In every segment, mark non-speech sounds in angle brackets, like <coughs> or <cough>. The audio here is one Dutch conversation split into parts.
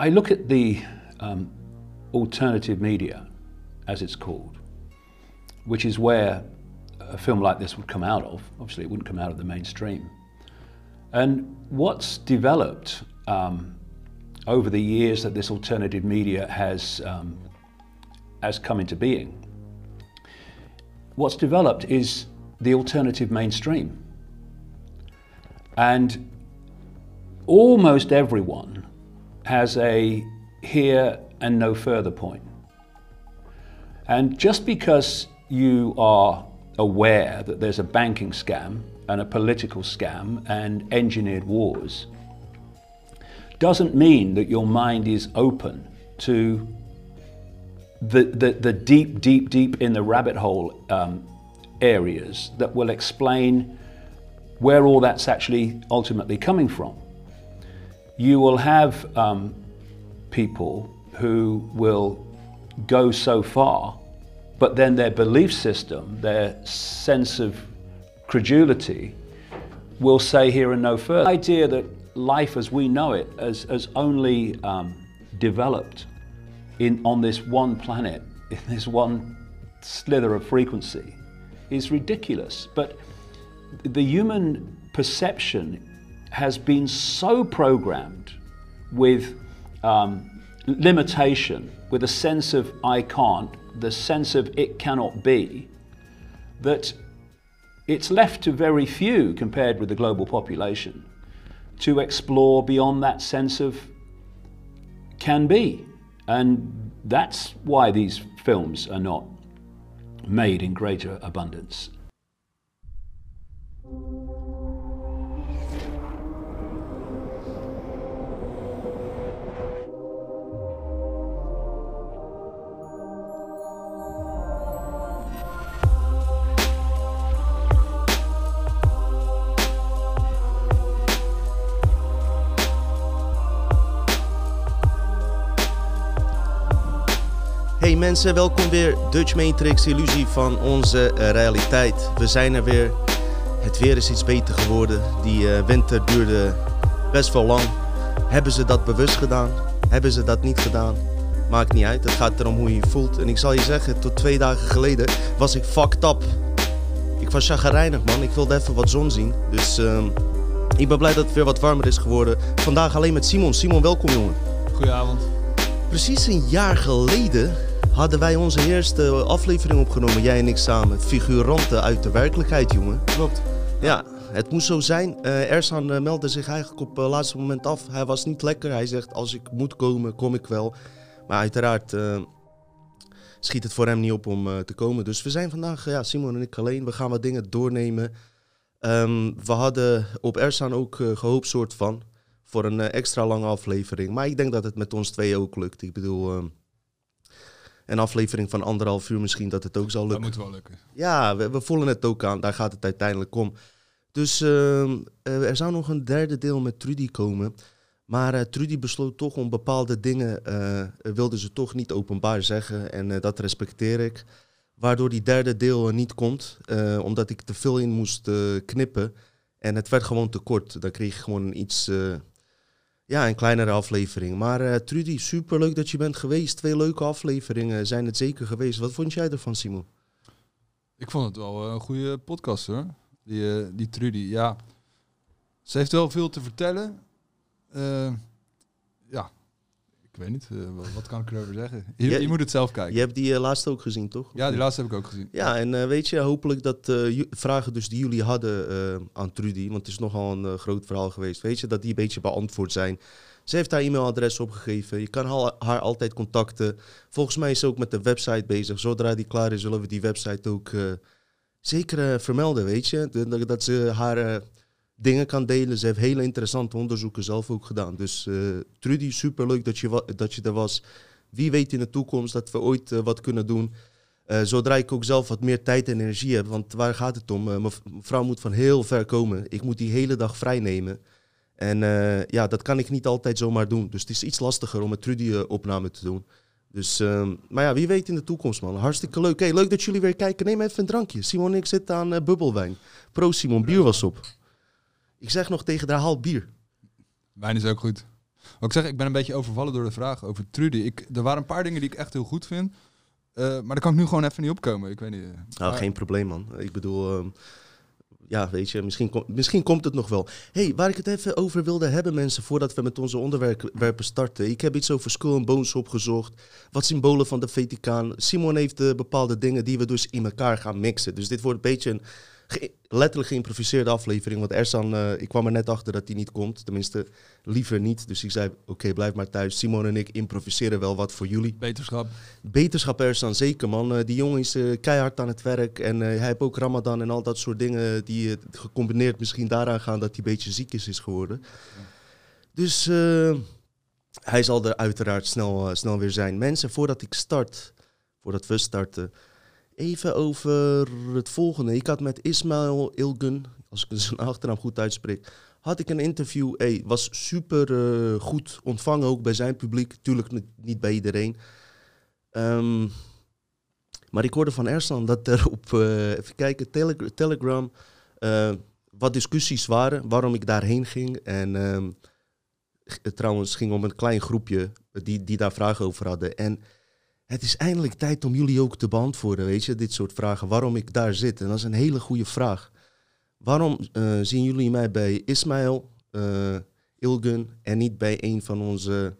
I look at the um, alternative media, as it's called, which is where a film like this would come out of. Obviously, it wouldn't come out of the mainstream. And what's developed um, over the years that this alternative media has, um, has come into being, what's developed is the alternative mainstream. And almost everyone has a here and no further point. And just because you are aware that there's a banking scam and a political scam and engineered wars, doesn't mean that your mind is open to the, the, the deep, deep, deep in the rabbit hole um, areas that will explain where all that's actually ultimately coming from. You will have um, people who will go so far, but then their belief system, their sense of credulity, will say here and no further. The idea that life as we know it has, has only um, developed in, on this one planet, <laughs> in this one slither of frequency, is ridiculous. But the human perception has been so programmed with um, limitation, with a sense of I can't, the sense of it cannot be, that it's left to very few compared with the global population to explore beyond that sense of can be. And that's why these films are not made in greater abundance. Mensen, welkom weer Dutch Matrix Illusie van onze eh, realiteit. We zijn er weer. Het weer is iets beter geworden. Die eh, winter duurde best wel lang. Hebben ze dat bewust gedaan? Hebben ze dat niet gedaan? Maakt niet uit. Het gaat erom hoe je je voelt. En ik zal je zeggen, tot twee dagen geleden was ik fucked up. Ik was chagrijnig man. Ik wilde even wat zon zien. Dus ehm, ik ben blij dat het weer wat warmer is geworden. Vandaag alleen met Simon. Simon, welkom jongen. Goedenavond. Precies een jaar geleden hadden wij onze eerste aflevering opgenomen, jij en ik samen. Figuranten uit de werkelijkheid, jongen. Klopt. Ja, het moest zo zijn. Uh, Ersan uh, meldde zich eigenlijk op het uh, laatste moment af. Hij was niet lekker. Hij zegt, als ik moet komen, kom ik wel. Maar uiteraard schiet het voor hem niet op om te komen. Dus we zijn vandaag, ja, Simon en ik alleen. We gaan wat dingen doornemen. Um, we hadden op Ersan ook gehoopt soort van. Voor een extra lange aflevering. Maar ik denk dat het met ons twee ook lukt. Ik bedoel... Ehm, een aflevering van anderhalf uur misschien dat het ook zal lukken. Dat moet wel lukken. Ja, we, we voelen het ook aan. Daar gaat het uiteindelijk om. Dus uh, er zou nog een derde deel met Trudy komen. Maar uh, Trudy besloot toch om bepaalde dingen, uh, wilde ze toch niet openbaar zeggen. En dat respecteer ik. Waardoor die derde deel niet komt. omdat ik te veel in moest knippen. En het werd gewoon te kort. Dan kreeg je gewoon iets ja, een kleinere aflevering. Maar uh, Trudy, superleuk dat je bent geweest. Twee leuke afleveringen zijn het zeker geweest. Wat vond jij ervan, Simon? Ik vond het wel een goede podcast hoor. Die, uh, die Trudy, ja. Ze heeft wel veel te vertellen. Ja, weet niet, uh, wat kan ik erover zeggen? Je, je, moet het zelf kijken. Je hebt die uh, laatste ook gezien, toch? Ja, die laatste heb ik ook gezien. Ja, en uh, weet je, hopelijk dat vragen dus die jullie hadden aan Trudy, want het is nogal een groot verhaal geweest, weet je, dat die een beetje beantwoord zijn. Ze heeft haar e-mailadres opgegeven. Je kan haar, haar, altijd contacten. Volgens mij is ze ook met de website bezig. Zodra die klaar is, zullen we die website ook zeker vermelden, weet je. Dat ze haar dingen kan delen. Ze heeft hele interessante onderzoeken zelf ook gedaan. Dus uh, Trudy, superleuk dat je, dat je er was. Wie weet in de toekomst dat we ooit uh, wat kunnen doen. Uh, zodra ik ook zelf wat meer tijd en energie heb. Want waar gaat het om? mijn vrouw moet van heel ver komen. Ik moet die hele dag vrij nemen. En ja, dat kan ik niet altijd zomaar doen. Dus het is iets lastiger om een Trudy-opname te doen. Dus, ehm, maar ja, wie weet in de toekomst, man. Hartstikke leuk. Hey, leuk dat jullie weer kijken. Neem even een drankje. Simon en ik zitten aan bubbelwijn. Pro Simon, bier was op. Ik zeg nog tegen haar, haal bier. Wijn is ook goed. Wat ik zeg, ik ben een beetje overvallen door de vraag over Trudy. Ik, er waren een paar dingen die ik echt heel goed vind. Eh, maar daar kan ik nu gewoon even niet opkomen. Ik weet niet. Nou, Maar- geen probleem, man. Ik bedoel, ehm, ja, weet je, misschien, kom- misschien komt het nog wel. hey, waar ik het even over wilde hebben, mensen, voordat we met onze onderwerpen starten. Ik heb iets over Skull and Bones opgezocht. Wat symbolen van de Vaticaan. Simon heeft eh, bepaalde dingen die we dus in elkaar gaan mixen. Dus dit wordt een beetje een ge- letterlijk geïmproviseerde aflevering. Want Ersan, eh, ik kwam er net achter dat hij niet komt. Tenminste, liever niet. Dus ik zei, oké, blijf maar thuis. Simon en ik improviseren wel wat voor jullie. Beterschap. Beterschap Ersan, zeker man. Eh, die jongen is eh, keihard aan het werk. En hij heeft ook Ramadan en al dat soort dingen die gecombineerd misschien daaraan gaan dat hij een beetje ziek is, is geworden. Dus hij zal er uiteraard snel, snel weer zijn. Mensen, voordat ik start, voordat we starten, even over het volgende. Ik had met Ismail Ilgun, als ik zijn achternaam goed uitspreek, had ik een interview. Hey, was super eh, goed ontvangen ook bij zijn publiek. Tuurlijk niet- bij iedereen. Ehm, maar ik hoorde van Ersan dat er op, eh, even kijken, Tele- Telegram eh, wat discussies waren waarom ik daarheen ging. En ehm, g- het trouwens ging om een klein groepje die, die daar vragen over hadden. En het is eindelijk tijd om jullie ook te beantwoorden, weet je, dit soort vragen. Waarom ik daar zit. En dat is een hele goede vraag. Waarom eh, zien jullie mij bij Ismail, eh, Ilgun en niet bij een van onze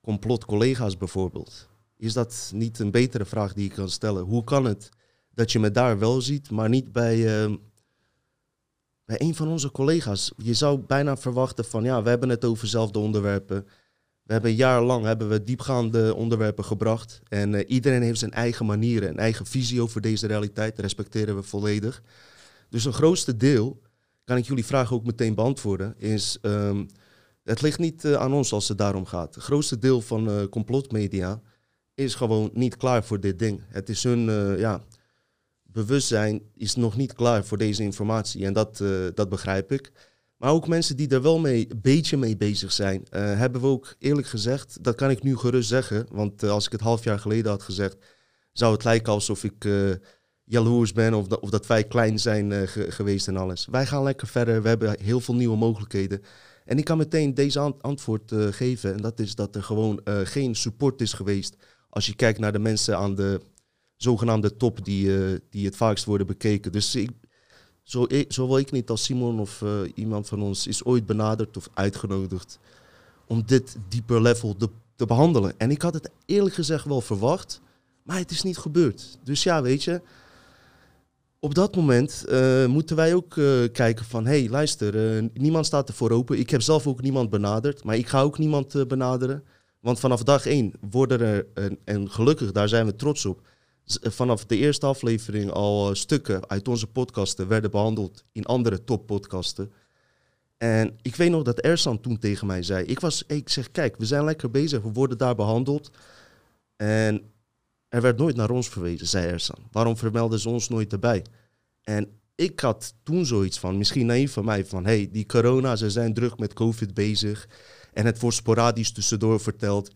complotcollega's bijvoorbeeld? Is dat niet een betere vraag die ik kan stellen? Hoe kan het dat je me daar wel ziet, maar niet bij, ehm, bij een van onze collega's? Je zou bijna verwachten van, ja, we hebben het over dezelfde onderwerpen. We hebben jarenlang hebben we diepgaande onderwerpen gebracht. En eh, iedereen heeft zijn eigen manieren, een eigen visie over deze realiteit. Dat respecteren we volledig. Dus een grootste deel, kan ik jullie vraag ook meteen beantwoorden, is... ehm, het ligt niet eh, aan ons als het daarom gaat. Het grootste deel van eh, complotmedia is gewoon niet klaar voor dit ding. Het is hun ja, bewustzijn is nog niet klaar voor deze informatie. En dat, dat begrijp ik. Maar ook mensen die er wel mee, een beetje mee bezig zijn, eh, hebben we ook eerlijk gezegd, dat kan ik nu gerust zeggen. Want eh, als ik het half jaar geleden had gezegd, zou het lijken alsof ik eh, jaloers ben of, dat- of dat wij klein zijn ge- geweest en alles. Wij gaan lekker verder, we hebben heel veel nieuwe mogelijkheden. En ik kan meteen deze ant- antwoord geven. En dat is dat er gewoon geen support is geweest. Als je kijkt naar de mensen aan de zogenaamde top die, die het vaakst worden bekeken. Dus ik, zo, ik, zowel ik niet als Simon of eh, iemand van ons is ooit benaderd of uitgenodigd om dit dieper level te, te behandelen. En ik had het eerlijk gezegd wel verwacht, maar het is niet gebeurd. Dus ja, weet je, op dat moment eh, moeten wij ook eh, kijken van... hé, hey, luister, niemand staat ervoor open. Ik heb zelf ook niemand benaderd, maar ik ga ook niemand benaderen. Want vanaf dag één worden er, en, en gelukkig, daar zijn we trots op... eh, vanaf de eerste aflevering al eh, stukken uit onze podcasten... werden behandeld in andere toppodcasten. En ik weet nog dat Ersan toen tegen mij zei... Ik, was, ik zeg, kijk, we zijn lekker bezig, we worden daar behandeld. En er werd nooit naar ons verwezen, zei Ersan. Waarom vermelden ze ons nooit erbij? En ik had toen zoiets van, misschien naïef van mij, van hey, die corona, ze zijn druk met COVID bezig. En het wordt sporadisch tussendoor verteld.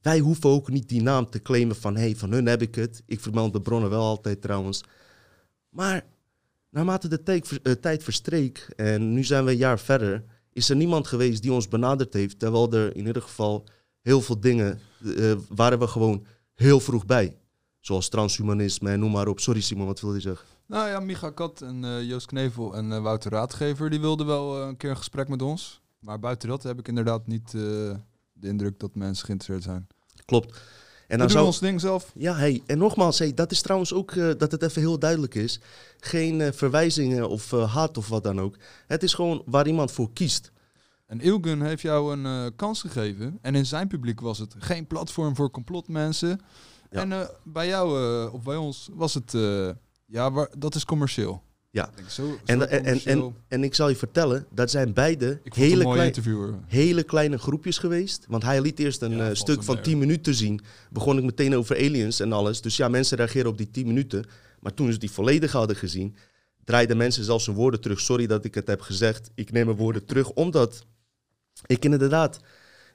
Wij hoeven ook niet die naam te claimen van hey, van hun heb ik het. Ik vermeld de bronnen wel altijd trouwens. Maar naarmate de eh, tijd verstreek en nu zijn we een jaar verder, is er niemand geweest die ons benaderd heeft. Terwijl er in ieder geval heel veel dingen eh, waren we gewoon heel vroeg bij. Zoals transhumanisme en noem maar op. Sorry Simon, wat wilde je zeggen? Nou ja, Micha Kat en eh, Joost Knevel en eh, Wouter Raadgever, die wilden wel eh, een keer een gesprek met ons. Maar buiten dat heb ik inderdaad niet eh, de indruk dat mensen geïnteresseerd zijn. Klopt. En We dan doen zou, ons ding zelf. Ja, hey, en nogmaals, hey, dat is trouwens ook, eh, dat het even heel duidelijk is. Geen eh, verwijzingen of eh, haat of wat dan ook. Het is gewoon waar iemand voor kiest. En Ilgun heeft jou een kans gegeven. En in zijn publiek was het geen platform voor complotmensen. Ja. En bij jou, of bij ons, was het... ja, waar, dat is commercieel. Ja. Ik denk, zo, zo En, en, en, en, en ik zal je vertellen, dat zijn beide hele, klein, hele kleine groepjes geweest. Want hij liet eerst een Ja, eh, stuk van mee, 10 minuten zien. Begon ik meteen over aliens en alles. Dus ja, mensen reageren op die 10 minuten. Maar toen ze die volledig hadden gezien, draaiden mensen zelfs hun woorden terug. Sorry dat ik het heb gezegd. Ik neem mijn woorden terug, omdat ik inderdaad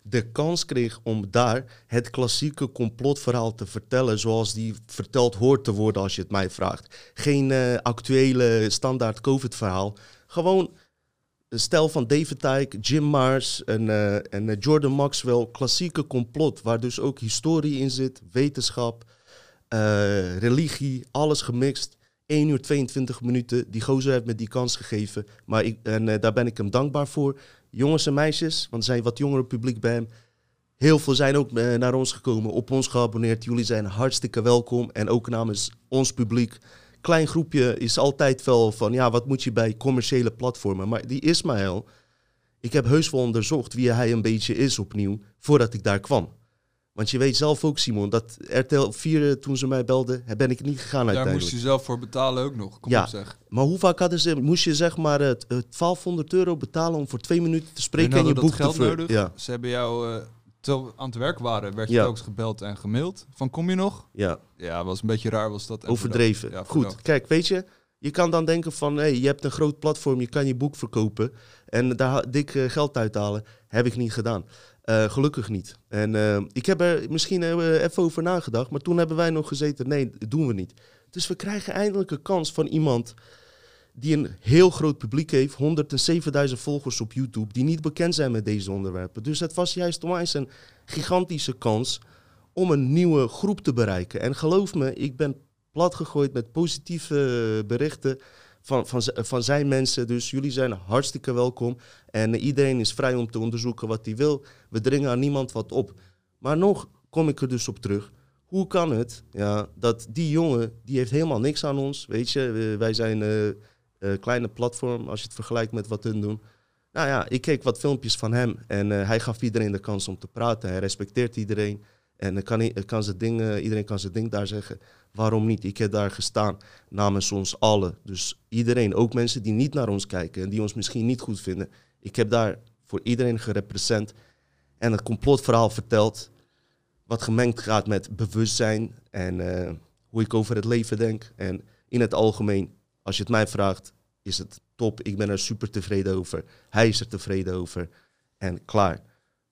de kans kreeg om daar het klassieke complotverhaal te vertellen zoals die verteld hoort te worden als je het mij vraagt. Geen eh, actuele standaard COVID-verhaal. Gewoon de stijl van David Icke, Jim Mars en, eh, en eh, Jordan Maxwell. Klassieke complot, waar dus ook historie in zit, wetenschap, religie, alles gemixt. 1 uur 22 minuten. Die gozer heeft me die kans gegeven. Maar ik, en daar ben ik hem dankbaar voor. Jongens en meisjes, want er zijn wat jongere publiek bij hem. Heel veel zijn ook eh, naar ons gekomen, op ons geabonneerd. Jullie zijn hartstikke welkom. En ook namens ons publiek. Klein groepje is altijd wel van, ja, wat moet je bij commerciële platformen? Maar die Ismaël, ik heb heus wel onderzocht wie hij een beetje is opnieuw, voordat ik daar kwam. Want je weet zelf ook, Simon, dat RTL 4, eh, toen ze mij belden, ben ik niet gegaan Daar uiteindelijk. moest je zelf voor betalen ook nog. Kom Ja. op zeg. Maar hoe vaak hadden ze, moest je zeg maar t- eh, 1200 euro betalen om voor twee minuten te spreken En je boek te nodig. Ja, Ze hebben jou, eh, terwijl we aan het werk waren, werd je Ja. telkens gebeld en gemaild. Van kom je nog? ja, Ja, was een beetje raar was dat. En overdreven. Ja, Goed, kijk, weet je, je kan dan denken van, hé, je hebt een groot platform, je kan je boek verkopen en daar dik eh, geld uithalen. Heb ik niet gedaan. Eh, gelukkig niet. En eh, ik heb er misschien eh, even over nagedacht, maar toen hebben wij nog gezeten, nee, dat doen we niet. Dus we krijgen eindelijk een kans van iemand die een heel groot publiek heeft, 107.000 volgers op YouTube, die niet bekend zijn met deze onderwerpen. Dus het was juist onwijs een gigantische kans om een nieuwe groep te bereiken. En geloof me, ik ben platgegooid met positieve berichten van, van, van zijn mensen. Dus jullie zijn hartstikke welkom. En eh, iedereen is vrij om te onderzoeken wat hij wil. We dringen aan niemand wat op. Maar nog kom ik er dus op terug. Hoe kan het ja, dat die jongen, die heeft helemaal niks aan ons. Weet je, Eh, wij zijn een kleine platform als je het vergelijkt met wat hun doen. Nou ja, ik keek wat filmpjes van hem en eh, hij gaf iedereen de kans om te praten. Hij respecteert iedereen. En dan kan, kan eh, iedereen kan zijn ding daar zeggen. Waarom niet? Ik heb daar gestaan namens ons allen. Dus iedereen, ook mensen die niet naar ons kijken en die ons misschien niet goed vinden. Ik heb daar voor iedereen gerepresent en het complotverhaal verteld. Wat gemengd gaat met bewustzijn en eh, hoe ik over het leven denk. En in het algemeen, als je het mij vraagt, is het top. Ik ben er super tevreden over. Hij is er tevreden over. En klaar.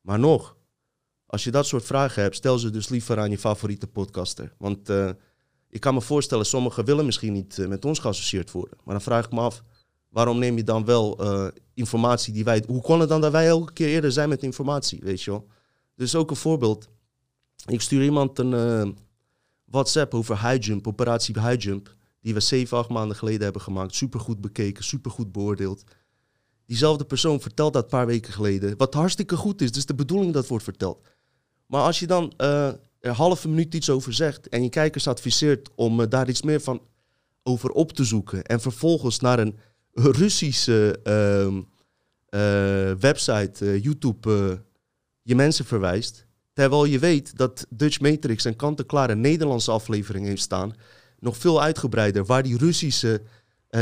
Maar nog, als je dat soort vragen hebt, stel ze dus liever aan je favoriete podcaster. Want eh, ik kan me voorstellen, sommigen willen misschien niet eh, met ons geassocieerd worden. Maar dan vraag ik me af, waarom neem je dan wel eh, informatie die wij... Hoe kon het dan dat wij elke keer eerder zijn met informatie, weet je wel? Dus ook een voorbeeld. Ik stuur iemand een WhatsApp over highjump, operatie highjump. Die we zeven, acht maanden geleden hebben gemaakt. Supergoed bekeken, supergoed beoordeeld. Diezelfde persoon vertelt dat een paar weken geleden. Wat hartstikke goed is, dus de bedoeling dat wordt verteld. Maar als je dan er een halve minuut iets over zegt en je kijkers adviseert om eh, daar iets meer van over op te zoeken en vervolgens naar een Russische ehm, eh, website, YouTube, je mensen verwijst, terwijl je weet dat Dutch Matrix een kant-en-klare Nederlandse aflevering heeft staan, nog veel uitgebreider, waar die Russische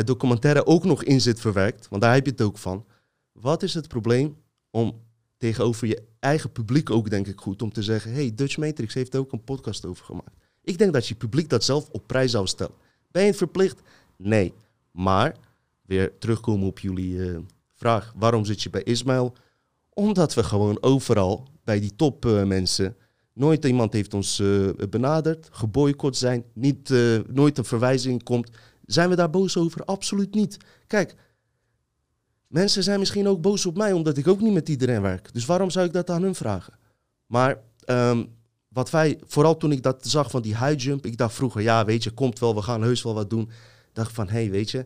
documentaire ook nog in zit verwerkt, want daar heb je het ook van. Wat is het probleem om tegenover je eigen publiek ook, denk ik, goed om te zeggen: hey, Dutch Matrix heeft ook een podcast over gemaakt. Ik denk dat je publiek dat zelf op prijs zou stellen. Ben je het verplicht? Nee. Maar, weer terugkomen op jullie eh, vraag: waarom zit je bij Ismail? Omdat we gewoon overal bij die topmensen. nooit iemand heeft ons eh, benaderd, geboycott zijn, niet, eh, nooit een verwijzing komt. Zijn we daar boos over? Absoluut niet. Kijk, mensen zijn misschien ook boos op mij omdat ik ook niet met iedereen werk. Dus waarom zou ik dat aan hun vragen? Maar ehm, wat wij, vooral toen ik dat zag van die high jump, ik dacht vroeger, ja, weet je, komt wel, we gaan heus wel wat doen. Dacht van, hé, hey, weet je,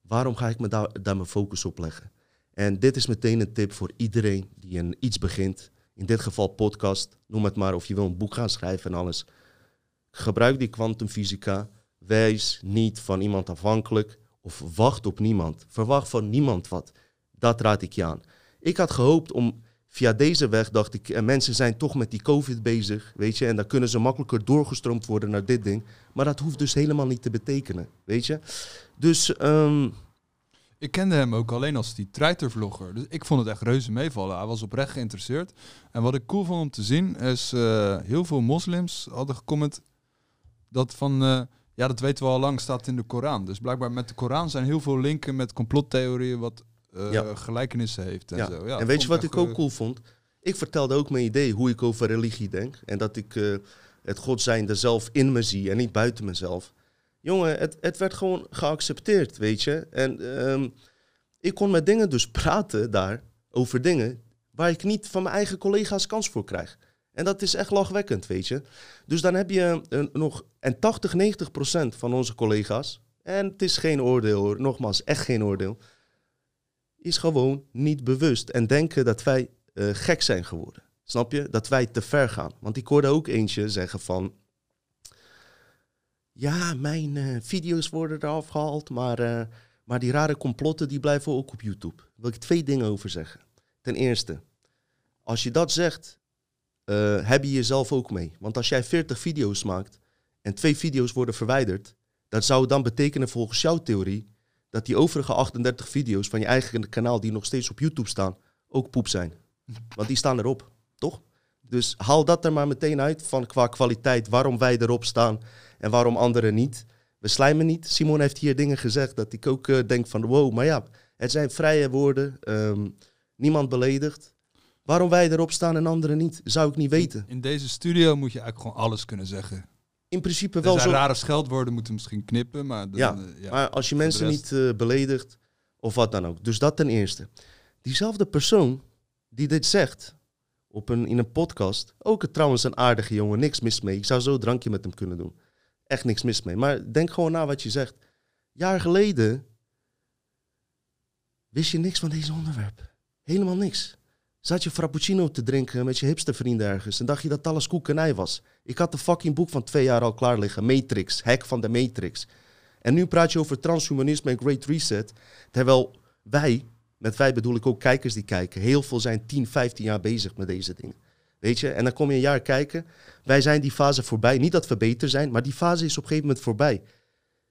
waarom ga ik me daar, daar mijn focus op leggen? En dit is meteen een tip voor iedereen die een iets begint. In dit geval podcast, noem het maar, of je wil een boek gaan schrijven en alles. Gebruik die kwantumfysica. Wees niet van iemand afhankelijk of wacht op niemand. Verwacht van niemand wat. Dat raad ik je aan. Ik had gehoopt om via deze weg, dacht ik, en mensen zijn toch met die COVID bezig, weet je, en dan kunnen ze makkelijker doorgestroomd worden naar dit ding. Maar dat hoeft dus helemaal niet te betekenen, weet je. Dus ehm, Ik kende hem ook alleen als die treitervlogger. Dus ik vond het echt reuze meevallen. Hij was oprecht geïnteresseerd. En wat ik cool vond om te zien is... eh, heel veel moslims hadden gecomment dat van... eh, ja, dat weten we al lang, staat in de Koran. Dus blijkbaar met de Koran zijn heel veel linken met complottheorieën... wat eh, Ja. gelijkenissen heeft en Ja. zo. Ja, en weet je wat ik ook eh, cool vond? Ik vertelde ook mijn idee hoe ik over religie denk. En dat ik eh, het godzijnde zelf in me zie en niet buiten mezelf. Jongen, het, het werd gewoon geaccepteerd, weet je. En ehm, Ik kon met dingen dus praten daar over dingen waar ik niet van mijn eigen collega's kans voor krijg. En dat is echt lachwekkend, weet je. Dus dan heb je een, nog, en 80, 90 procent van onze collega's, en het is geen oordeel hoor, nogmaals, echt geen oordeel, is gewoon niet bewust en denken dat wij eh, gek zijn geworden. Snap je? Dat wij te ver gaan. Want ik hoorde ook eentje zeggen van, ja, mijn eh, video's worden eraf gehaald, maar, eh, maar die rare complotten die blijven ook op YouTube. Daar wil ik twee dingen over zeggen. Ten eerste, als je dat zegt, eh, heb je jezelf ook mee. Want als jij 40 video's maakt en twee video's worden verwijderd, dat zou dan betekenen volgens jouw theorie dat die overige 38 video's van je eigen kanaal die nog steeds op YouTube staan, ook poep zijn. Want die staan erop, toch? Dus haal dat er maar meteen uit van qua kwaliteit, waarom wij erop staan en waarom anderen niet. We slijmen niet. Simon heeft hier dingen gezegd dat ik ook eh, denk van wow, maar ja, het zijn vrije woorden. ehm, niemand beledigd. Waarom wij erop staan en anderen niet, zou ik niet weten. In deze studio moet je eigenlijk gewoon alles kunnen zeggen. In principe wel zo. rare scheldwoorden, moeten misschien knippen, maar... dan, Ja, eh, ja. Maar als je mensen rest- niet eh, beledigt of wat dan ook. Dus dat ten eerste. Diezelfde persoon die dit zegt op een, in een podcast. Ook een, trouwens een aardige jongen, niks mis mee. Ik zou zo een drankje met hem kunnen doen. Echt niks mis mee. Maar denk gewoon na wat je zegt. Jaar geleden wist je niks van deze onderwerp. Helemaal niks. Zat je frappuccino te drinken met je hipstervrienden ergens en dacht je dat alles koek en ei was. Ik had een fucking boek van twee jaar al klaar liggen. Matrix, hack van de Matrix. En nu praat je over transhumanisme en Great Reset. Terwijl wij, met wij bedoel ik ook kijkers die kijken, heel veel zijn 10, 15 jaar bezig met deze dingen. Weet je, en dan kom je een jaar kijken. Wij zijn die fase voorbij. Niet dat we beter zijn, maar die fase is op een gegeven moment voorbij.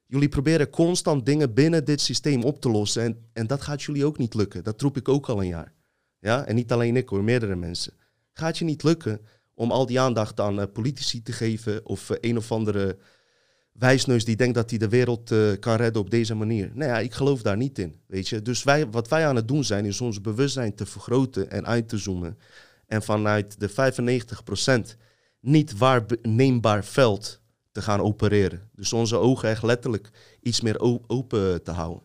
Jullie proberen constant dingen binnen dit systeem op te lossen. En, en dat gaat jullie ook niet lukken. Dat roep ik ook al een jaar. Ja? En niet alleen ik hoor, meerdere mensen. Gaat je niet lukken om al die aandacht aan eh, politici te geven of eh, een of andere wijsneus die denkt dat hij de wereld eh, kan redden op deze manier. Nou ja, ik geloof daar niet in, weet je. Dus wij, wat wij aan het doen zijn, is ons bewustzijn te vergroten en uit te zoomen. En vanuit de 95% niet waarneembaar veld te gaan opereren. Dus onze ogen echt letterlijk iets meer open te houden.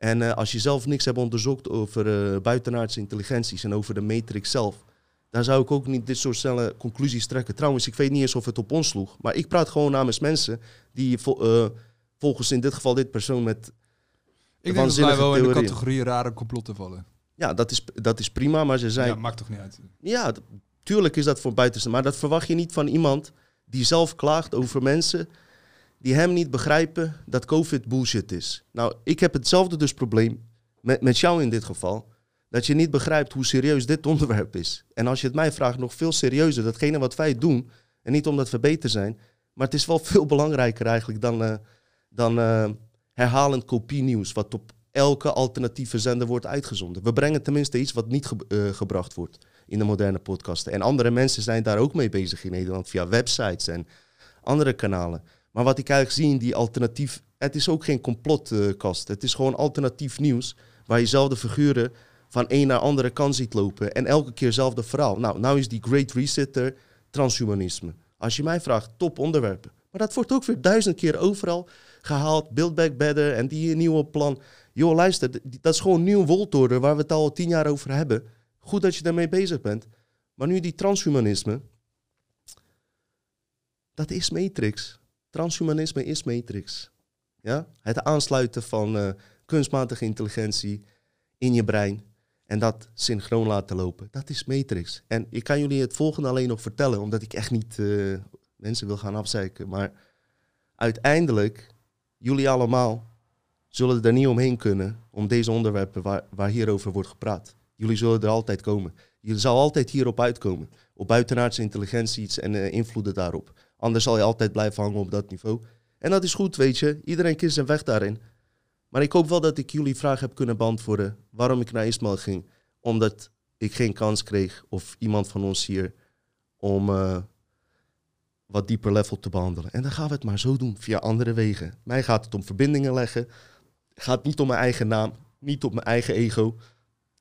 En eh, als je zelf niks hebt onderzocht over eh, buitenaardse intelligenties en over de matrix zelf, dan zou ik ook niet dit soort snelle conclusies trekken. Trouwens, ik weet niet eens of het op ons sloeg, maar ik praat gewoon namens mensen die eh, volgens in dit geval dit persoon met... Ik denk dat wij wel in de categorie rare complotten vallen. Ja, dat is, dat is prima, maar ze zijn... Ja, maakt toch niet uit. Ja, tuurlijk is dat voor buitenste. Maar dat verwacht je niet van iemand die zelf klaagt over mensen die hem niet begrijpen dat COVID bullshit is. Nou, ik heb hetzelfde dus probleem met, met jou in dit geval. Dat je niet begrijpt hoe serieus dit onderwerp is. En als je het mij vraagt, nog veel serieuzer. Datgene wat wij doen. En niet omdat we beter zijn. Maar het is wel <laughs> veel belangrijker eigenlijk dan, eh, dan eh, herhalend kopienieuws. Wat op elke alternatieve zender wordt uitgezonden. We brengen tenminste iets wat niet eh, gebracht wordt in de moderne podcasten. En andere mensen zijn daar ook mee bezig in Nederland via websites en andere kanalen. Maar wat ik eigenlijk zie in die alternatief, het is ook geen complotkast. het is gewoon alternatief nieuws waar je zelf de figuren van een naar andere kant ziet lopen en elke keer hetzelfde verhaal. Nou, nou is die Great Reset transhumanisme. Als je mij vraagt, top onderwerpen. Maar dat wordt ook weer duizend keer overal gehaald. Build Back Better en die nieuwe plan. Joh, luister, dat is gewoon nieuw woltorder waar we het al tien jaar over hebben. Goed dat je daarmee bezig bent. Maar nu die transhumanisme, dat is Matrix. Transhumanisme is Matrix. Ja? Het aansluiten van eh, kunstmatige intelligentie in je brein en dat synchroon laten lopen, dat is Matrix. En ik kan jullie het volgende alleen nog vertellen, omdat ik echt niet eh, mensen wil gaan afzeiken. Maar uiteindelijk, jullie allemaal zullen er niet omheen kunnen om deze onderwerpen waar, waar hierover wordt gepraat. Jullie zullen er altijd komen. Je zal altijd hierop uitkomen. Op buitenaardse intelligentie en eh, invloeden daarop. Anders zal je altijd blijven hangen op dat niveau. En dat is goed, weet je. Iedereen kiest zijn weg daarin. Maar ik hoop wel dat ik jullie vraag heb kunnen beantwoorden waarom ik naar Ismail ging. Omdat ik geen kans kreeg, of iemand van ons hier, om eh, wat dieper level te behandelen. En dan gaan we het maar zo doen, via andere wegen. Mij gaat het om verbindingen leggen. Gaat niet om mijn eigen naam, niet om mijn eigen ego.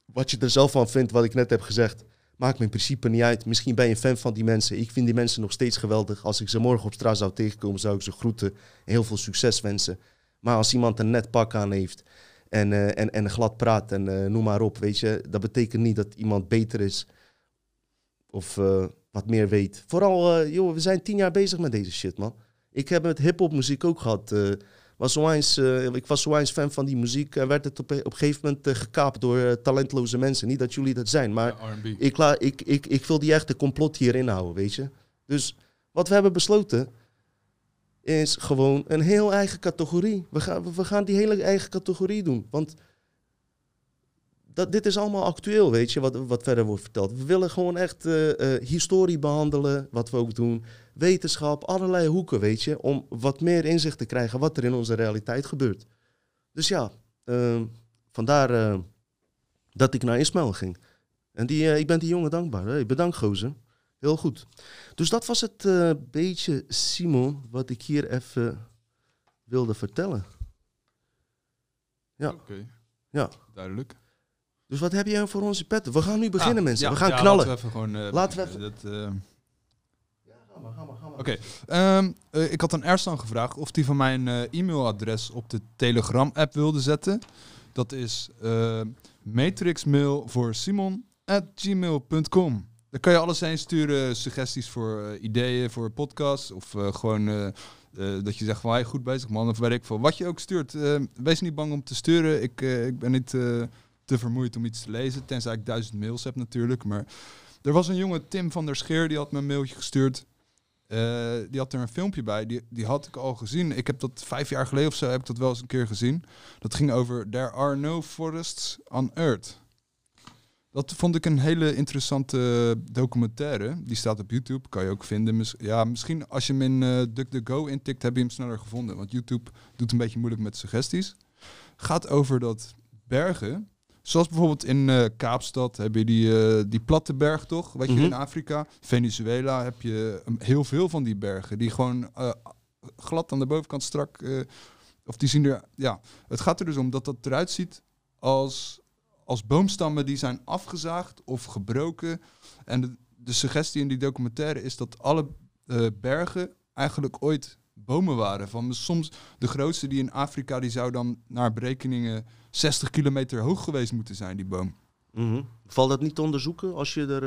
Wat je er zelf van vindt, wat ik net heb gezegd, maakt me in principe niet uit. Misschien ben je een fan van die mensen. Ik vind die mensen nog steeds geweldig. Als ik ze morgen op straat zou tegenkomen, zou ik ze groeten en heel veel succes wensen. Maar als iemand een net pak aan heeft en, eh, en, en glad praat en eh, noem maar op, weet je. Dat betekent niet dat iemand beter is of eh, wat meer weet. Vooral, joh, we zijn tien jaar bezig met deze shit, man. Ik heb met hip-hop muziek ook gehad. Eh, was eh, ik was zo eens fan van die muziek en werd het op, op een gegeven moment eh, gekaapt door eh, talentloze mensen. Niet dat jullie dat zijn, maar Ja, ik, la, ik, ik, ik wil die echte complot hierin houden, weet je. Dus wat we hebben besloten is gewoon een heel eigen categorie. We gaan, we gaan die hele eigen categorie doen. Want dat, dit is allemaal actueel, weet je, wat, wat verder wordt verteld. We willen gewoon echt eh, eh, historie behandelen, wat we ook doen. Wetenschap, allerlei hoeken, weet je. Om wat meer inzicht te krijgen wat er in onze realiteit gebeurt. Dus ja, eh, vandaar eh, dat ik naar Ismail ging. En die, ik ben die jongen dankbaar. Hey, bedankt, gozer. Heel goed. Dus dat was het beetje, Simon, wat ik hier even wilde vertellen. Ja. Oké, Ja. duidelijk. Dus wat heb jij voor onze petten? We gaan nu beginnen, Ah, mensen. ja, we gaan ja, knallen. Laten we even gewoon... eh, Laten we beginnen. Dat, eh, Ga maar, ga maar, ga maar. Oké, ehm, eh, ik had aan Ersan gevraagd of hij van mijn e-mailadres op de Telegram-app wilde zetten. Dat is matrixmail voor Simon at gmail.com. Daar kan je alles heen sturen, suggesties voor ideeën voor podcasts. Of gewoon dat je zegt van hey, goed bezig man, of weet ik veel. Wat je ook stuurt, wees niet bang om te sturen. Ik, ik ben niet te vermoeid om iets te lezen, tenzij ik duizend mails heb natuurlijk. Maar er was een jongen, Tim van der Scheer, die had me een mailtje gestuurd. Eh, die had er een filmpje bij, die, die had ik al gezien. Ik heb dat vijf jaar geleden of zo, heb ik dat wel eens een keer gezien. Dat ging over There are no forests on Earth. Dat vond ik een hele interessante documentaire. Die staat op YouTube, kan je ook vinden. Ja, misschien als je hem in eh DuckDuckGo intikt, heb je hem sneller gevonden. Want YouTube doet een beetje moeilijk met suggesties. Gaat over dat bergen, zoals bijvoorbeeld in eh, Kaapstad heb je die, eh, die platte berg toch? Weet je, Mhm. in Afrika, Venezuela heb je um, heel veel van die bergen. Die gewoon eh, glad aan de bovenkant strak... of die zien er... Ja, het gaat er dus om dat dat eruit ziet als, als boomstammen die zijn afgezaagd of gebroken. En de, de suggestie in die documentaire is dat alle bergen eigenlijk ooit bomen waren. Van soms de grootste die in Afrika, die zou dan naar berekeningen 60 kilometer hoog geweest moeten zijn, die boom. Mhm. Valt dat niet te onderzoeken als je er...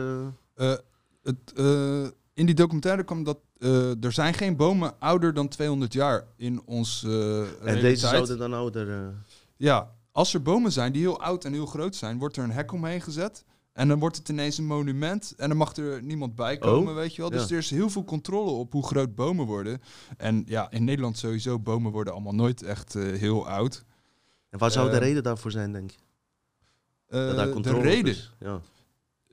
eh, Eh, het, eh, in die documentaire kwam dat er zijn geen bomen ouder dan 200 jaar in ons eh En deze zouden dan ouder... eh, Ja, als er bomen zijn die heel oud en heel groot zijn, wordt er een hek omheen gezet. En dan wordt het ineens een monument en dan mag er niemand bij komen, Oh, weet je wel. Dus ja. er is heel veel controle op hoe groot bomen worden. En ja, in Nederland sowieso, bomen worden allemaal nooit echt heel oud. En waar zou de Eh, reden daarvoor zijn, denk je? Eh, Dat daar de controle reden, is? Ja.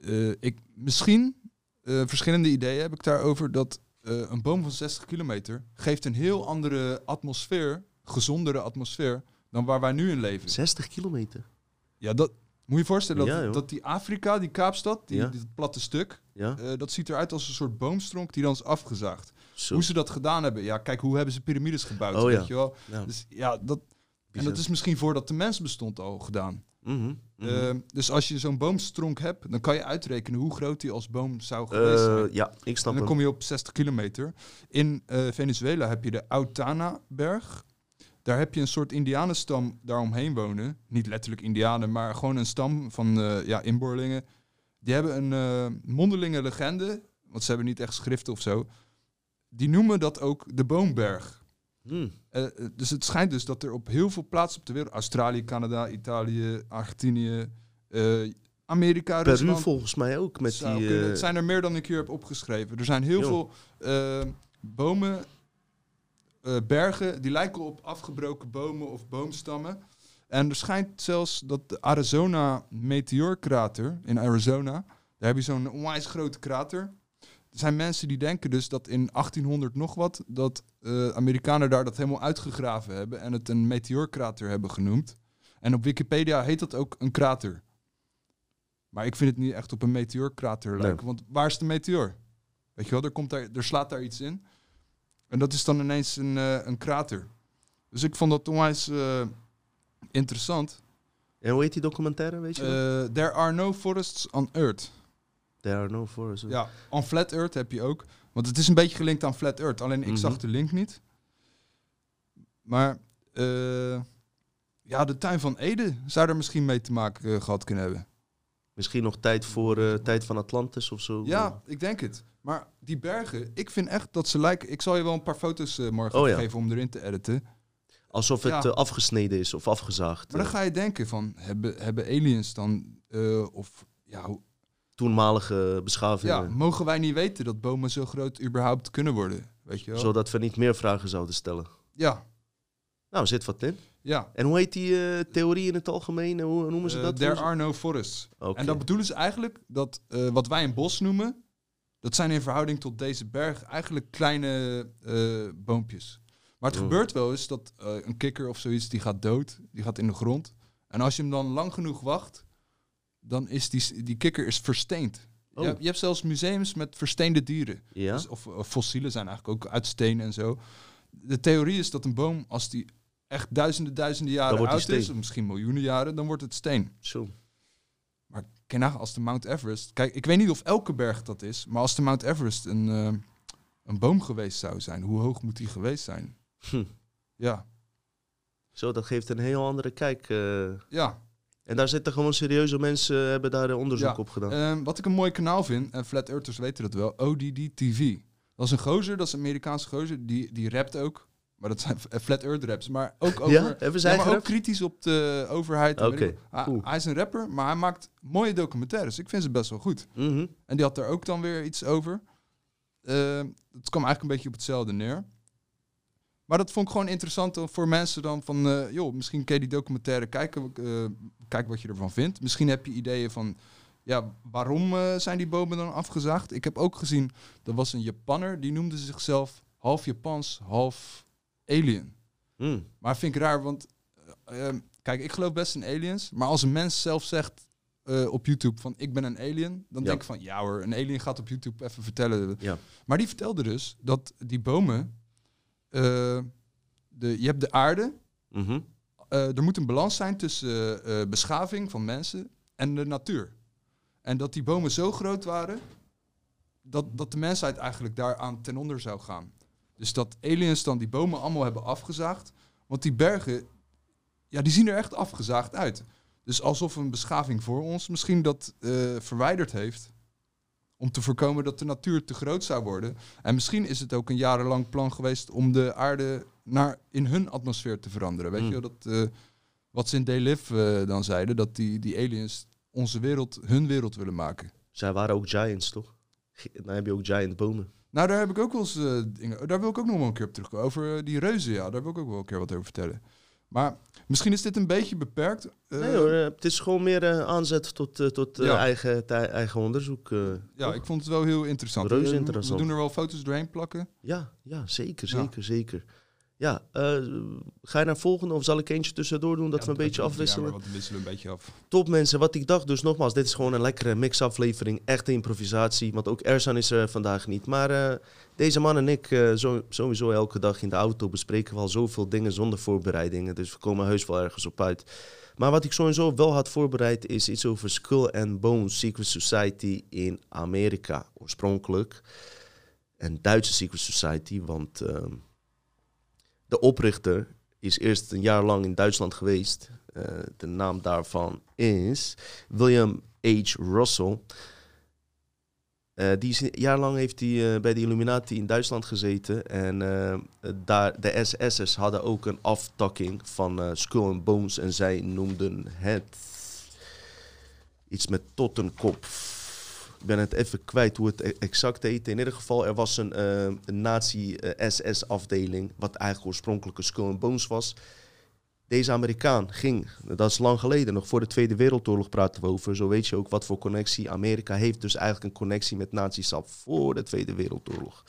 eh, ik, misschien, eh, verschillende ideeën heb ik daarover, dat eh, een boom van 60 kilometer geeft een heel andere atmosfeer, gezondere atmosfeer, dan waar wij nu in leven. 60 kilometer. Ja, dat moet je voorstellen dat, Ja, dat die Afrika, die Kaapstad, die, Ja. dit platte stuk, Ja? eh, dat ziet eruit als een soort boomstronk die dan is afgezaagd. Zo. Hoe ze dat gedaan hebben, ja, kijk, hoe hebben ze piramides gebouwd, Oh, weet je wel? Ja. Dus ja, dat, en dat is misschien voordat de mens bestond al gedaan. Mhm, mhm. Eh, dus als je zo'n boomstronk hebt, dan kan je uitrekenen hoe groot die als boom zou geweest zijn. Eh, ja, ik snap En dan kom je op 60 kilometer. In eh, Venezuela heb je de Autana-berg. Daar heb je een soort indianenstam daaromheen wonen. Niet letterlijk indianen, maar gewoon een stam van eh, ja, inboorlingen. Die hebben een eh, mondelinge legende, want ze hebben niet echt schriften of zo. Die noemen dat ook de Boomberg. Hmm. Eh, eh, dus het schijnt dus dat er op heel veel plaatsen op de wereld... Australië, Canada, Italië, Argentinië, eh, Amerika, Peru Rusland... volgens mij ook. Met die, kunnen. Het zijn er meer dan ik hier heb opgeschreven. Er zijn heel veel bomen, bergen, die lijken op afgebroken bomen of boomstammen. En er schijnt zelfs dat de Arizona meteoorkrater in Arizona, daar heb je zo'n onwijs grote krater. Er zijn mensen die denken dus dat in 1800 nog wat, dat eh, Amerikanen daar dat helemaal uitgegraven hebben en het een meteoorkrater hebben genoemd. En op Wikipedia heet dat ook een krater. Maar ik vind het niet echt op een meteoorkrater Nee. lijken. Want waar is de meteoor? Weet je wel, er, komt daar, er slaat daar iets in. En dat is dan ineens een, eh, een krater. Dus ik vond dat onwijs eh, interessant. En hoe heet die documentaire, weet je wel? There are no forests on Earth. There are no forests. Ja, on Flat Earth heb je ook. Want het is een beetje gelinkt aan Flat Earth. Alleen ik Mhm. zag de link niet. Maar eh, ja, de tuin van Ede zou er misschien mee te maken eh, gehad kunnen hebben. Misschien nog tijd voor eh, tijd van Atlantis of zo. Ja, ik denk het. Maar die bergen, ik vind echt dat ze lijken... Ik zal je wel een paar foto's morgen Oh, ja. geven om erin te editen. Alsof het Ja. afgesneden is of afgezaagd. Maar dan ga je denken van, hebben, hebben aliens dan... of ja, hoe- toenmalige beschavingen. ja, mogen wij niet weten dat bomen zo groot überhaupt kunnen worden? Weet je wel? Zodat we niet meer vragen zouden stellen. Ja, Nou, zit wat in. ja. En hoe heet die eh, theorie in het algemeen? Hoe noemen ze Eh, dat? there are no forests. En dat bedoelen ze eigenlijk dat eh, wat wij een bos noemen, dat zijn in verhouding tot deze berg eigenlijk kleine boompjes. Maar het Mm. gebeurt wel eens dat een kikker of zoiets, die gaat dood, die gaat in de grond. En als je hem dan lang genoeg wacht, dan is die, die kikker is versteend. Oh. Je, hebt- je hebt zelfs museums met versteende dieren. Ja? Dus, of, of fossielen zijn eigenlijk ook uit steen en zo. De theorie is dat een boom, als die echt duizenden, duizenden jaren oud is, of misschien miljoenen jaren, dan wordt het steen. Zo. Maar ken nagaan, als de Mount Everest... Kijk, ik weet niet of elke berg dat is, maar als de Mount Everest een, eh, een boom geweest zou zijn, hoe hoog moet die geweest zijn? Hm. Ja, Zo, dat geeft een heel andere kijk. eh. ja. En daar zitten gewoon serieuze mensen, eh, hebben daar onderzoek Ja. op gedaan. Ehm, wat ik een mooi kanaal vind, en Flat Earthers weten dat wel, ODD TV. Dat is een gozer, dat is een Amerikaanse gozer, die, die rapt ook. Maar dat zijn <laughs> eh, Flat Earth raps, maar ook over... ja, hebben Ja, zij maar ook kritisch op de overheid. Oké. Hij- cool. Hij is een rapper, maar hij maakt mooie documentaires. Ik vind ze best wel goed. Mhm. En die had daar ook dan weer iets over. Eh, het kwam eigenlijk een beetje op hetzelfde neer. Maar dat vond ik gewoon interessant voor mensen dan van... eh, joh, misschien kun je die documentaire kijken. eh kijk wat je ervan vindt. Misschien heb je ideeën van... Ja, waarom eh, zijn die bomen dan afgezaagd? Ik heb ook gezien, er was een Japanner... die noemde zichzelf half Japans, half alien. Mm. Maar vind ik raar, want eh, ehm, kijk, ik geloof best in aliens. Maar als een mens zelf zegt op YouTube van ik ben een alien, dan Ja. denk ik van ja hoor, een alien gaat op YouTube even vertellen. Ja. Maar die vertelde dus dat die bomen, eh, de, je hebt de aarde, Mhm. eh, er moet een balans zijn tussen eh, beschaving van mensen en de natuur. En dat die bomen zo groot waren, dat, dat de mensheid eigenlijk daaraan ten onder zou gaan. Dus dat aliens dan die bomen allemaal hebben afgezaagd. Want die bergen, ja, die zien er echt afgezaagd uit. Dus alsof een beschaving voor ons misschien dat verwijderd heeft. Om te voorkomen dat de natuur te groot zou worden. En misschien is het ook een jarenlang plan geweest om de aarde naar in hun atmosfeer te veranderen. Weet Mm. je, wel, dat, eh, wat ze in Day Live eh, dan zeiden, dat die, die aliens onze wereld, hun wereld willen maken. Zij waren ook giants, toch? Dan heb je ook giant bomen. Nou, daar heb ik ook wel eens eh, dingen. Daar wil ik ook nog wel een keer op terugkomen. Over die reuzen, ja, daar wil ik ook wel een keer wat over vertellen. Maar misschien is dit een beetje beperkt. eh, nee hoor, eh, het is gewoon meer eh, aanzet tot, tot Ja. eigen, eigen onderzoek. ja, ik vond het wel heel interessant. Reuze interessant. We doen er wel foto's doorheen plakken. ja, ja, zeker, Ja. zeker, zeker. Ja, eh, ga je naar volgende of zal ik eentje tussendoor doen dat Ja, we een beetje ja, afwisselen? maar we wisselen een beetje af. Top mensen, wat ik dacht dus nogmaals, dit is gewoon een lekkere mix-aflevering, echte improvisatie, want ook Ersan is er vandaag niet. Maar eh, deze man en ik, eh, zo, sowieso elke dag in de auto, bespreken we al zoveel dingen zonder voorbereidingen, dus we komen heus wel ergens op uit. Maar wat ik sowieso wel had voorbereid is iets over Skull and Bones Secret Society in Amerika, oorspronkelijk. Een Duitse Secret Society, want ehm, de oprichter is eerst een jaar lang in Duitsland geweest. Eh, de naam daarvan is William H. Russell. Eh, die is een jaar lang heeft hij eh, bij de Illuminati in Duitsland gezeten. En daar, de SS'ers hadden ook een aftakking van Skull and Bones. En zij noemden het iets met Tottenkop. Ik ben het even kwijt hoe het e- exact heette. In ieder geval, er was een, eh, een nazi-SS-afdeling... wat eigenlijk oorspronkelijk een Skull and Bones was. Deze Amerikaan ging, dat is lang geleden, nog voor de Tweede Wereldoorlog praten we over. Zo weet je ook wat voor connectie. Amerika heeft dus eigenlijk een connectie met nazi's al voor de Tweede Wereldoorlog.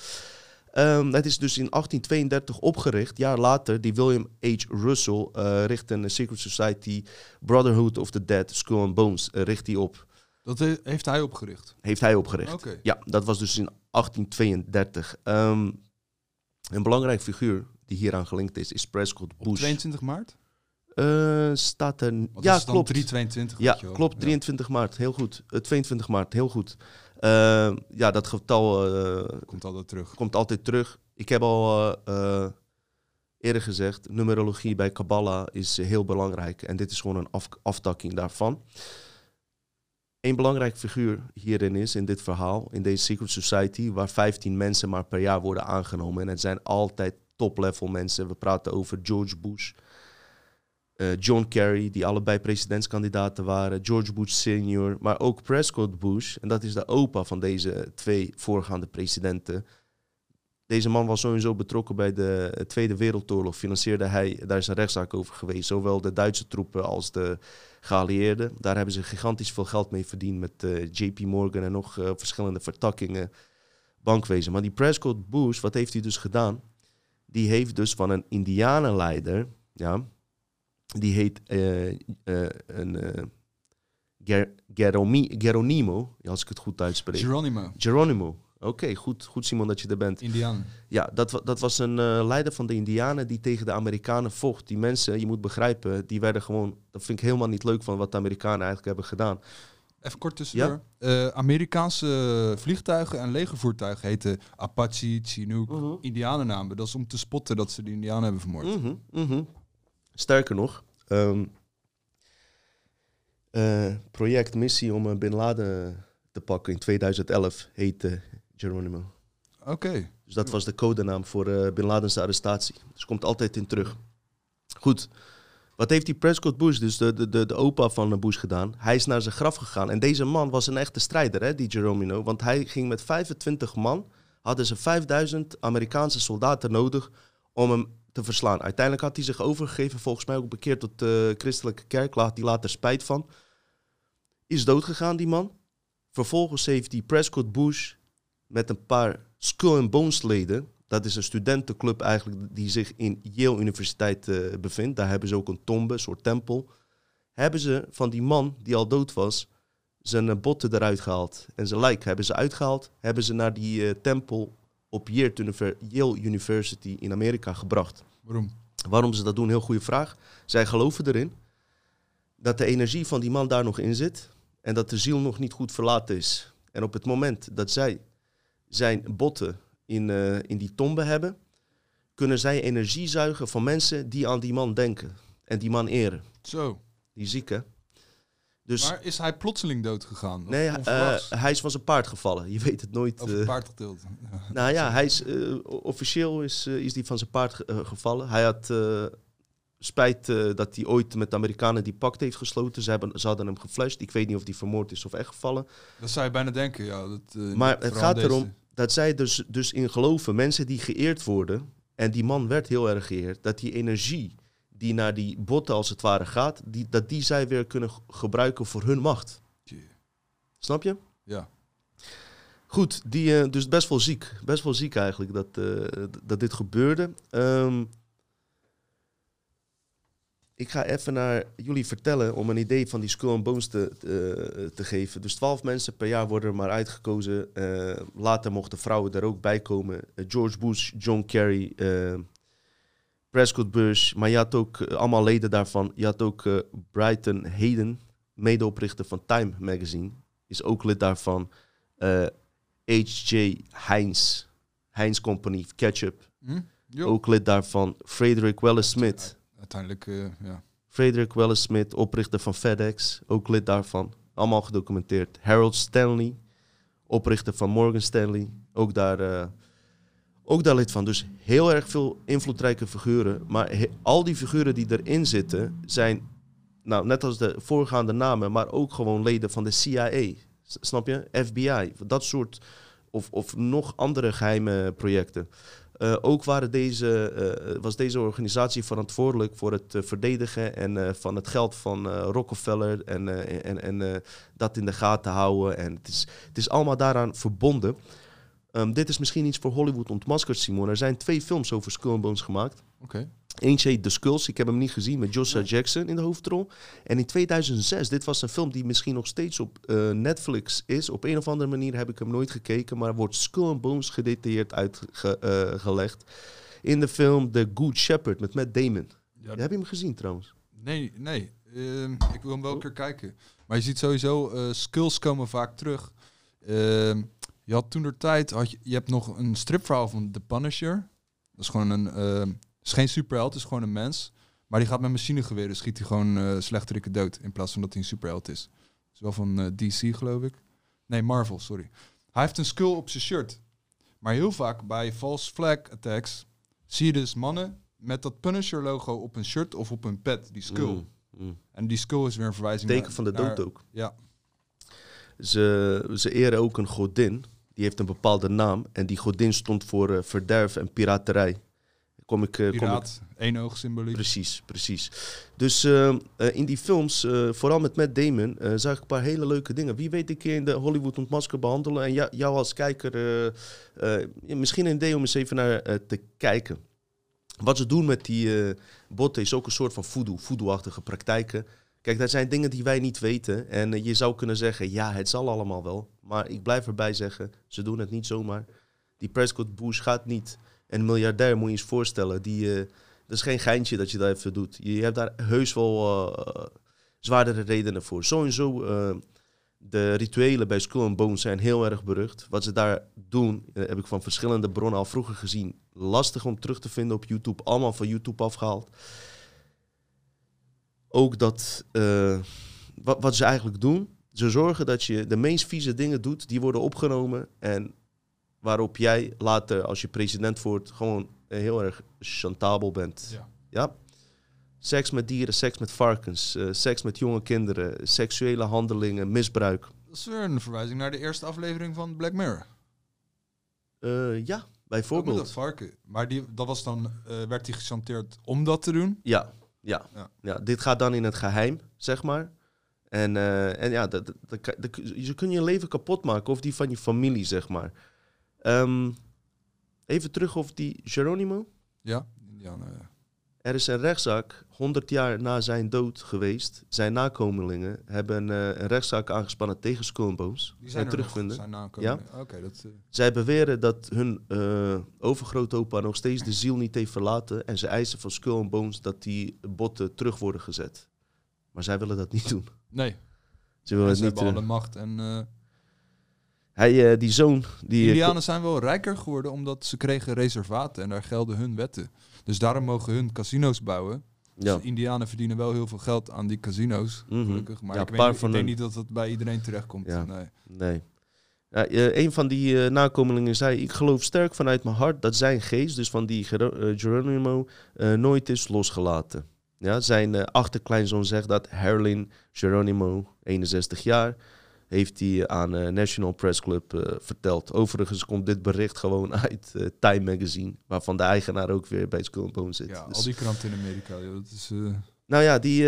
Ehm, het is dus in 1832 opgericht. Jaar later, die William H. Russell eh richtte een Secret Society Brotherhood of the Dead, Skull and Bones, eh, richt die op. Dat he- heeft hij opgericht. Heeft hij opgericht. Ja, dat was dus in 1832. Ehm, een belangrijk figuur die hieraan gelinkt is, is Prescott Op Bush. 22 maart? Eh, staat er... Wat ja, klopt. 322. Ja, klopt. Ja. 23 maart, heel goed. Eh, 22 maart, heel goed. Eh, ja, dat getal eh, Komt altijd terug. komt altijd terug. Ik heb al Eerder gezegd, numerologie bij Kabbalah is heel belangrijk. En dit is gewoon een af, aftakking daarvan. Een belangrijk figuur hierin is, in dit verhaal, in deze Secret Society, waar 15 mensen maar per jaar worden aangenomen. En het zijn altijd top-level mensen. We praten over George Bush, eh, John Kerry, die allebei presidentskandidaten waren, George Bush senior, maar ook Prescott Bush. En dat is de opa van deze twee voorgaande presidenten. Deze man was sowieso betrokken bij de Tweede Wereldoorlog. Financierde hij, daar is een rechtszaak over geweest. Zowel de Duitse troepen als de geallieerden. Daar hebben ze gigantisch veel geld mee verdiend met uh, JP Morgan en nog uh, verschillende vertakkingen bankwezen. Maar die Prescott Bush, wat heeft hij dus gedaan? Die heeft dus van een indianenleider, ja, die heet uh, een, Ger Geronimo, als ik het goed uitspreek. Geronimo. Geronimo. Oké, goed, goed Simon dat je er bent. Indiaan. Ja, dat, dat was een uh, leider van de Indianen die tegen de Amerikanen vocht. Die mensen, je moet begrijpen, die werden gewoon... Dat vind ik helemaal niet leuk van wat de Amerikanen eigenlijk hebben gedaan. Even kort tussendoor. Ja? Uh, Amerikaanse vliegtuigen en legervoertuigen heten Apache, Chinook, uh -huh. Indianennamen. Dat is om te spotten dat ze de Indianen hebben vermoord. -huh, -huh. Sterker nog, um, project missie om Bin Laden te pakken in 2011 heette Geronimo. Oké. Okay. Dus dat was de codenaam voor uh, Bin Laden's arrestatie. Dus komt altijd in terug. Goed. Wat heeft die Prescott Bush, dus de, de, de, de opa van Bush, gedaan? Hij is naar zijn graf gegaan. En deze man was een echte strijder, hè, die Geronimo. Want hij ging met 25 man, hadden ze 5000 Amerikaanse soldaten nodig om hem te verslaan. Uiteindelijk had hij zich overgegeven, volgens mij ook bekeerd tot de christelijke kerk. Laat hij later spijt van. Is doodgegaan, die man. Vervolgens heeft die Prescott Bush met een paar Skull and Bones leden. Dat is een studentenclub eigenlijk die zich in Yale Universiteit uh, bevindt. Daar hebben ze ook een tombe, een soort tempel. Hebben ze van die man die al dood was, zijn uh, botten eruit gehaald. En zijn lijk hebben ze uitgehaald. Hebben ze naar die uh, tempel op Yale University in Amerika gebracht. Waarom? Waarom ze dat doen, heel goede vraag. Zij geloven erin dat de energie van die man daar nog in zit. En dat de ziel nog niet goed verlaten is. En op het moment dat zij zijn botten in, uh, in die tombe hebben, kunnen zij energie zuigen van mensen die aan die man denken en die man eren. Zo. Die zieke. Dus, maar is hij plotseling dood gegaan? Nee, uh, hij is van zijn paard gevallen. Je weet het nooit. Over uh, paard getild. Nou ja, hij is, officieel is, is die van zijn paard ge gevallen. Hij had spijt dat hij ooit met de Amerikanen die pact heeft gesloten. Ze, hebben, ze hadden hem geflasht. Ik weet niet of hij vermoord is of echt gevallen. Dat zou je bijna denken, ja. Dat, maar het gaat deze. erom dat zij dus, dus in geloven, mensen die geëerd worden, en die man werd heel erg geëerd, dat die energie die naar die botten als het ware gaat, die, dat die zij weer kunnen gebruiken voor hun macht. Yeah. Snap je? Ja. Goed, die, uh, dus best wel ziek. Best wel ziek eigenlijk dat, dat dit gebeurde. Um, ik ga even naar jullie vertellen om een idee van die Skull and Bones te, te, te geven. Dus twaalf mensen per jaar worden er maar uitgekozen. Uh, later mochten vrouwen er ook bij komen. Uh, George Bush, John Kerry, Prescott Bush. Maar je had ook allemaal leden daarvan. Je had ook Brighton Hayden, medeoprichter van Time Magazine. Is ook lid daarvan. H.J. Heinz, Heinz Company, Ketchup. Hm? Ook lid daarvan. Frederick Wallace Smith uiteindelijk, uh, ja. Frederick Wallace Smith, oprichter van FedEx, ook lid daarvan. Allemaal gedocumenteerd. Harold Stanley, oprichter van Morgan Stanley, ook daar, uh, ook daar lid van. Dus heel erg veel invloedrijke figuren. Maar al die figuren die erin zitten, zijn, nou, net als de voorgaande namen, maar ook gewoon leden van de CIA. Snap je? FBI, dat soort, of, of nog andere geheime projecten. Uh, ook waren deze, uh, was deze organisatie verantwoordelijk voor het verdedigen en, van het geld van Rockefeller en, en, en dat in de gaten houden. En het is, het is allemaal daaraan verbonden. Um, dit is misschien iets voor Hollywood ontmaskerd, Simon. Er zijn twee films over Skull Bones gemaakt. Okay. Eentje heet The Skulls, ik heb hem niet gezien, met Joshua Jackson in de hoofdrol. En in 2006, dit was een film die misschien nog steeds op uh, Netflix is. Op een of andere manier heb ik hem nooit gekeken, maar wordt Skull and Bones gedetailleerd uitgelegd. Uh, in de film The Good Shepherd met Matt Damon. Ja, heb je hem gezien trouwens? Nee, nee. Uh, ik wil hem wel een keer kijken. Maar je ziet sowieso, uh, skulls komen vaak terug. Ehm, je had toen de tijd, had je, je hebt nog een stripverhaal van The Punisher. Dat is gewoon een is geen superheld, is gewoon een mens. Maar die gaat met machinegeweren, schiet hij gewoon eh slechterikken dood. In plaats van dat hij een superheld is. Dat is wel van eh, DC, geloof ik. Nee, Marvel, sorry. Hij heeft een skull op zijn shirt. Maar heel vaak bij false flag attacks zie je dus mannen met dat Punisher logo op een shirt of op een pet, die skull. Mm, mm. En die skull is weer een verwijzing Teken naar- van de naar- dood ook. Ja, Ze, ze eren ook een godin. Die heeft een bepaalde naam. En die godin stond voor eh, verderf en piraterij. Kom ik, eh, kom ik piraat, één oog symboliek. Precies, precies. Dus eh, eh, in die films, vooral met Matt Damon, zag ik een paar hele leuke dingen. Wie weet een keer in de Hollywood ontmasker behandelen en jou als kijker misschien een idee om eens even naar te kijken. Wat ze doen met die botten is ook een soort van voodoo, voodoo-achtige praktijken. Kijk, dat zijn dingen die wij niet weten. En je zou kunnen zeggen, ja, het zal allemaal wel. Maar ik blijf erbij zeggen, ze doen het niet zomaar. Die Prescott Bush gaat niet. En een miljardair moet je eens voorstellen, die... eh, dat is geen geintje dat je dat even doet. Je hebt daar heus wel eh, zwaardere redenen voor. Sowieso, eh de rituelen bij Skull and Bones zijn heel erg berucht. Wat ze daar doen, heb ik van verschillende bronnen al vroeger gezien. Lastig om terug te vinden op YouTube. Allemaal van YouTube afgehaald. Ook dat, wat, wat ze eigenlijk doen, ze zorgen dat je de meest vieze dingen doet, die worden opgenomen. En waarop jij later, als je president wordt, gewoon eh, heel erg chantabel bent. Ja. Ja. Seks met dieren, seks met varkens, eh, seks met jonge kinderen, seksuele handelingen, misbruik. Dat is weer een verwijzing naar de eerste aflevering van Black Mirror. Eh, ja, bijvoorbeeld. dat varken. Maar die, dat was dan, eh, werd hij gechanteerd om dat te doen. Ja, ja, Ja. ja. dit gaat dan in het geheim, zeg maar. En, en ja, dat, dat, dat, kan- dat- je kunt je leven kapot maken, of die van je familie, zeg maar. Ehm, even terug over die Geronimo. Ja, ja. Er is een rechtszaak 100 jaar na zijn dood geweest. Zijn nakomelingen hebben eh, een rechtszaak aangespannen tegen Skull. Die zijn en er terugvinden. zijn nakomelingen. Oké, dat... eh, Zij beweren dat hun eh overgrootopa nog steeds de ziel niet heeft verlaten. En ze eisen van Skull Bones dat die botten terug worden gezet. Maar zij willen dat niet doen. nee, Ze willen en het ze niet hebben alle macht. En Hij, eh, die zoon, die... eh, Indianen zijn wel rijker geworden omdat ze kregen reservaten en daar gelden hun wetten. Dus daarom mogen hun casino's bouwen. ja. Dus Indianen verdienen wel heel veel geld aan die casino's, Mhm. gelukkig. Maar Ja, ik, weet, ik denk hun- niet dat dat bij iedereen terechtkomt. Ja. Nee. Nee. Ja, eh, een van die eh, nakomelingen zei: Ik geloof sterk vanuit mijn hart dat zijn geest, dus van die Gero- eh, Geronimo, eh, nooit is losgelaten. Ja, zijn eh, achterkleinzoon zegt dat Herlin Geronimo, 61 jaar, heeft hij aan eh, National Press Club eh, verteld. Overigens komt dit bericht gewoon <laughs> uit eh, Time Magazine, waarvan de eigenaar ook weer bij Skull and Bones zit. Ja, Dus- al die kranten in Amerika, joh, dat is... nou ja, die,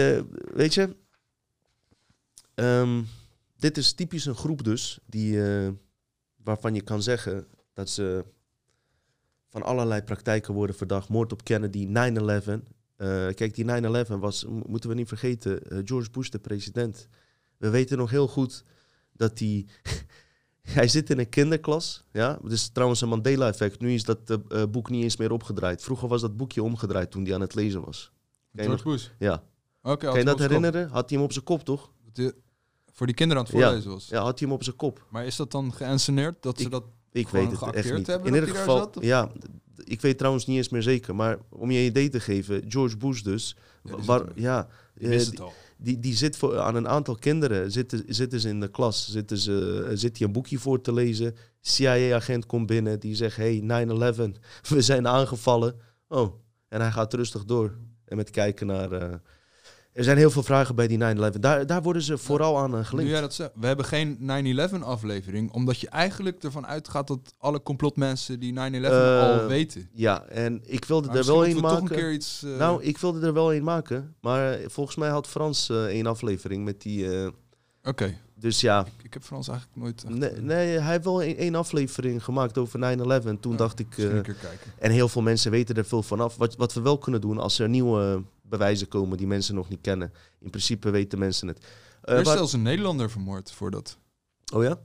weet je, ehm, dit is typisch een groep dus, die, waarvan je kan zeggen dat ze van allerlei praktijken worden verdacht. Moord op Kennedy, 9-11. Eh, kijk, die 9-11 was, mo- moeten we niet vergeten, George Bush de president. We weten nog heel goed dat hij... <laughs> Hij zit in een kinderklas, ja. Het is trouwens een Mandela-effect. Nu is dat eh, eh, boek niet eens meer opgedraaid. Vroeger was dat boekje omgedraaid toen hij aan het lezen was. Ken George Bush. Ja. Oké, Kan je dat herinneren? Had hij hem op zijn kop, toch? Voor die kinderen aan het Ja. voorlezen was. Ja, had hij hem op zijn kop. Maar is dat dan geënsceneerd? Dat ze dat... Ik weet het echt niet. hebben In ieder geval, zat, ja, ik weet trouwens niet eens meer zeker. Maar om je een idee te geven, George Bush dus, Ja, waar, ja, eh, wist die, het al. Die, die zit voor, aan een aantal kinderen, zitten, zitten ze in de klas, zitten ze, eh, zit hij een boekje voor te lezen. CIA-agent komt binnen, die zegt, hey, 9-11, <laughs> we zijn aangevallen. Oh, en hij gaat rustig door. En met kijken naar... eh, er zijn heel veel vragen bij die 9-11. Daar, daar worden ze vooral aan eh, gelinkt. jij dat we hebben geen 9-11 aflevering, omdat je eigenlijk ervan uitgaat dat alle complotmensen die 9-11 Eh, al weten. Ja, en ik wilde Maar er wel een maken. toch een keer iets... eh, Nou, ik wilde er wel een maken. Maar volgens mij had Frans één aflevering met die... Oké, dus ja, ik heb Frans eigenlijk nooit... nee, nee, hij heeft wel één aflevering gemaakt over 9-11. Toen Ja, dacht ik... en heel veel mensen weten er veel vanaf. Wat, wat we wel kunnen doen als er nieuwe bewijzen komen die mensen nog niet kennen. In principe weten mensen het. Eh, er is zelfs een Nederlander vermoord voor dat. Oh ja?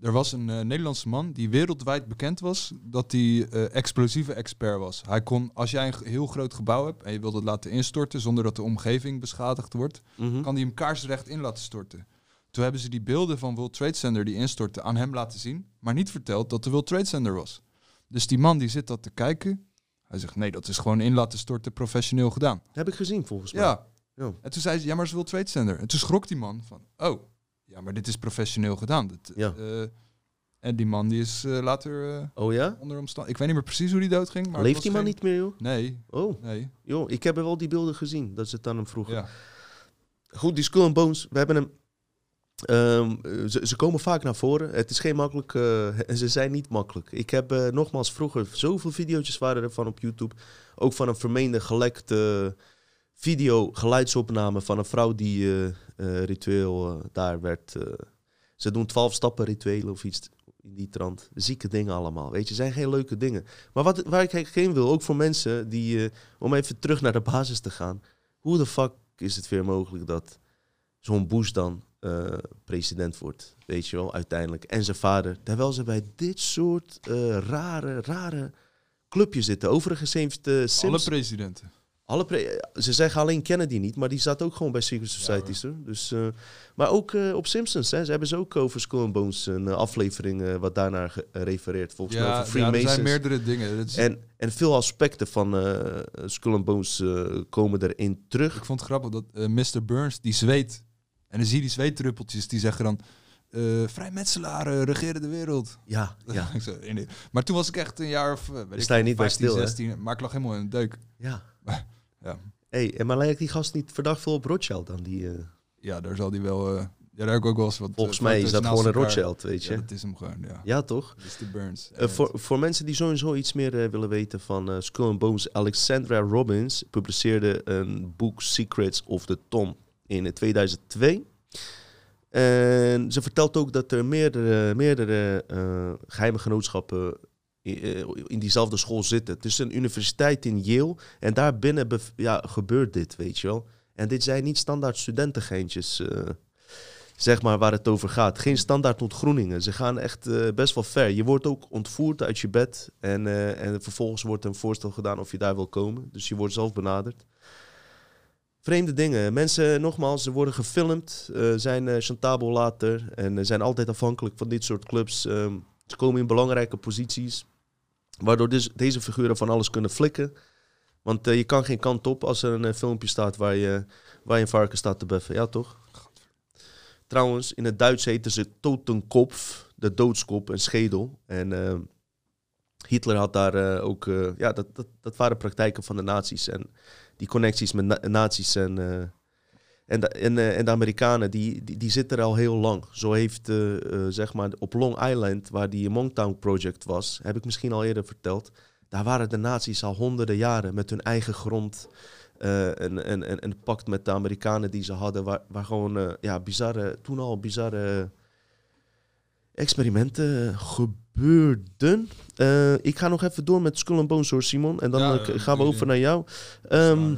Er was een eh, Nederlandse man die wereldwijd bekend was dat hij eh, explosieve expert was. Hij kon, als jij een heel groot gebouw hebt en je wilt het laten instorten zonder dat de omgeving beschadigd wordt, Mhm. kan hij hem kaarsrecht in laten storten. Toen hebben ze die beelden van World Trade Center die instortten aan hem laten zien, maar niet verteld dat de World Trade Center was. Dus die man die zit dat te kijken, Hij zegt, nee, dat is gewoon in laten storten, professioneel gedaan. Heb ik gezien volgens mij. Ja. Ja. En toen zei ze, ja, maar ze wil Trade Center. En toen schrok die man van, oh, ja, maar dit is professioneel gedaan. Dit, Ja. eh, en die man die is eh, later eh, Oh ja? onder omstand. Ik weet niet meer precies hoe die dood ging. Maar Leeft die man geen- niet meer, joh? Nee, Oh, nee. joh. Ik heb wel die beelden gezien, dat ze het aan hem vroegen. Ja. Goed, die Skull and Bones, we hebben hem... ehm, ze, komen vaak naar voren. Het is geen makkelijk... eh, en ze zijn niet makkelijk. Ik heb eh, nogmaals vroeger... Zoveel video's waren er van op YouTube. Ook van een vermeende gelekte video, geluidsopname van een vrouw die eh, ritueel daar werd... ze doen twaalf stappen rituelen of iets in die trant. Zieke dingen allemaal, weet je. zijn geen leuke dingen. Maar wat, waar ik heen wil, ook voor mensen die... om even terug naar de basis te gaan. Hoe de fuck is het weer mogelijk dat zo'n Bush dan eh, president wordt? Weet je wel, uiteindelijk. En zijn vader. Terwijl ze bij dit soort eh, rare, rare clubjes zitten. Overigens heeft uh, Alle Sims... presidenten. Alle pre- ze zeggen alleen Kennedy niet, maar die zat ook gewoon bij Secret Societies. hoor. Dus, maar ook op Simpsons, hè, ze hebben ze ook over Skull and Bones een aflevering wat daarnaar refereert. Volgens mij Ja, over ja, er Freemasons. zijn meerdere dingen. Is- en, en veel aspecten van Skull and Bones komen erin terug. Ik vond het grappig dat Mr. Burns, die zweet. En dan zie je die zweetdruppeltjes, die zeggen dan... eh vrijmetselaren regeren de wereld. Ja, <laughs> ja. Maar toen was ik echt een jaar of... eh, Weet ik sta je veel, niet bij 15, stil, hè? 16, maar ik lag helemaal in een deuk. ja. <laughs> Ja, Hey, en maar lijkt die gast niet verdacht veel op Rothschild dan? Die, eh, ja daar zal die wel... eh, ja, daar heb ik ook wel eens wat... volgens eh, mij is dat gewoon een. Rothschild, weet je. Ja, dat is hem gewoon, ja. Ja, toch? Mr. Burns. Eh, voor, voor mensen die sowieso iets meer eh, willen weten van eh, Skull and Bones, Alexandra Robbins publiceerde een boek Secrets of the Tom in eh, 2002. En ze vertelt ook dat er meerdere, meerdere eh, geheime genootschappen in, eh, in diezelfde school zitten. Het is een universiteit in Yale en daarbinnen ja, gebeurt dit, weet je wel. En dit zijn niet standaard studentengeintjes, eh, zeg maar, waar het over gaat. Geen standaard ontgroeningen. Ze gaan echt best wel ver. Je wordt ook ontvoerd uit je bed en, en vervolgens wordt een voorstel gedaan of je daar wil komen. Dus je wordt zelf benaderd. Vreemde dingen. Mensen, nogmaals, ze worden gefilmd, eh, zijn eh, chantabel later en eh, zijn altijd afhankelijk van dit soort clubs. Ehm, ze komen in belangrijke posities, waardoor dus deze figuren van alles kunnen flikken. Want je kan geen kant op als er een filmpje staat waar je, waar je een varken staat te beffen. Ja, toch? Trouwens, in het Duits heten ze Totenkopf, de doodskop, een schedel. En eh, Hitler had daar ook, ja, dat, dat, dat waren praktijken van de nazi's. En die connecties met na en, eh, en, de, en, eh, en de Amerikanen, die, die, zitten er al heel lang. Zo heeft, eh, zeg maar, op Long Island, waar die Monktown Project was, heb ik misschien al eerder verteld, daar waren de nazi's al honderden jaren met hun eigen grond. en, en, en, en pact met de Amerikanen die ze hadden, waar, waar gewoon ja, bizarre, toen al bizarre experimenten gebeurden. Eh, ik ga nog even door met Skull and Bones hoor, Simon. En dan Ja, eh, gaan we over naar jou. Ehm,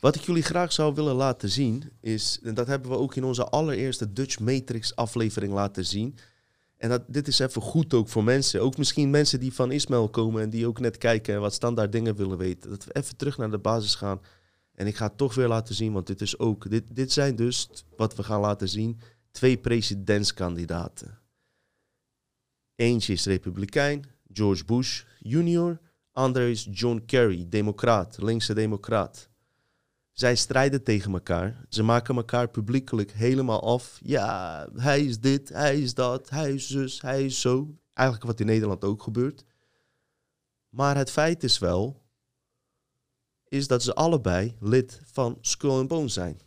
wat ik jullie graag zou willen laten zien is, en dat hebben we ook in onze allereerste Dutch Matrix aflevering laten zien. En dat, dit is even goed ook voor mensen. Ook misschien mensen die van Ismail komen en die ook net kijken en wat standaard dingen willen weten. Dat we even terug naar de basis gaan. En ik ga het toch weer laten zien, want dit is ook. Dit, dit zijn dus wat we gaan laten zien. Twee presidentskandidaten. Eentje is republikein, George Bush Jr. Ander is John Kerry, democraat, linkse democraat. Zij strijden tegen elkaar. Ze maken elkaar publiekelijk helemaal af. Ja, hij is dit, hij is dat, hij is zus, hij is zo. Eigenlijk wat in Nederland ook gebeurt. Maar het feit is wel, is dat ze allebei lid van Skull and Bones zijn.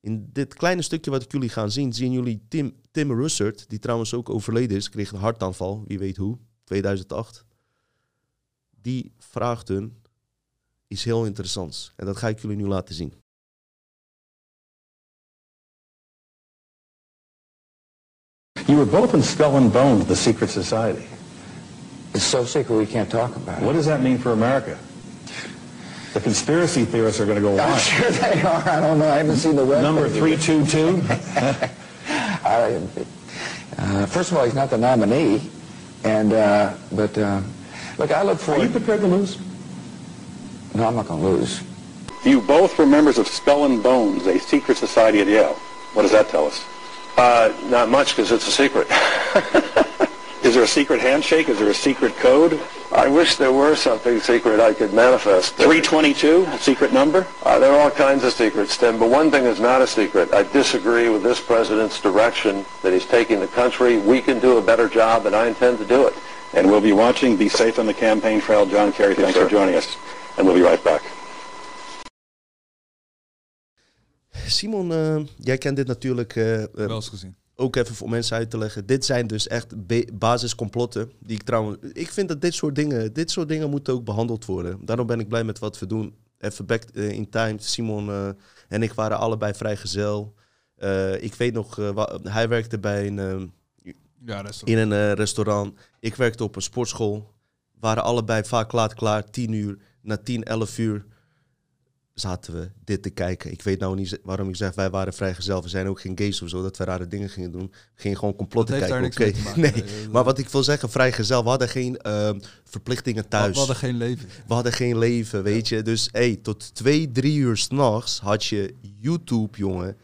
In dit kleine stukje wat ik jullie gaan zien, zien jullie Tim, Tim Russert, die trouwens ook overleden is, kreeg een hartaanval, wie weet hoe, 2008. Die vraagt hun iets heel interessants. En dat ga ik jullie nu laten zien. You were both in Skull and Bones, the secret society. It's so secret we can't talk about What it. does that mean for America? The conspiracy theorists are going to go I'm wild. sure they are. I don't know. I haven't seen the web. Number 322? <laughs> <laughs> I, uh, first of all, he's not the nominee, and uh, but uh, look, I look Are forward. you prepared to lose? No, I'm not going to lose. You both were members of Skull and Bones, a secret society at Yale. What does that tell us? Uh, not much because it's a secret. <laughs> Is Is there a secret handshake? Is there a secret code? I wish there were something secret I could manifest. 322, a secret number? Uh, there are all kinds of secrets, Tim, but one thing is not a secret. I disagree with this president's direction that he's taking the country. We can do a better job, and I intend to do it. And we'll be watching. Be safe on the campaign trail. John Kerry, thanks sir. for joining us. And we'll be right back. Simon, eh, jij kent dit natuurlijk eh, Wel eens gezien. Ook even voor mensen uit te leggen. Dit zijn dus echt basiscomplotten. Die ik trouwens. Ik vind dat dit soort dingen. Dit soort dingen moeten ook behandeld worden. Daarom ben ik blij met wat we doen. Even back eh, in time. Simon eh, en ik waren allebei vrijgezel. Eh ik weet nog, hij werkte bij een, eh, Ja, in een restaurant. Ik werkte op een sportschool. Waren allebei vaak laat klaar. 10 uur. Na 10, 11 uur zaten we dit te kijken. Ik weet nou niet waarom ik zeg wij waren vrijgezel. We zijn ook geen gays of zo, dat we rare dingen gingen doen. We gingen gewoon complotten kijken. <laughs> maken. Nee, Nee, maar wat ik wil zeggen, vrijgezel. We hadden geen ehm, verplichtingen We thuis. hadden geen leven. We hadden geen leven, weet je. Dus hey, tot twee, drie uur s'nachts had je YouTube, jongen.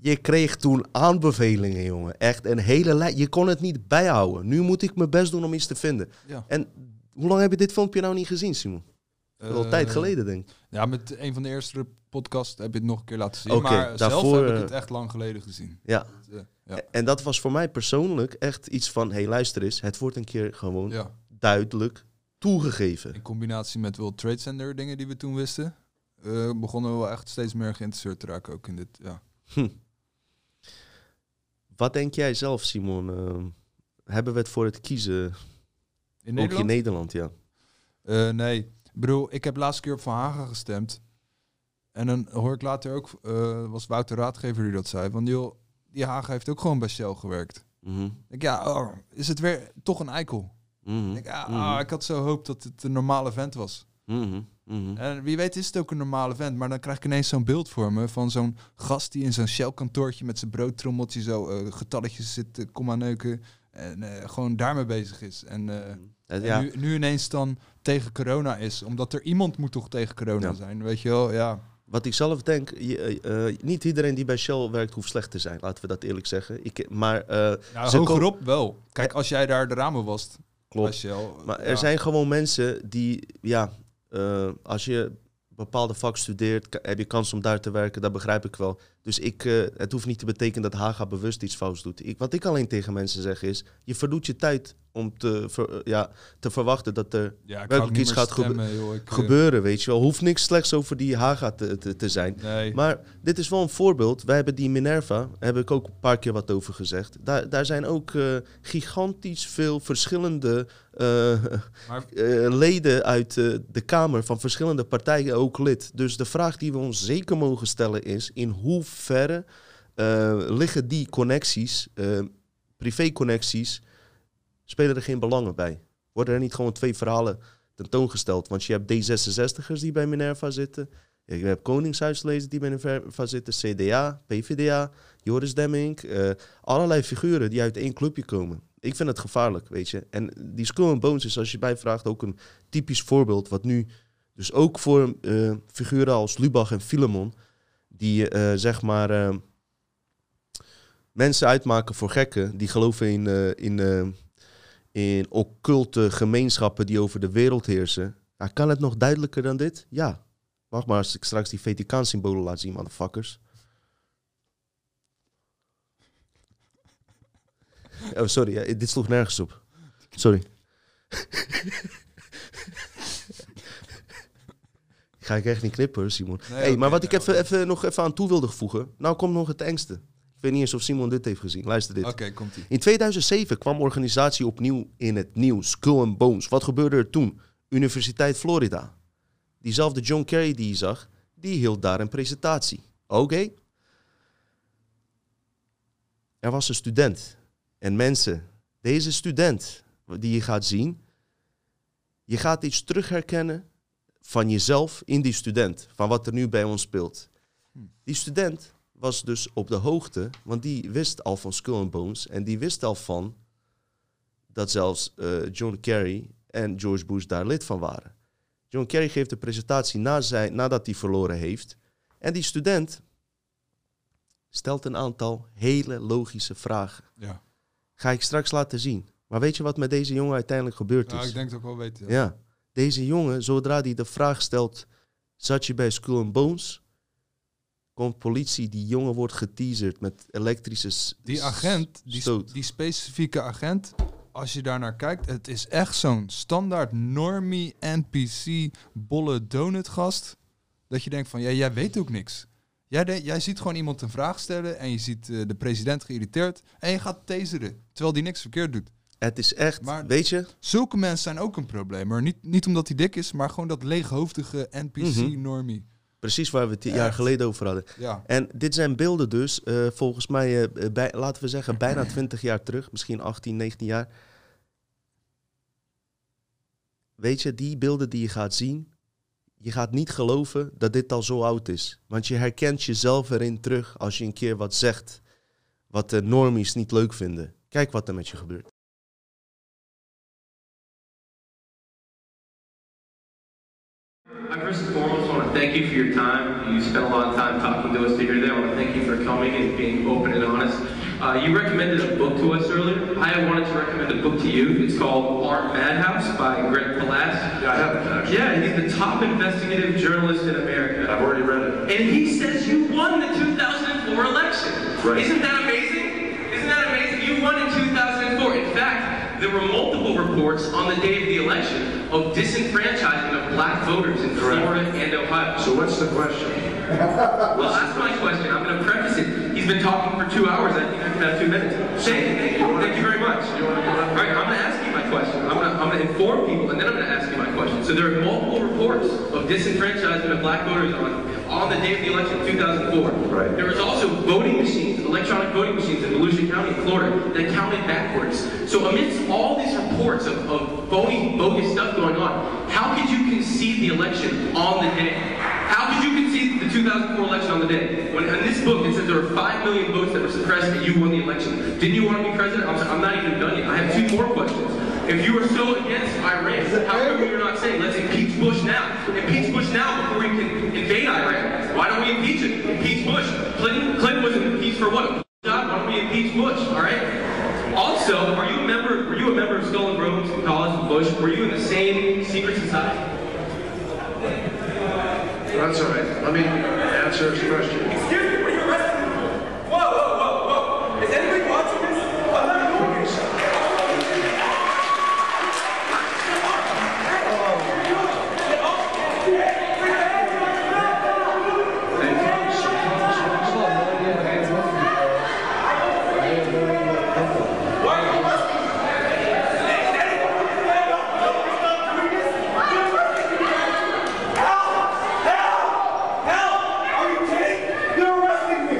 Je kreeg toen aanbevelingen, jongen. Echt een hele lijst. Je kon het niet bijhouden. Nu moet ik mijn best doen om iets te vinden. Ja. En hoe lang heb je dit filmpje nou niet gezien, Simon? Een tijd Eh, geleden, denk ik. Ja, met een van de eerste podcasts heb je het nog een keer laten zien. Oké, maar zelf daarvoor, heb ik eh, het echt lang geleden gezien. Ja. Eh, ja. En dat was voor mij persoonlijk echt iets van... hey, luister eens. Het wordt een keer gewoon ja. duidelijk toegegeven. In combinatie met World Trade Center dingen die we toen wisten, begonnen we wel echt steeds meer geïnteresseerd te raken ook in dit. Ja. Wat denk jij zelf, Simon? Hebben we het voor het kiezen In ook Nederland? in Nederland? Ja. Nee. Bedoel, ik heb laatste keer op Van Haga gestemd. En dan hoor ik later ook, eh, was Wouter Raadgever die dat zei, van joh, die Haga heeft ook gewoon bij Shell gewerkt. Mhm. Ik ja, oh, is het weer toch een eikel? Mhm. Ik, ah, Mhm. ah, ik had zo hoop dat het een normale vent was. En wie weet is het ook een normale vent, maar dan krijg ik ineens zo'n beeld voor me van zo'n gast die in zo'n Shell-kantoortje met zijn broodtrommeltje zo eh, getalletjes zit te komma neuken en eh, gewoon daarmee bezig is. En, en ja. nu, nu ineens dan tegen corona is, omdat er iemand moet toch tegen corona Ja. zijn, weet je wel? Ja, Wat ik zelf denk, je, eh, eh, niet iedereen die bij Shell werkt hoeft slecht te zijn. Laten we dat eerlijk zeggen. Ik, maar ja Ze hogerop wel. Kijk, als jij daar de ramen wast bij klopt. Shell, Maar er ja. zijn gewoon mensen die, ja, als je bepaalde vak studeert, heb je kans om daar te werken. Dat begrijp ik wel. Dus ik, eh, het hoeft niet te betekenen dat Haga bewust iets fout doet. Ik, wat ik alleen tegen mensen zeg is, je verdoet je tijd om te, ver- eh, ja, te verwachten dat er ja, werkelijk iets gaat gebe- stemmen, joh. Ik, eh, gebeuren, weet je wel. Hoeft niks slechts over die Haga te, te, te zijn. Nee. Maar dit is wel een voorbeeld. Wij hebben die Minerva, daar heb ik ook een paar keer wat over gezegd. Daar, daar zijn ook gigantisch veel verschillende <laughs> Maar- leden uit de Kamer van verschillende partijen ook lid. Dus de vraag die we ons zeker mogen stellen is: in hoeverre eh, liggen die connecties, eh privé-connecties, spelen er geen belangen bij? Worden er niet gewoon twee verhalen tentoongesteld? Want je hebt D66'ers die bij Minerva zitten. Je hebt Koningshuislezers die bij Minerva zitten. CDA, PvdA, Joris Demming. eh, allerlei figuren die uit één clubje komen. Ik vind het gevaarlijk, weet je. En die Skull and Bones is, als je bijvraagt, ook een typisch voorbeeld. Wat nu dus ook voor figuren als Lubach en Filemon... die eh, zeg maar eh, mensen uitmaken voor gekken... die geloven in, eh, in, in occulte gemeenschappen die over de wereld heersen. Kan het nog duidelijker dan dit? Ja. Wacht maar als ik straks die Vatikaan-symbolen laat zien, motherfuckers. Oh, sorry, dit sloeg nergens op. Sorry. <laughs> Ga ik echt niet knippen, Simon. Nee, hey, maar wat ik even, even, nog even aan toe wilde voegen. Nou komt nog het engste. Ik weet niet eens of Simon dit heeft gezien. Luister dit. Oké, komt-ie. In 2007 kwam organisatie opnieuw in het nieuws. Skull and Bones. Wat gebeurde er toen? Universiteit Florida. Diezelfde John Kerry die je zag, die hield daar een presentatie. Oké. Er was een student. En mensen, deze student die je gaat zien, je gaat iets terugherkennen van jezelf in die student. Van wat er nu bij ons speelt. Die student was dus op de hoogte, want die wist al van Skull and Bones en die wist al van dat zelfs eh, John Kerry en George Bush daar lid van waren. John Kerry geeft de presentatie na zijn, nadat hij verloren heeft. En die student stelt een aantal hele logische vragen. Ja. Ga ik straks laten zien. Maar weet je wat met deze jongen uiteindelijk gebeurd Ja, is? ik denk dat ik wel weet. Ja. Ja, deze jongen, zodra hij de vraag stelt, zat je bij Skull and Bones? Komt politie, die jongen wordt geteaserd met elektrische Die agent, die, die specifieke agent, als je daar naar kijkt, het is echt zo'n standaard normie NPC bolle donut gast. Dat je denkt van, ja, jij weet ook niks. Jij, de- jij ziet gewoon iemand een vraag stellen en je ziet eh, de president geïrriteerd en je gaat taseren, terwijl die niks verkeerd doet. Het is echt, Maar- weet je, Zulke mensen zijn ook een probleem. Maar niet, niet omdat hij dik is, maar gewoon dat leeghoofdige Mhm. NPC-normie. precies waar we het jaar geleden over hadden. Ja. En dit zijn beelden dus, eh, volgens mij, eh, bij, laten we zeggen, bijna <clears throat> 20 jaar terug, misschien 18, 19 jaar. Weet je, die beelden die je gaat zien, je gaat niet geloven dat dit al zo oud is. Want je herkent jezelf erin terug als je een keer wat zegt wat de normies niet leuk vinden. Kijk wat er met je gebeurt. I first and foremost want to thank you for your time. You spent a lot of time talking to us to hear that. I want to thank you for coming and being open and honest. Uh, you recommended a book to us earlier. I wanted to recommend a book to you. It's called Art Madhouse by Greg Palast. Yeah, I haven't actually. Yeah, he's the top investigative journalist in America. I've already read it. And he says you won the 2004 election. Right. Isn't that amazing? Isn't that amazing? You won in 2004. There were multiple reports on the day of the election of disenfranchisement of black voters in Correct. Florida and Ohio. So what's the question? <laughs> Well, that's my question. I'm going to preface it. He's been talking for two hours. I think I can have two minutes. Thank you. Thank you, thank you very much. All right, I'm going to ask you my question. I'm going to, I'm going to inform people, and then I'm going to ask you. So there are multiple reports of disenfranchisement of black voters on, on the day of the election, 2004. Right. There was also voting machines, electronic voting machines in Volusia County, Florida, that counted backwards. So amidst all these reports of, of phony, bogus stuff going on, how could you concede the election on the day? How could you concede the 2004 election on the day? When in this book it says there were 5 million votes that were suppressed and you won the election. Didn't you want to be president? I'm, I'm not even done yet. I have two more questions. If you are so against Iran, how come you're not saying let's impeach Bush now? Impeach Bush now before we can invade Iran. Why don't we impeach him? Impeach Bush. Clinton, Clinton was impeached for what? Job? Why don't we impeach Bush? All right. Also, are you a member? Were you a member of Skull and Bones college with Bush? Were you in the same secret society? That's all right. Let me answer his question. Excuse me, what are you arresting me for? Whoa, whoa, whoa, whoa. Is anybody watching this? I'm not doing this. Help! Are you kidding? You're arresting me!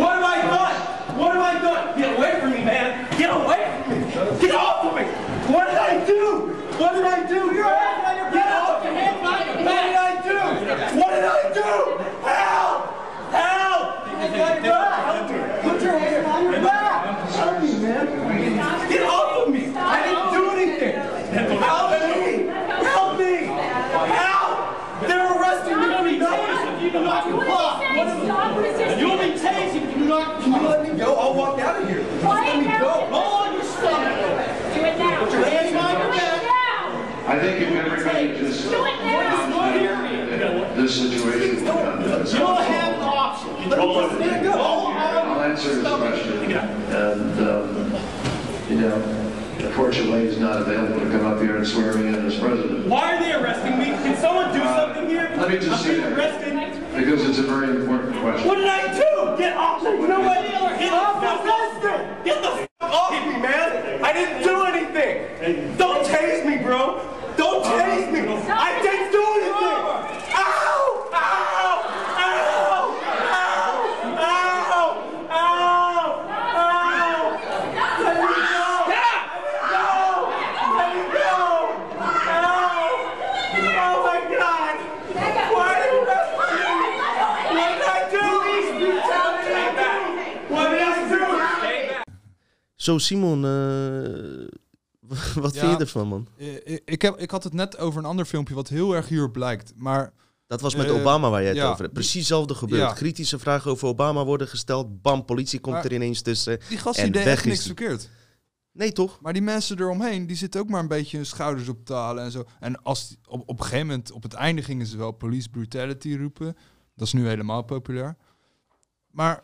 What have I done? What have I done? Get away from me, man! Get away from me! Get off of me! What did I do? What did I do? You're Get off of me! What did I do? What did I do? Help! Help! Help me! Put your hand on your back! Help me, man! Get off of me! I didn't do anything! Help me! Help me! Help! They're arresting me for nothing! If you do not comply, what is You'll be tased if you do not. Can you let me go? I'll walk out of here. Just let me go. Hold on your stomach. Do it now. Put your hands behind your Do back. it now. I think if everybody just Do it now. this situation. You don't have an option. Let me just let it go. I'll answer his question. And, um, you know, unfortunately, he's not available to come up here and swear me in as president. Why are they arresting me? Can someone do something here? Let me just I'm say- arrested. Because it's a very important question. What did I do? Get off. You know what? Get off Zo, Simon, eh, <laughs> wat Ja. vind je ervan, man? Eh, Ik, ik, heb, ik had het net over een ander filmpje wat heel erg hierop blijkt. Maar Dat was met Eh, Obama waar jij het ja. over hebt. Precies hetzelfde gebeurt. Ja. Kritische vragen over Obama worden gesteld. Bam, politie komt Maar er ineens tussen. die gast En die deed echt niks verkeerd. Nee, toch? Maar die mensen eromheen, die zitten ook maar een beetje hun schouders op te halen en zo. En als, die- op, op een gegeven moment, op het einde gingen ze wel police brutality roepen. Dat is nu helemaal populair. Maar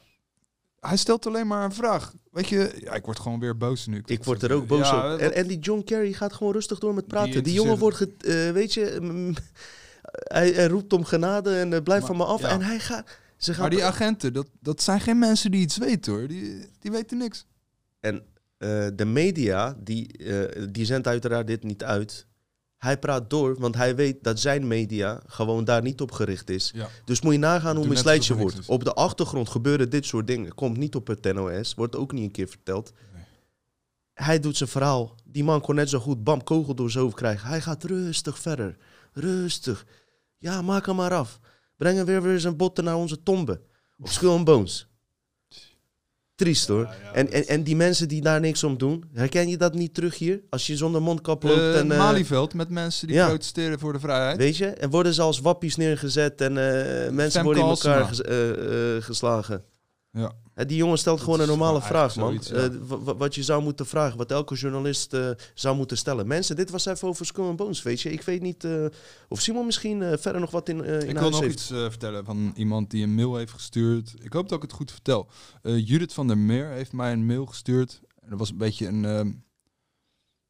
hij stelt alleen maar een vraag. Weet je, ja, ik word gewoon weer boos nu. Ik word er ook boos Ja, op. En, en die John Kerry gaat gewoon rustig door met praten. Die, Die jongen wordt, ge- eh, weet je, mm, <laughs> hij, hij roept om genade en eh, blijf Maar- van me af. ja. En hij gaat... Ze gaan Maar die agenten, dat, dat zijn geen mensen die iets weten hoor. Die, die weten niks. En eh, de media, die, die zendt uiteraard dit niet uit. Hij praat door, want hij weet dat zijn media gewoon daar niet op gericht is. Ja. Dus moet je nagaan hoe misleid je wordt. Op de achtergrond gebeuren dit soort dingen. Komt niet op het NOS, wordt ook niet een keer verteld. Hij doet zijn verhaal. Die man kon net zo goed bam, kogel door zijn hoofd krijgen. Hij gaat rustig verder. Rustig. Ja, maak hem maar af. Breng hem weer weer zijn botten naar onze tombe. Op Skull and Bones. Triest hoor. en, en, en die mensen die daar niks om doen, herken je dat niet terug hier? Als je zonder mondkap loopt Eh en... eh, Malieveld met mensen die ja. protesteren voor de vrijheid. Weet je? En worden ze als wappies neergezet en eh, mensen Femke worden in elkaar ges- geslagen. Ja. Die jongen stelt gewoon een normale vraag, man. Eh, wa- wa- wat je zou moeten vragen, wat elke journalist eh, zou moeten stellen. Mensen, dit was even over Skull and Bones, weet je. Ik weet niet eh, of Simon misschien verder nog wat in, in Ik wil nog heeft. iets vertellen van iemand die een mail heeft gestuurd. Ik hoop dat ik het goed vertel. Judith van der Meer heeft mij een mail gestuurd. Dat was een beetje een... ehm,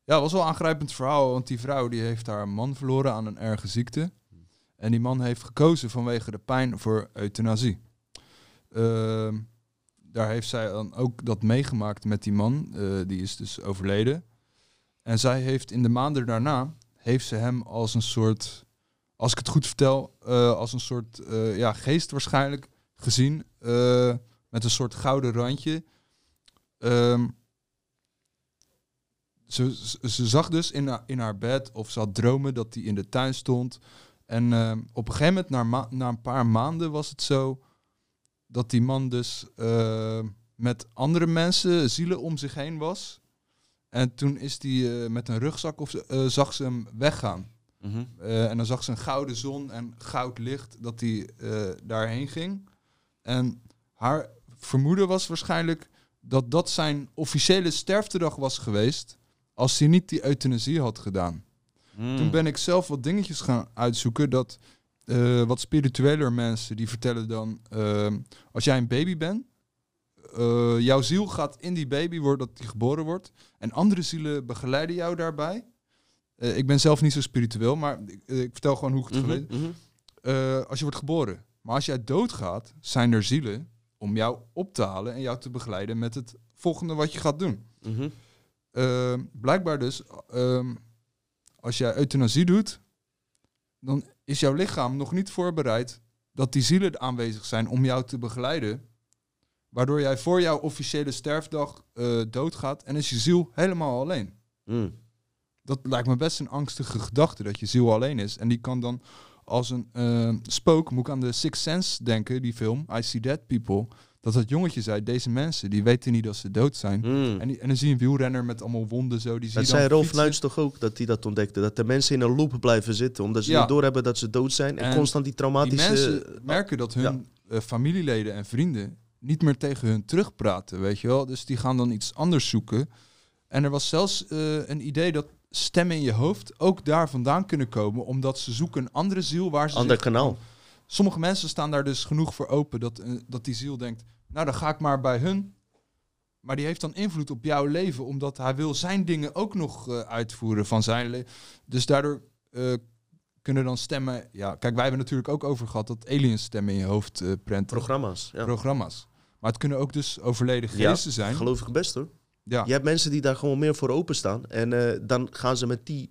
ja, was wel een aangrijpend verhaal. Want die vrouw die heeft haar man verloren aan een erge ziekte. En die man heeft gekozen vanwege de pijn voor euthanasie. Ehm, daar heeft zij dan ook dat meegemaakt met die man. Eh, die is dus overleden. En zij heeft in de maanden daarna... heeft ze hem als een soort als ik het goed vertel, eh, als een soort eh, ja, geest waarschijnlijk gezien. met een soort gouden randje. Ehm, ze, ze, zag dus in, haar- in haar bed of ze had dromen dat hij in de tuin stond. En ehm, op een gegeven moment, na, na een paar maanden, was het zo dat die man dus eh, met andere mensen, zielen om zich heen was. En toen is hij met een rugzak of eh, zag ze hem weggaan. Mhm. En dan zag ze een gouden zon en goud licht dat hij daarheen ging. En haar vermoeden was waarschijnlijk dat dat zijn officiële sterftedag was geweest als hij niet die euthanasie had gedaan. Hmm. Toen ben ik zelf wat dingetjes gaan uitzoeken dat eh, wat spiritueler mensen die vertellen dan eh, als jij een baby bent, eh, jouw ziel gaat in die baby worden dat die geboren wordt en andere zielen begeleiden jou daarbij. Eh, ik ben zelf niet zo spiritueel, maar ik, ik vertel gewoon hoe ik het. Eh, als je wordt geboren. Maar als jij doodgaat, zijn er zielen om jou op te halen en jou te begeleiden met het volgende wat je gaat doen. Mhm. Blijkbaar dus, ehm, als jij euthanasie doet, dan is jouw lichaam nog niet voorbereid dat die zielen aanwezig zijn om jou te begeleiden. Waardoor jij voor jouw officiële sterfdag eh, doodgaat en is je ziel helemaal alleen. Mm. Dat lijkt me best een angstige gedachte, dat je ziel alleen is. En die kan dan als een eh, spook, moet ik aan de Sixth Sense denken, die film, I See Dead People. Dat dat jongetje zei, deze mensen, die weten niet dat ze dood zijn. Mm. En, die, en dan zie je een wielrenner met allemaal wonden zo, die zie Dat zei Rolf. Luijns toch ook, dat hij dat ontdekte. Dat de mensen in een loop blijven zitten, omdat ze Ja. niet doorhebben dat ze dood zijn. En, En constant die Die traumatische... mensen merken dat hun eh, familieleden en vrienden niet meer tegen hun terugpraten, weet je wel. Dus die gaan dan iets anders zoeken. En er was zelfs eh, een idee dat stemmen in je hoofd ook daar vandaan kunnen komen, omdat ze zoeken een andere ziel waar ze Ander kanaal. Sommige mensen staan daar dus genoeg voor open dat, eh, dat die ziel denkt, nou dan ga ik maar bij hun. Maar die heeft dan invloed op jouw leven, omdat hij wil zijn dingen ook nog eh, uitvoeren van zijn leven. Dus daardoor eh, kunnen dan stemmen... Ja, kijk, wij hebben natuurlijk ook over gehad dat aliens stemmen in je hoofd eh prenten. Programma's, ja. Programma's. Maar het kunnen ook dus overleden geesten ja, zijn. geloof ik best hoor. Ja. Je hebt mensen die daar gewoon meer voor openstaan. En dan gaan ze met die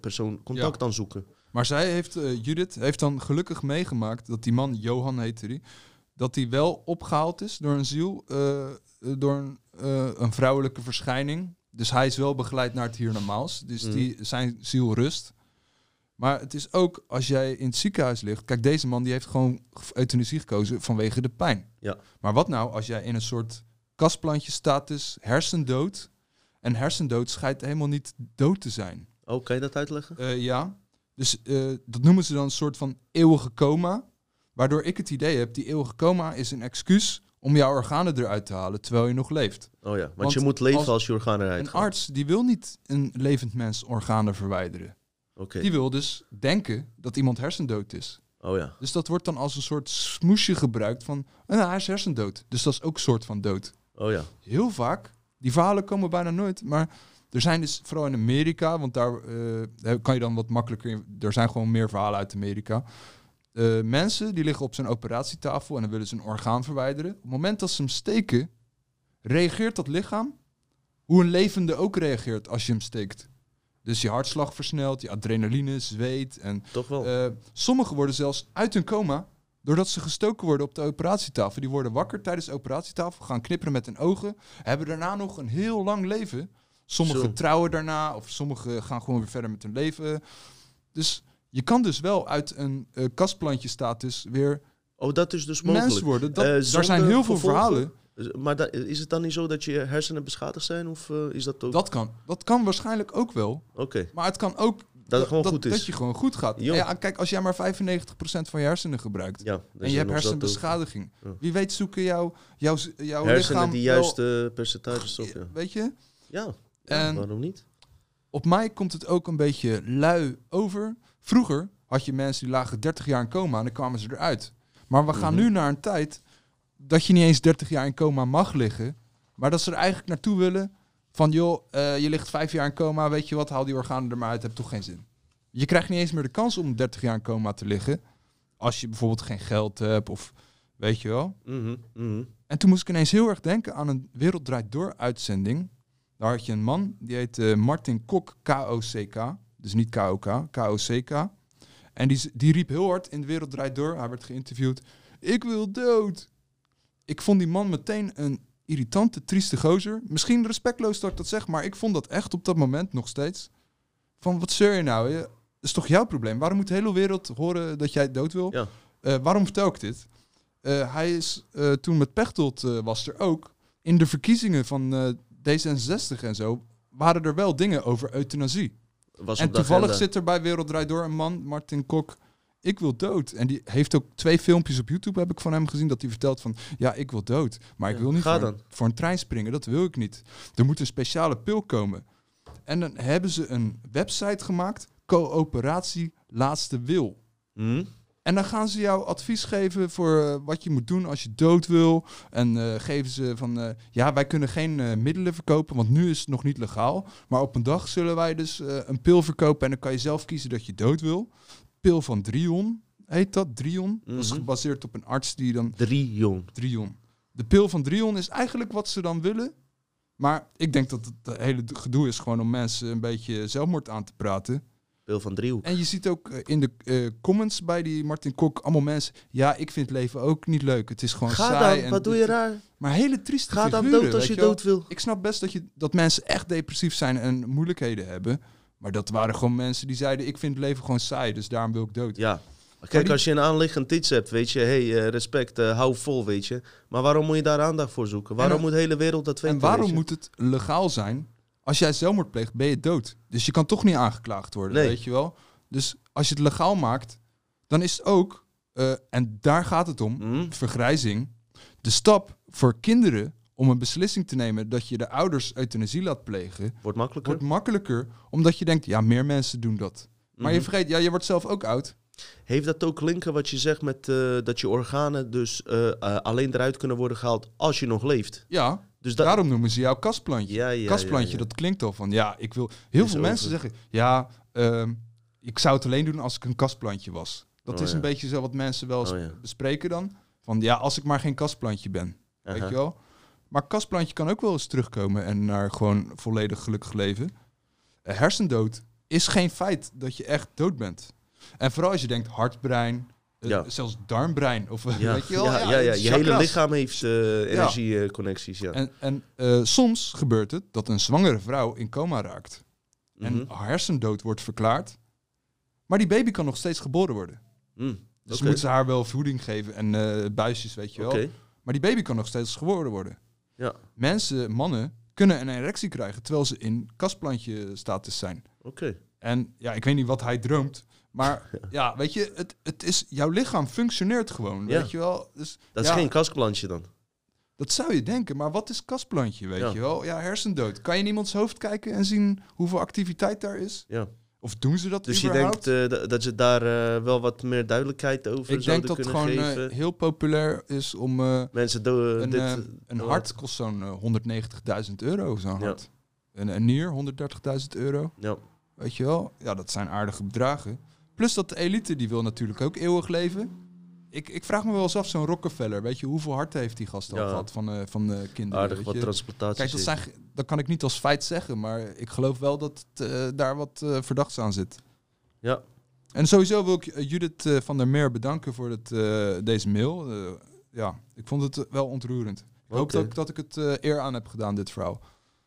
persoon contact Ja. aan zoeken. Maar zij heeft, Judith, heeft dan gelukkig meegemaakt dat die man, Johan heette die, dat hij wel opgehaald is door een ziel, eh, eh, door een, eh, een vrouwelijke verschijning. Dus hij is wel begeleid naar het hiernamaals. Dus Mhm. die, zijn ziel rust. Maar het is ook als jij in het ziekenhuis ligt. Kijk, deze man die heeft gewoon euthanasie gekozen vanwege de pijn. Ja. Maar wat nou als jij in een soort kastplantje status, hersendood. En hersendood schijnt helemaal niet dood te zijn. Oh, kan je dat uitleggen? Ja. Dus dat noemen ze dan een soort van eeuwige coma. Waardoor ik het idee heb, die eeuwige coma is een excuus om jouw organen eruit te halen terwijl je nog leeft. Oh ja, want, Want je moet leven als, als je organen eruit Een arts die wil niet een levend mens organen verwijderen. Oké. Die wil dus denken dat iemand hersendood is. Oh ja. Dus dat wordt dan als een soort smoesje gebruikt van, nou, hij is hersendood. Dus dat is ook een soort van dood. Oh ja. Heel vaak, die verhalen komen bijna nooit, maar er zijn dus, vooral in Amerika, want daar eh, kan je dan wat makkelijker, in- er zijn gewoon meer verhalen uit Amerika. Eh, mensen die liggen op zijn operatietafel en dan willen ze een orgaan verwijderen. Op het moment dat ze hem steken, reageert dat lichaam hoe een levende ook reageert als je hem steekt. Dus je hartslag versnelt, je adrenaline, zweet. En, Toch wel. eh, sommigen worden zelfs uit hun coma doordat ze gestoken worden op de operatietafel. Die worden wakker tijdens de operatietafel, gaan knipperen met hun ogen, hebben daarna nog een heel lang leven. Sommigen Zo. trouwen daarna of sommigen gaan gewoon weer verder met hun leven. Dus je kan dus wel uit een eh kastplantje status weer Oh, dat is dus mogelijk. mens worden. Dat, Eh, daar zijn heel veel gevolgen? verhalen. Maar da- is het dan niet zo dat je hersenen beschadigd zijn? Of eh, is dat ook... Dat kan. Dat kan waarschijnlijk ook wel. Oké. Maar het kan ook Dat het gewoon dat, goed is. dat je gewoon goed gaat. Ja, kijk, als jij maar 95% van je hersenen gebruikt Ja, en je hebt hersenbeschadiging, Ja. wie weet zoeken jouw, jouw, jouw Hersenen lichaam die wel- juiste percentages op, ja. Weet je? Ja, En- waarom niet? Op mij komt het ook een beetje lui over. Vroeger had je mensen die lagen 30 jaar in coma en dan kwamen ze eruit. Maar we gaan Mhm. nu naar een tijd dat je niet eens 30 jaar in coma mag liggen. Maar dat ze er eigenlijk naartoe willen van joh, eh, je ligt vijf jaar in coma, weet je wat, haal die organen er maar uit, heb toch geen zin. Je krijgt niet eens meer de kans om 30 jaar in coma te liggen. Als je bijvoorbeeld geen geld hebt of weet je wel. Mhm, mhm. En toen moest ik ineens heel erg denken aan een Wereld Draait Door uitzending. Daar had je een man, die heet eh, Martin Kok, K-O-C-K. Dus niet K-O-K, K-O-C-K. En die, die riep heel hard in de Wereld Draait Door. Hij werd geïnterviewd. Ik wil dood. Ik vond die man meteen een irritante, trieste gozer. Misschien respectloos dat ik dat zeg, maar ik vond dat echt op dat moment nog steeds. Van, wat zeur je nou? Dat is toch jouw probleem? Waarom moet de hele wereld horen dat jij dood wil? Ja. Eh, waarom vertel ik dit? Eh, hij is eh, toen met Pechtold was er ook. In de verkiezingen van eh, D66 en zo waren er wel dingen over euthanasie. Was en toevallig zit er bij Wereld Draait Door een man, Martin Kok. Ik wil dood. En die heeft ook twee filmpjes op YouTube, heb ik van hem gezien, dat hij vertelt van, ja, ik wil dood. Maar ik wil niet voor, een trein springen, dat wil ik niet. Er moet een speciale pil komen. En dan hebben ze een website gemaakt, Coöperatie Laatste Wil. Mhm. En dan gaan ze jou advies geven voor eh, wat je moet doen als je dood wil. En eh, geven ze van, eh, ja, wij kunnen geen middelen verkopen, want nu is het nog niet legaal. Maar op een dag zullen wij dus een pil verkopen en dan kan je zelf kiezen dat je dood wil. Pil van Drion heet dat, Drion. Dat is Mhm. gebaseerd op een arts die dan... Drie jong. Drion. De pil van Drion is eigenlijk wat ze dan willen. Maar ik denk dat het hele gedoe is gewoon om mensen een beetje zelfmoord aan te praten. Van driehoek. En je ziet ook eh, in de eh, comments bij die Martin Kok allemaal mensen. Ja, ik vind het leven ook niet leuk. Het is gewoon Ga saai. dan, en wat doe je raar? Maar hele trieste Ga dan figuren, dood als je dood wil. Ik snap best dat, je, dat mensen echt depressief zijn en moeilijkheden hebben. Maar dat waren gewoon mensen die zeiden: Ik vind het leven gewoon saai, dus daarom wil ik dood. Ja. Kijk, die- als je een aanliggend iets hebt, weet je, hey, eh, respect, hou vol, weet je. Maar waarom moet je daar aandacht voor zoeken? Waarom En- moet de hele wereld dat weten? en waarom moet het legaal zijn? Als jij zelfmoord pleegt, ben je dood. Dus je kan toch niet aangeklaagd worden, Nee. weet je wel? Dus als je het legaal maakt, dan is het ook, eh, en daar gaat het om, Mhm. vergrijzing. De stap voor kinderen om een beslissing te nemen dat je de ouders euthanasie laat plegen, Wordt makkelijker. wordt makkelijker, omdat je denkt, ja, meer mensen doen dat. Maar je Mhm. vergeet, ja, je wordt zelf ook oud. Heeft dat ook linken wat je zegt met eh, dat je organen dus eh, alleen eruit kunnen worden gehaald als je nog leeft? Ja, Dus dat, daarom noemen ze jou kastplantje. Ja, ja, kastplantje, ja, dat klinkt al van, ja, ik wil... Heel Is veel over. mensen zeggen, ja, ehm, ik zou het alleen doen als ik een kastplantje was. Dat Oh, is een beetje zo wat mensen wel eens Oh, bespreken dan. Van, ja, als ik maar geen kastplantje ben. Weet je wel? Maar kastplantje kan ook wel eens terugkomen en naar gewoon volledig gelukkig leven. Hersendood is geen feit dat je echt dood bent. En vooral als je denkt hartbrein, Ja. zelfs darmbrein. Of, Ja, weet je wel? ja, ja, ja, je hele lichaam heeft eh energieconnecties, ja. En, en eh, soms gebeurt het dat een zwangere vrouw in coma raakt. En Mhm. haar hersendood wordt verklaard. Maar die baby kan nog steeds geboren worden. Mm, Dus moeten ze haar wel voeding geven en eh, buisjes, weet je wel. Maar die baby kan nog steeds geboren worden. Ja, Mensen, mannen, kunnen een erectie krijgen terwijl ze in kastplantje status zijn. oké. En ja, ik weet niet wat hij droomt. Maar <laughs> ja, weet je, het, het is, jouw lichaam functioneert gewoon, Ja. weet je wel. Dus, Dat is ja, geen kastplantje dan. Dat zou je denken, maar wat is kastplantje, weet Ja. je wel? Ja, hersendood. Kan je in iemands hoofd kijken en zien hoeveel activiteit daar is? Ja. Of doen ze dat Dus je denkt eh, dat- ze daar eh, wel wat meer duidelijkheid over Ik denk dat het gewoon eh, heel populair is om... Mensen do- een, dit, een wat- hart kost zo'n eh, 190.000 euro, zo'n hart. Een, een nier, 130.000 euro. Ja. Weet je wel? Ja, dat zijn aardige bedragen. Plus dat de elite, die wil natuurlijk ook eeuwig leven. Ik, ik vraag me wel eens af, zo'n Rockefeller, weet je, hoeveel harten heeft die gast al Ja. gehad van, eh, van de kinderen? Aardig weet wat je? transplantaties Kijk, dat, zijn, kan ik niet als feit zeggen, maar ik geloof wel dat het, eh, daar wat eh, verdachts aan zit. Ja. En sowieso wil ik Judith van der Meer bedanken voor het, deze mail. Ja, ik vond het wel ontroerend. Ik hoop Oké. dat, ik- dat ik het eer aan heb gedaan, dit verhaal.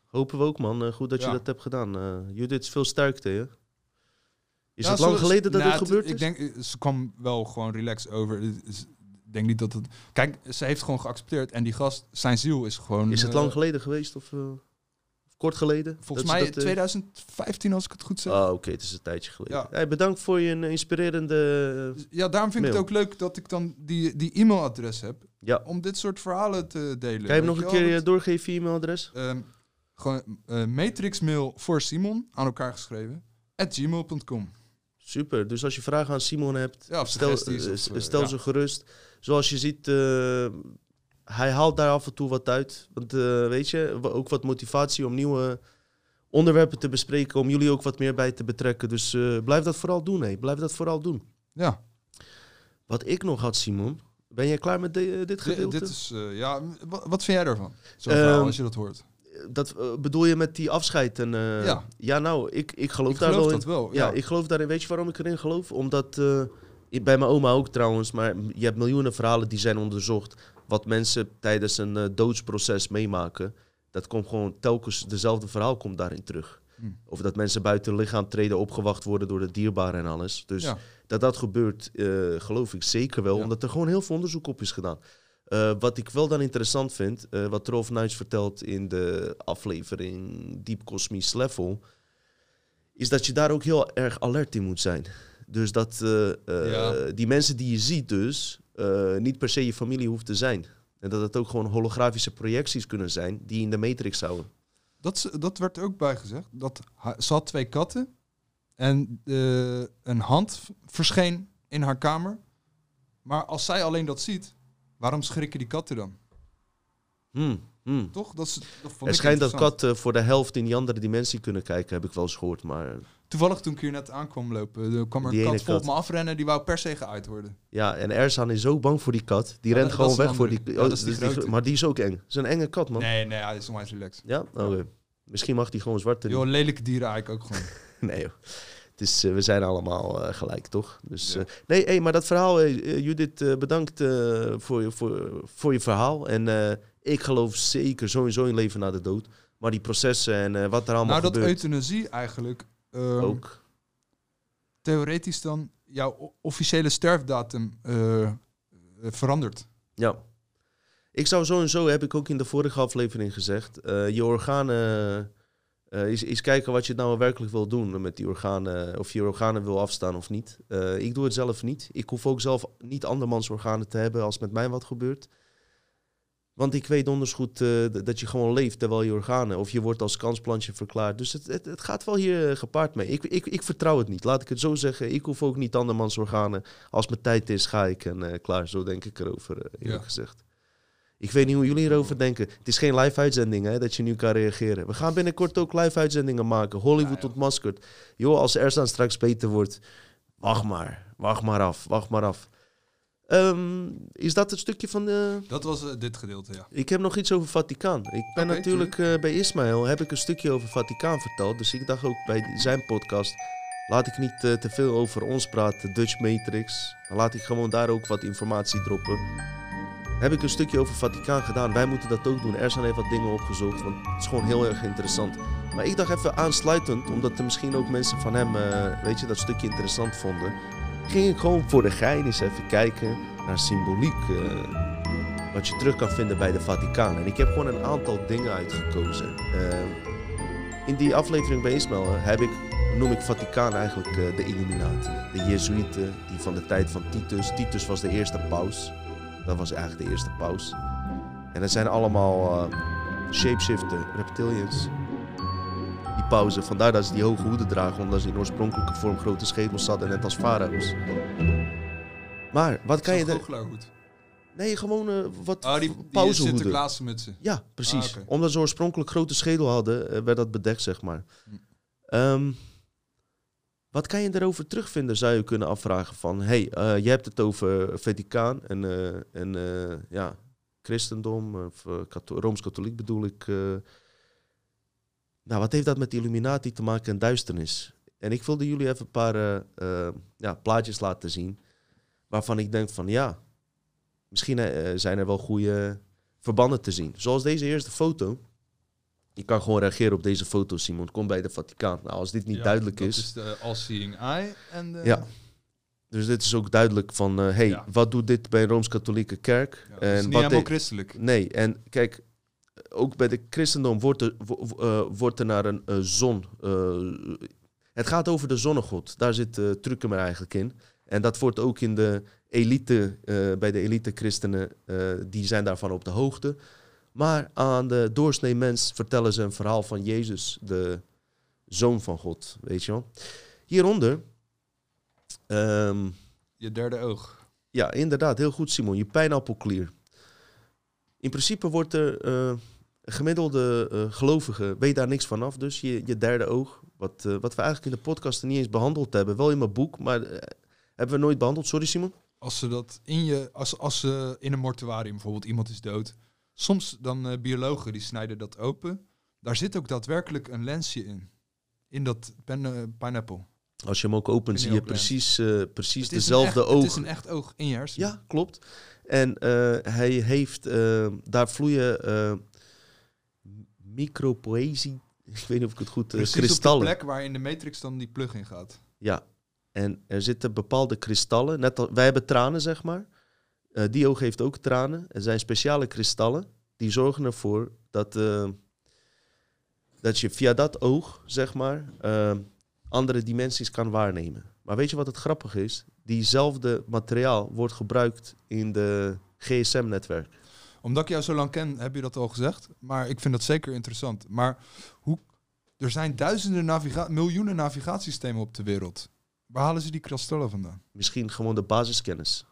Hopen we ook, man. Goed dat Ja. je dat hebt gedaan. Judith, veel sterkte, hè? Is het lang geleden dat nou, dit gebeurd is? Ik denk, eh, ze kwam wel gewoon relaxed over. Ik denk niet dat het... Kijk, ze heeft gewoon geaccepteerd. En die gast, zijn ziel is gewoon... Is het eh, lang geleden geweest of, eh, of kort geleden? Volgens mij dat, eh, 2015, als ik het goed zeg. Ah, oké, het is een tijdje geleden. Ja. Hey, bedankt voor je inspirerende... eh, Ja, daarom vind ik het ook leuk dat ik dan die, die e-mailadres heb. Ja. Om dit soort verhalen te delen. Kan je hem nog een keer dat- eh, doorgeven, je e-mailadres? Ehm, gewoon eh, matrixmail voor Simon, aan elkaar geschreven, at gmail.com. Super. Dus als je vragen aan Simon hebt, Ja, stel, eh, eh, stel ja. ze gerust. Zoals je ziet, eh, hij haalt daar af en toe wat uit. Want weet je, ook wat motivatie om nieuwe onderwerpen te bespreken. Om jullie ook wat meer bij te betrekken. Dus blijf dat vooral doen, hè. Blijf dat vooral doen. Ja, Wat ik nog had, Simon. Ben jij klaar met de- dit Di- gedeelte? dit is, ja, wat, vind jij daarvan? Zo'n Ehm, verhaal, als je dat hoort. Dat eh, bedoel je met die afscheid? En, eh, Ja. nou, ik, ik geloof Ik daar geloof wel in. wel, Ja, ja. ik geloof daarin. Weet je waarom ik erin geloof? Omdat, eh, bij mijn oma ook trouwens, maar je hebt miljoenen verhalen die zijn onderzocht. Wat mensen tijdens een doodsproces meemaken. Dat komt gewoon telkens, dezelfde verhaal komt daarin terug. Hm. Of dat mensen buiten lichaam treden, opgewacht worden door de dierbaren en alles. Dus Ja. dat dat gebeurt, geloof ik zeker wel. Omdat er gewoon heel veel onderzoek op is gedaan. Eh, wat ik wel dan interessant vind, eh, wat Rolf Nuits vertelt in de aflevering Deep Cosmisch Level, is dat je daar ook heel erg alert in moet zijn. Dus dat eh, Ja. die mensen die je ziet dus, niet per se je familie hoeft te zijn. En dat het ook gewoon holografische projecties kunnen zijn die in de matrix zouden. Dat, dat werd ook bijgezegd. Dat ze had twee katten en een hand verscheen in haar kamer. Maar als zij alleen dat ziet, waarom schrikken die katten dan? Hmm, hmm. Toch? Dat, is, dat Er schijnt dat katten voor de helft in die andere dimensie kunnen kijken, heb ik wel eens gehoord. Maar Toevallig toen ik hier net aankwam lopen, er kwam er een kat vol op me afrennen. Die wou per se geuit worden. ja, en Erzan is zo bang voor die kat. Die Ja, rent dat- gewoon dat weg voor die, oh, Ja, dat is die dus die- grote. Maar die is ook eng. Het is een enge kat, man. Nee, nee, hij is onwijs relaxed. Ja? Oké. Misschien mag die gewoon zwarte. Joh, lelijke dieren eigenlijk ook gewoon. <laughs> Nee, joh. Het is, eh, we zijn allemaal eh, gelijk, toch? Dus, Ja. eh, nee, hey, maar dat verhaal, Judith, bedankt voor, je, voor, voor je verhaal. En ik geloof zeker sowieso in leven na de dood. Maar die processen en wat er allemaal nou, dat gebeurt, euthanasie eigenlijk ehm, ook. theoretisch dan jouw officiële sterfdatum eh, verandert. Ja. Ik zou zo en zo, heb ik ook in de vorige aflevering gezegd, je organen, eh eens, eens kijken wat je nou werkelijk wil doen met die organen, of je organen wil afstaan of niet. Eh, ik doe het zelf niet. Ik hoef ook zelf niet andermans organen te hebben als met mij wat gebeurt. Want ik weet donders goed eh, dat je gewoon leeft terwijl je organen, of je wordt als kansplantje verklaard. Dus het, het, het gaat wel hier eh, gepaard mee. Ik, ik, ik vertrouw het niet, laat ik het zo zeggen. Ik hoef ook niet andermans organen. Als mijn tijd is, ga ik en eh, klaar. Zo denk ik erover, eh, eerlijk Ja. gezegd. Ik weet niet hoe jullie erover denken. Het is geen live uitzending hè, dat je nu kan reageren. We gaan binnenkort ook live uitzendingen maken. Hollywood Ja, ontmaskerd. Joh, als Erzan straks beter wordt, wacht maar. Wacht maar af, wacht maar af. Ehm, is dat het stukje van de... Dat was eh, dit gedeelte, ja. Ik heb nog iets over Vaticaan. Ik ben natuurlijk eh, bij Ismaël heb ik een stukje over Vaticaan verteld. Dus ik dacht ook bij zijn podcast. Laat ik niet eh, te veel over ons praten, Dutch Matrix. Dan laat ik gewoon daar ook wat informatie droppen. Heb ik een stukje over Vaticaan gedaan. Wij moeten dat ook doen. Ersan heeft wat dingen opgezocht, want het is gewoon heel erg interessant. Maar ik dacht even aansluitend, omdat er misschien ook mensen van hem, eh, weet je, dat stukje interessant vonden. Ging ik gewoon voor de gein eens even kijken naar symboliek. eh, wat je terug kan vinden bij de Vaticaan. En ik heb gewoon een aantal dingen uitgekozen. Eh, in die aflevering bij heb ik, noem ik Vaticaan eigenlijk de Illuminati. De Jezuïeten, die van de tijd van Titus. Titus was de eerste paus. Dat was eigenlijk de eerste paus. En dat zijn allemaal eh, shapeshifter, reptilians. Die pauze, vandaar dat ze die hoge hoeden dragen, omdat ze in oorspronkelijke vorm grote schedels hadden, net als farao's. Maar wat kan je er... Nee, gewoon eh, wat Oh, die, die. Ja, precies. Ah, oké. Omdat ze oorspronkelijk grote schedel hadden, eh, werd dat bedekt, zeg maar. Hm. Ehm, wat kan je erover terugvinden, zou je kunnen afvragen van... hey, eh, je hebt het over Vaticaan en, eh, en eh, ja, christendom, of katho- Rooms-katholiek bedoel ik. nou, wat heeft dat met Illuminati te maken en duisternis? En ik wilde jullie even een paar ja, plaatjes laten zien... waarvan ik denk van ja, misschien zijn er wel goede verbanden te zien. Zoals deze eerste foto. Je kan gewoon reageren op deze foto, Simon. Kom bij de Vaticaan. Nou, als dit niet Ja, duidelijk dat is. is de all-seeing eye. En de, Ja. Dus dit is ook duidelijk van, eh, hey, Ja. wat doet dit bij een Rooms-Katholieke kerk? Ja, dat is niet wat helemaal de- christelijk. Nee, en kijk, ook bij de christendom wordt er, wo- eh, wordt er naar een eh, zon. het gaat over de zonnegod. Daar zit uh, Truckemer eigenlijk in. En dat wordt ook in de elite, bij de elite christenen, die zijn daarvan op de hoogte. Maar aan de doorsnee mens vertellen ze een verhaal van Jezus, de zoon van God, weet je wel. Hieronder, ehm, Je derde oog. ja, inderdaad, heel goed Simon, je pijnappelklier. In principe wordt er een gemiddelde eh, gelovige, weet daar niks vanaf, dus je, je derde oog, wat, eh, wat we eigenlijk in de podcast niet eens behandeld hebben, wel in mijn boek, maar hebben we nooit behandeld, sorry Simon. Als ze dat in je, als, als ze in een mortuarium bijvoorbeeld iemand is dood, soms dan eh, biologen die snijden dat open. Daar zit ook daadwerkelijk een lensje in. In dat pen, eh, pineapple. Als je hem ook opent, zie je precies, eh, precies is dezelfde echt, oog. Het is een echt oog in je hersenen. Ja, klopt. En hij heeft, daar vloeien micropoëzie, <laughs> ik weet niet of ik het goed, Precies op kristallen. de plek waar in de matrix dan die plug in gaat. Ja, en er zitten bepaalde kristallen. Net al, wij hebben tranen, zeg maar. Eh, die oog heeft ook tranen. Er zijn speciale kristallen die zorgen ervoor dat, eh, dat je via dat oog, zeg maar, eh, andere dimensies kan waarnemen. Maar weet je wat het grappige is? Diezelfde materiaal wordt gebruikt in de GSM-netwerk. Omdat ik jou zo lang ken, heb je dat al gezegd. Maar ik vind dat zeker interessant. Maar hoe, er zijn duizenden, naviga miljoenen navigatiesystemen op de wereld. Waar halen ze die kristallen vandaan? Misschien gewoon de basiskennis.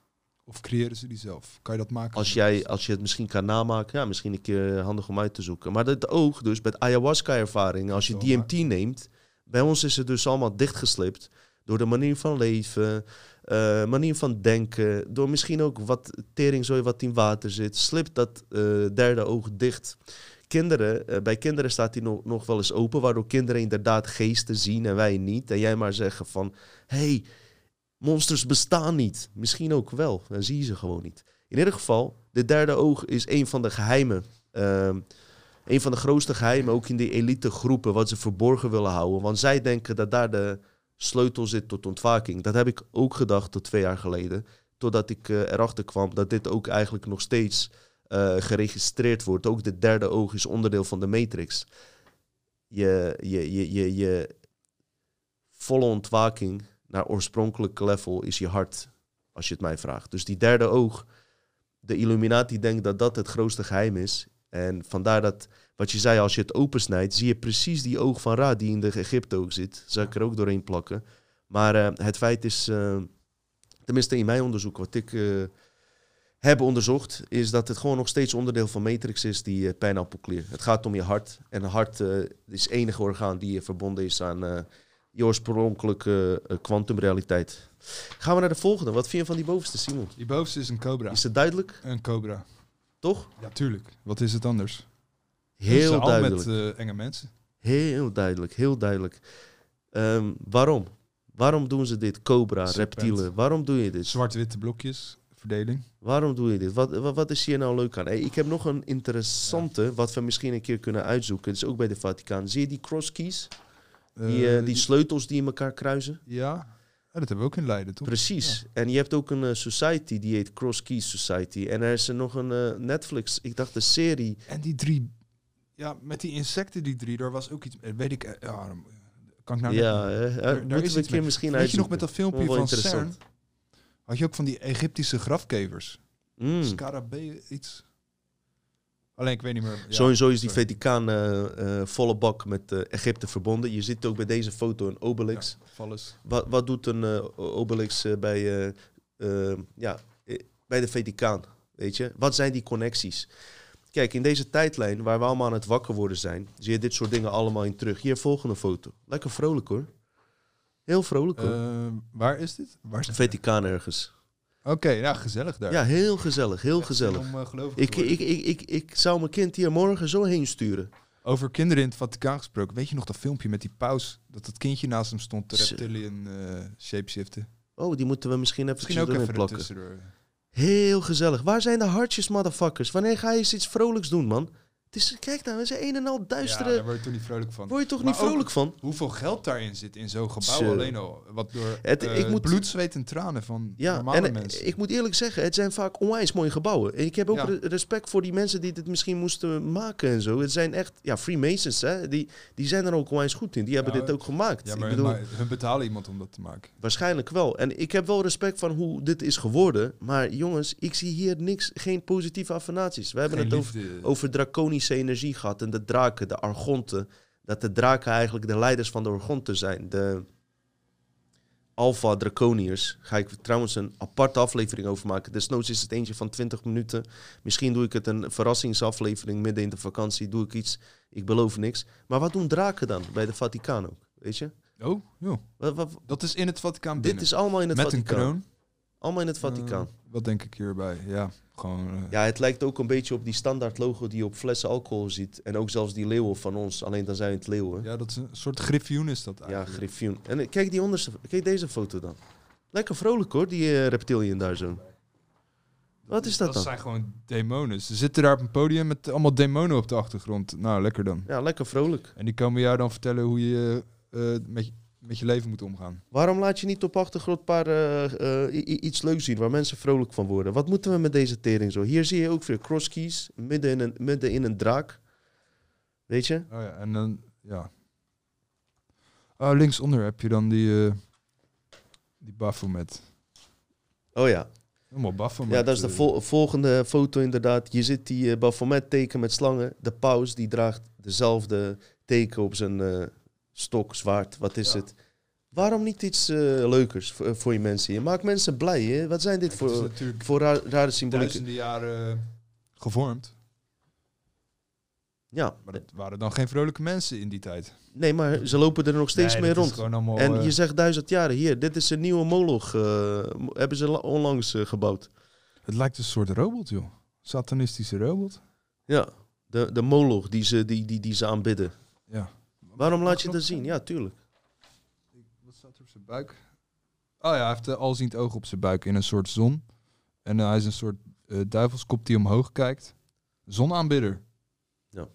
Of creëren ze die zelf? Kan je dat maken? Als, jij, als je het misschien kan namaken, ja, misschien een keer handig om uit te zoeken. Maar het oog, dus met ayahuasca-ervaring, als je Dat DMT neemt, bij ons is het dus allemaal dichtgeslipt door de manier van leven, eh, manier van denken, door misschien ook wat teringzooi wat in water zit, slipt dat eh, derde oog dicht. Kinderen, eh, bij kinderen staat die nog, nog wel eens open, waardoor kinderen inderdaad geesten zien en wij niet. En jij maar zeggen van, hey, monsters bestaan niet. Misschien ook wel, dan zie je ze gewoon niet. In ieder geval, de derde oog is een van de geheimen. ehm, een van de grootste geheimen, ook in die elite groepen, wat ze verborgen willen houden. Want zij denken dat daar de sleutel zit tot ontwaking. Dat heb ik ook gedacht tot twee jaar geleden. Totdat ik eh, erachter kwam dat dit ook eigenlijk nog steeds eh, geregistreerd wordt. Ook de derde oog is onderdeel van de matrix. Je, je, je, je, je volle ontwaking naar oorspronkelijk level is je hart, als je het mij vraagt. Dus die derde oog, de Illuminati denkt dat dat het grootste geheim is. En vandaar dat, wat je zei, als je het opensnijdt, zie je precies die oog van Ra die in de Egypte ook zit. Zou ik er ook doorheen plakken. Maar eh, het feit is, eh, tenminste in mijn onderzoek, wat ik eh, heb onderzocht, is dat het gewoon nog steeds onderdeel van Matrix is, die uh, pijnappelklier. Het gaat om je hart. En het hart is het enige orgaan die verbonden is aan je oorspronkelijke eh, kwantumrealiteit. Gaan we naar de volgende. Wat vind je van die bovenste, Simon? Die bovenste is een cobra. Is het duidelijk? Een cobra. Toch? Ja, tuurlijk. Wat is het anders? Heel al duidelijk. met eh, enge mensen. Heel duidelijk, heel duidelijk. Ehm, waarom? Waarom doen ze dit? Cobra, Serpent. reptielen. Waarom doe je dit? Zwart-witte blokjes, verdeling. Waarom doe je dit? Wat, wat, wat is hier nou leuk aan? Hey, ik heb nog een interessante, wat we misschien een keer kunnen uitzoeken. Dat is ook bij de Vaticaan. Zie je die crosskeys? Die, eh, Eh, die sleutels die in elkaar kruisen? Ja, Ja, dat hebben we ook in Leiden, toch? Precies. En je hebt ook een eh, society, die heet Cross Keys Society. En er is er nog een eh, Netflix, ik dacht de serie. En die drie... Ja, met die insecten, die drie, daar was ook iets... eh, Weet ik... eh, Ja, kan ik nou... ja, net- eh, eh, daar- daar moeten is we een keer misschien Weet je nog met dat filmpje van. CERN? Had je ook van die Egyptische grafkevers? Mm. Scarabee, iets... Alleen ik weet niet meer. ja, Sowieso is die sorry. Vaticaan eh, eh, volle bak met eh, Egypte verbonden. Je ziet ook bij deze foto een obelix. Vallus. Wat, wat doet een obelix bij, eh, eh, ja, bij de Vaticaan? Weet je? Wat zijn die connecties? Kijk, in deze tijdlijn waar we allemaal aan het wakker worden zijn, zie je dit soort dingen allemaal in terug. Hier, volgende foto. Lekker vrolijk hoor. Heel vrolijk hoor. Eh, waar is dit? Waar is de Vaticaan ergens. Oké, ja, gezellig daar. Ja, heel gezellig, heel Echt gezellig. om, eh, ik, ik, ik, ik, ik zou mijn kind hier morgen zo heen sturen. Over kinderen in het Vaticaan gesproken. Weet je nog dat filmpje met die paus? Dat dat kindje naast hem stond te reptilian eh shapeshiften. Oh, die moeten we misschien even Misschien ook even plakken. Heel gezellig. Waar zijn de hartjes, motherfuckers? Wanneer ga je eens iets vrolijks doen, man? Is, kijk nou, we zijn een en al Ja, duistere... daar word je toch niet vrolijk van. Word je toch Maar niet vrolijk van? Hoeveel geld daarin zit in zo'n gebouw Zo. alleen al. Wat door Het- eh, ik moet- bloed, zweet en tranen van Ja, normale en eh, mensen. ik moet eerlijk zeggen, het zijn vaak onwijs mooie gebouwen. En ik heb ook Ja. re- respect voor die mensen die dit misschien moesten maken en zo. Het zijn echt, ja, Freemasons, hè. Die, die zijn er ook onwijs goed in. Die hebben Ja, dit ook gemaakt. ja, ik maar, bedoel, maar hun betalen iemand om dat te maken. waarschijnlijk wel. En ik heb wel respect van hoe dit is geworden. Maar jongens, ik zie hier niks, geen positieve affirmaties. We hebben Geen het over, liefde. over draconische energie gehad en de draken, de argonten. Dat de draken eigenlijk de leiders van de argonten zijn. De alpha draconiërs. Ga ik trouwens een aparte aflevering over maken. Desnoods is het eentje van 20 minuten. Misschien doe ik het een verrassingsaflevering midden in de vakantie. Doe ik iets, ik beloof niks. Maar wat doen draken dan bij de Vaticaan ook? Weet je? Oh, joh. Wat, wat, Dat is in het Vaticaan dit binnen. is allemaal in het Met Vaticaan. een kroon. Allemaal in het Vaticaan. Eh, wat denk ik hierbij? Ja, gewoon... eh, Ja, het lijkt ook een beetje op die standaard logo die je op flessen alcohol ziet. En ook zelfs die leeuwen van ons. Alleen dan zijn het leeuwen. ja, dat is een soort griffioen is dat Ja, eigenlijk. griffioen. En eh, kijk die onderste, kijk deze foto dan. Lekker vrolijk hoor, die reptilian daar zo. Wat is dat Dat dan? zijn gewoon demonen. Ze zitten daar op een podium met allemaal demonen op de achtergrond. Nou, lekker dan. Ja, lekker vrolijk. En die komen jou dan vertellen hoe je eh, met, je- met je leven moet omgaan. Waarom laat je niet op achtergrond een paar eh, eh, iets leuks zien waar mensen vrolijk van worden? Wat moeten we met deze tering zo? Hier zie je ook weer crosskeys, midden in een, midden in een draak. Weet je? Oh ja, en dan, ja. Oh, linksonder heb je dan die, eh die Baphomet. Oh ja. Helemaal Baphomet. Ja, dat is de vol- volgende foto inderdaad. Je ziet die uh, Baphomet teken met slangen. De paus die draagt dezelfde teken op zijn stok, zwaard. Wat is Ja. het? Waarom niet iets eh, leukers voor, voor je mensen hier? Maak mensen blij. Hè? Wat zijn dit is voor, voor ra- rare symbolieken? duizenden jaren eh, gevormd. Ja, Maar dat waren dan geen vrolijke mensen in die tijd. nee, maar ze lopen er nog steeds Nee, mee rond. allemaal, En eh, je zegt duizend jaren. Hier, dit is een nieuwe moloch. eh, hebben ze la- onlangs eh, gebouwd. Het lijkt een soort robot, joh. Satanistische robot. Ja, de, de moloch die ze, die, die, die ze aanbidden. Ja. Waarom laat je dat zien? Ja, tuurlijk. Wat staat er op zijn buik? Oh ja, hij heeft een alziend oog op zijn buik in een soort zon. En eh, hij is een soort eh, duivelskop die omhoog kijkt. Zonaanbidder. Ja.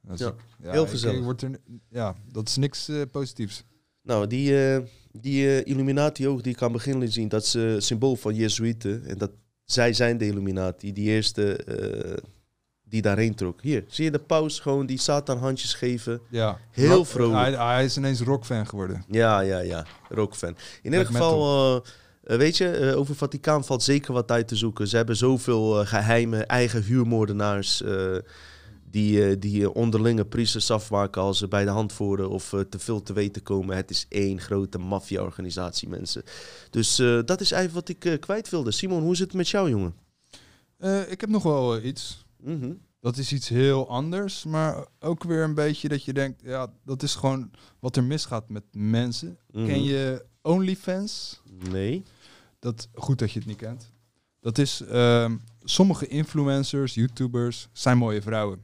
Dat is- Ja, ja, heel ik- gezellig. ik word er, ja, dat is niks eh, positiefs. Nou, die, eh, die eh, Illuminati-oog die ik aan het begin liet zien, dat is eh, symbool van Jezuïeten. En dat zij zijn de Illuminati, die eerste eh, die daarheen trok. Hier, zie je de paus gewoon die Satan handjes geven. Ja. Heel Rock- vrolijk. Hij, hij is ineens rockfan geworden. Ja, ja, ja, rockfan. In ieder geval, eh, eh, weet je, eh, over Vaticaan valt zeker wat uit te zoeken. Ze hebben zoveel eh, geheime eigen huurmoordenaars... die, die onderlinge priesters afmaken als ze bij de hand voeren of te veel te weten komen. Het is één grote maffia-organisatie, mensen. Dus dat is eigenlijk wat ik kwijt wilde. Simon, hoe zit het met jou, jongen? Ik heb nog wel eh, Mhm. Dat is iets heel anders, maar ook weer een beetje dat je denkt, ja, dat is gewoon wat er misgaat met mensen. Mhm. Ken je OnlyFans? Nee. Dat, goed dat je het niet kent. Dat is, ehm, sommige influencers, YouTubers, zijn mooie vrouwen.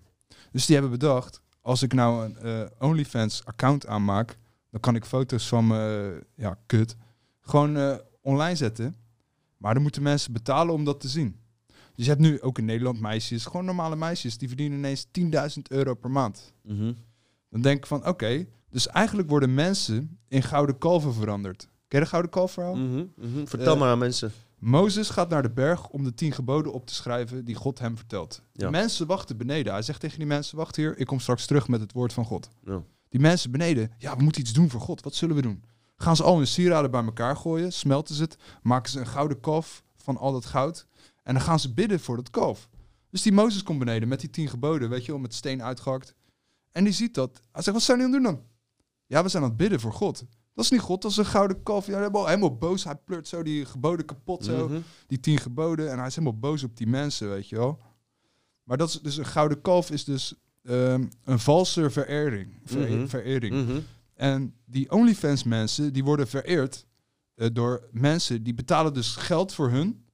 Dus die hebben bedacht, als ik nou een eh, OnlyFans account aanmaak, dan kan ik foto's van me, ja, kut, gewoon eh, online zetten. Maar dan moeten mensen betalen om dat te zien. Dus je hebt nu ook in Nederland meisjes, gewoon normale meisjes, die verdienen ineens 10.000 euro per maand. Mhm. Dan denk ik van, oké, dus eigenlijk worden mensen in gouden kalven veranderd. Ken je de gouden kalf verhaal? Mhm, mhm. Vertel Eh, maar aan mensen. Mozes gaat naar de berg om de tien geboden op te schrijven die God hem vertelt. Ja. De mensen wachten beneden. Hij zegt tegen die mensen, wacht hier, ik kom straks terug met het woord van God. Ja. Die mensen beneden, ja, we moeten iets doen voor God. Wat zullen we doen? Gaan ze al hun sieraden bij elkaar gooien, smelten ze het, maken ze een gouden kalf van al dat goud. En dan gaan ze bidden voor dat kalf. Dus die Mozes komt beneden met die tien geboden, weet je wel, met steen uitgehakt. En die ziet dat. Hij zegt, wat zijn jullie aan het doen dan? Ja, we zijn aan het bidden voor God. Dat is niet God, dat is een gouden kalf. Ja, helemaal, helemaal boos. Hij pleurt zo die geboden kapot, zo. Mhm. Die tien geboden. En hij is helemaal boos op die mensen, weet je wel. Maar dat is dus een gouden kalf is dus ehm, een valse verering. Ver- Mhm. verering. Mhm. En die OnlyFans mensen, die worden vereerd eh, door mensen die betalen dus geld voor hun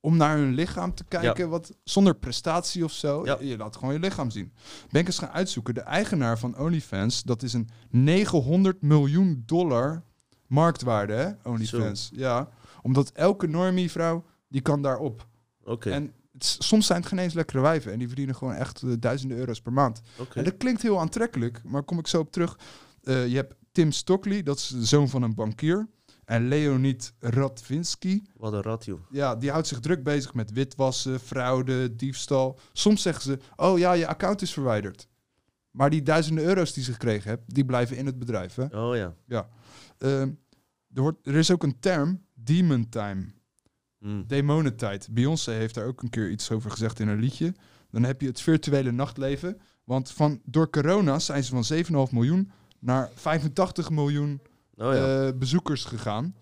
om naar hun lichaam te kijken, wat zonder prestatie of zo. Ja. Je, laat gewoon je lichaam zien. Ben ik eens gaan uitzoeken. De eigenaar van OnlyFans, dat is een 900 miljoen dollar marktwaarde, hè? OnlyFans. Ja, omdat elke normie vrouw die kan daarop. Oké. En het soms zijn het geen eens lekkere wijven en die verdienen gewoon echt eh, duizenden euro's per maand. En dat klinkt heel aantrekkelijk, maar kom ik zo op terug. Eh, je hebt Tim Stockley, dat is de zoon van een bankier. En Leonid Radvinsky, Wat een rat, joh. ja, die houdt zich druk bezig met witwassen, fraude, diefstal. Soms zeggen ze, oh ja, je account is verwijderd. Maar die duizenden euro's die ze gekregen hebben, die blijven in het bedrijf. Hè? Oh ja. Ja. Ehm, er, wordt, er is ook een term, demon time. Mm. Demonentijd. Beyoncé heeft daar ook een keer iets over gezegd in een liedje. Dan heb je het virtuele nachtleven. Want van, door corona zijn ze van 7,5 miljoen naar 85 miljoen Oh ja. eh, bezoekers gegaan.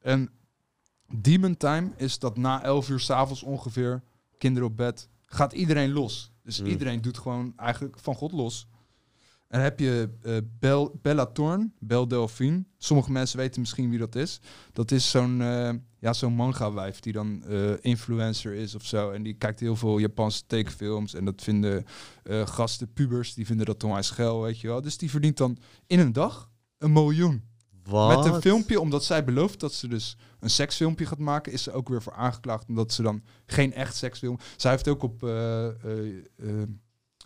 En Demon Time is dat na 11 uur s'avonds ongeveer, kinderen op bed, gaat iedereen los. Dus Mm. iedereen doet gewoon eigenlijk van God los. En heb je eh Bel, Bella Thorne, Belle Delphine. Sommige mensen weten misschien wie dat is. Dat is zo'n eh, ja, zo'n manga-wijf die dan influencer is of zo. En die kijkt heel veel Japanse tekenfilms. En dat vinden gasten, pubers, die vinden dat onwijs geil, weet je wel. Dus die verdient dan in een dag een miljoen. Wat? Met een filmpje, omdat zij belooft dat ze dus een seksfilmpje gaat maken, is ze ook weer voor aangeklaagd. Omdat ze dan geen echt seksfilm. Zij heeft ook op eh, eh, eh,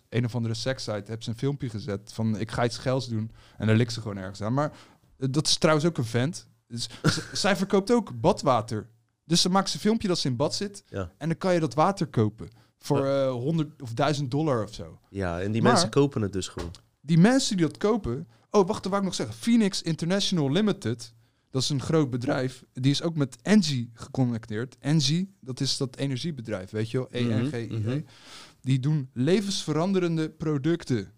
een of andere sekssite heeft ze een filmpje gezet van ik ga iets geils doen. En daar likt ze gewoon ergens aan. Maar dat is trouwens ook een vent. Dus, <laughs> zij verkoopt ook badwater. Dus ze maakt een filmpje dat ze in bad zit. Ja. En dan kan je dat water kopen. Voor eh 100 of 1000 dollar of zo. Ja, en die Maar- mensen kopen het dus gewoon. Die mensen die dat kopen. Oh, wacht, wou ik nog zeggen. Phoenix International Limited. Dat is een groot bedrijf. Die is ook met Engie geconnecteerd. Engie, dat is dat energiebedrijf, weet je wel? E-N-G-I-E. mhm. Die doen levensveranderende producten.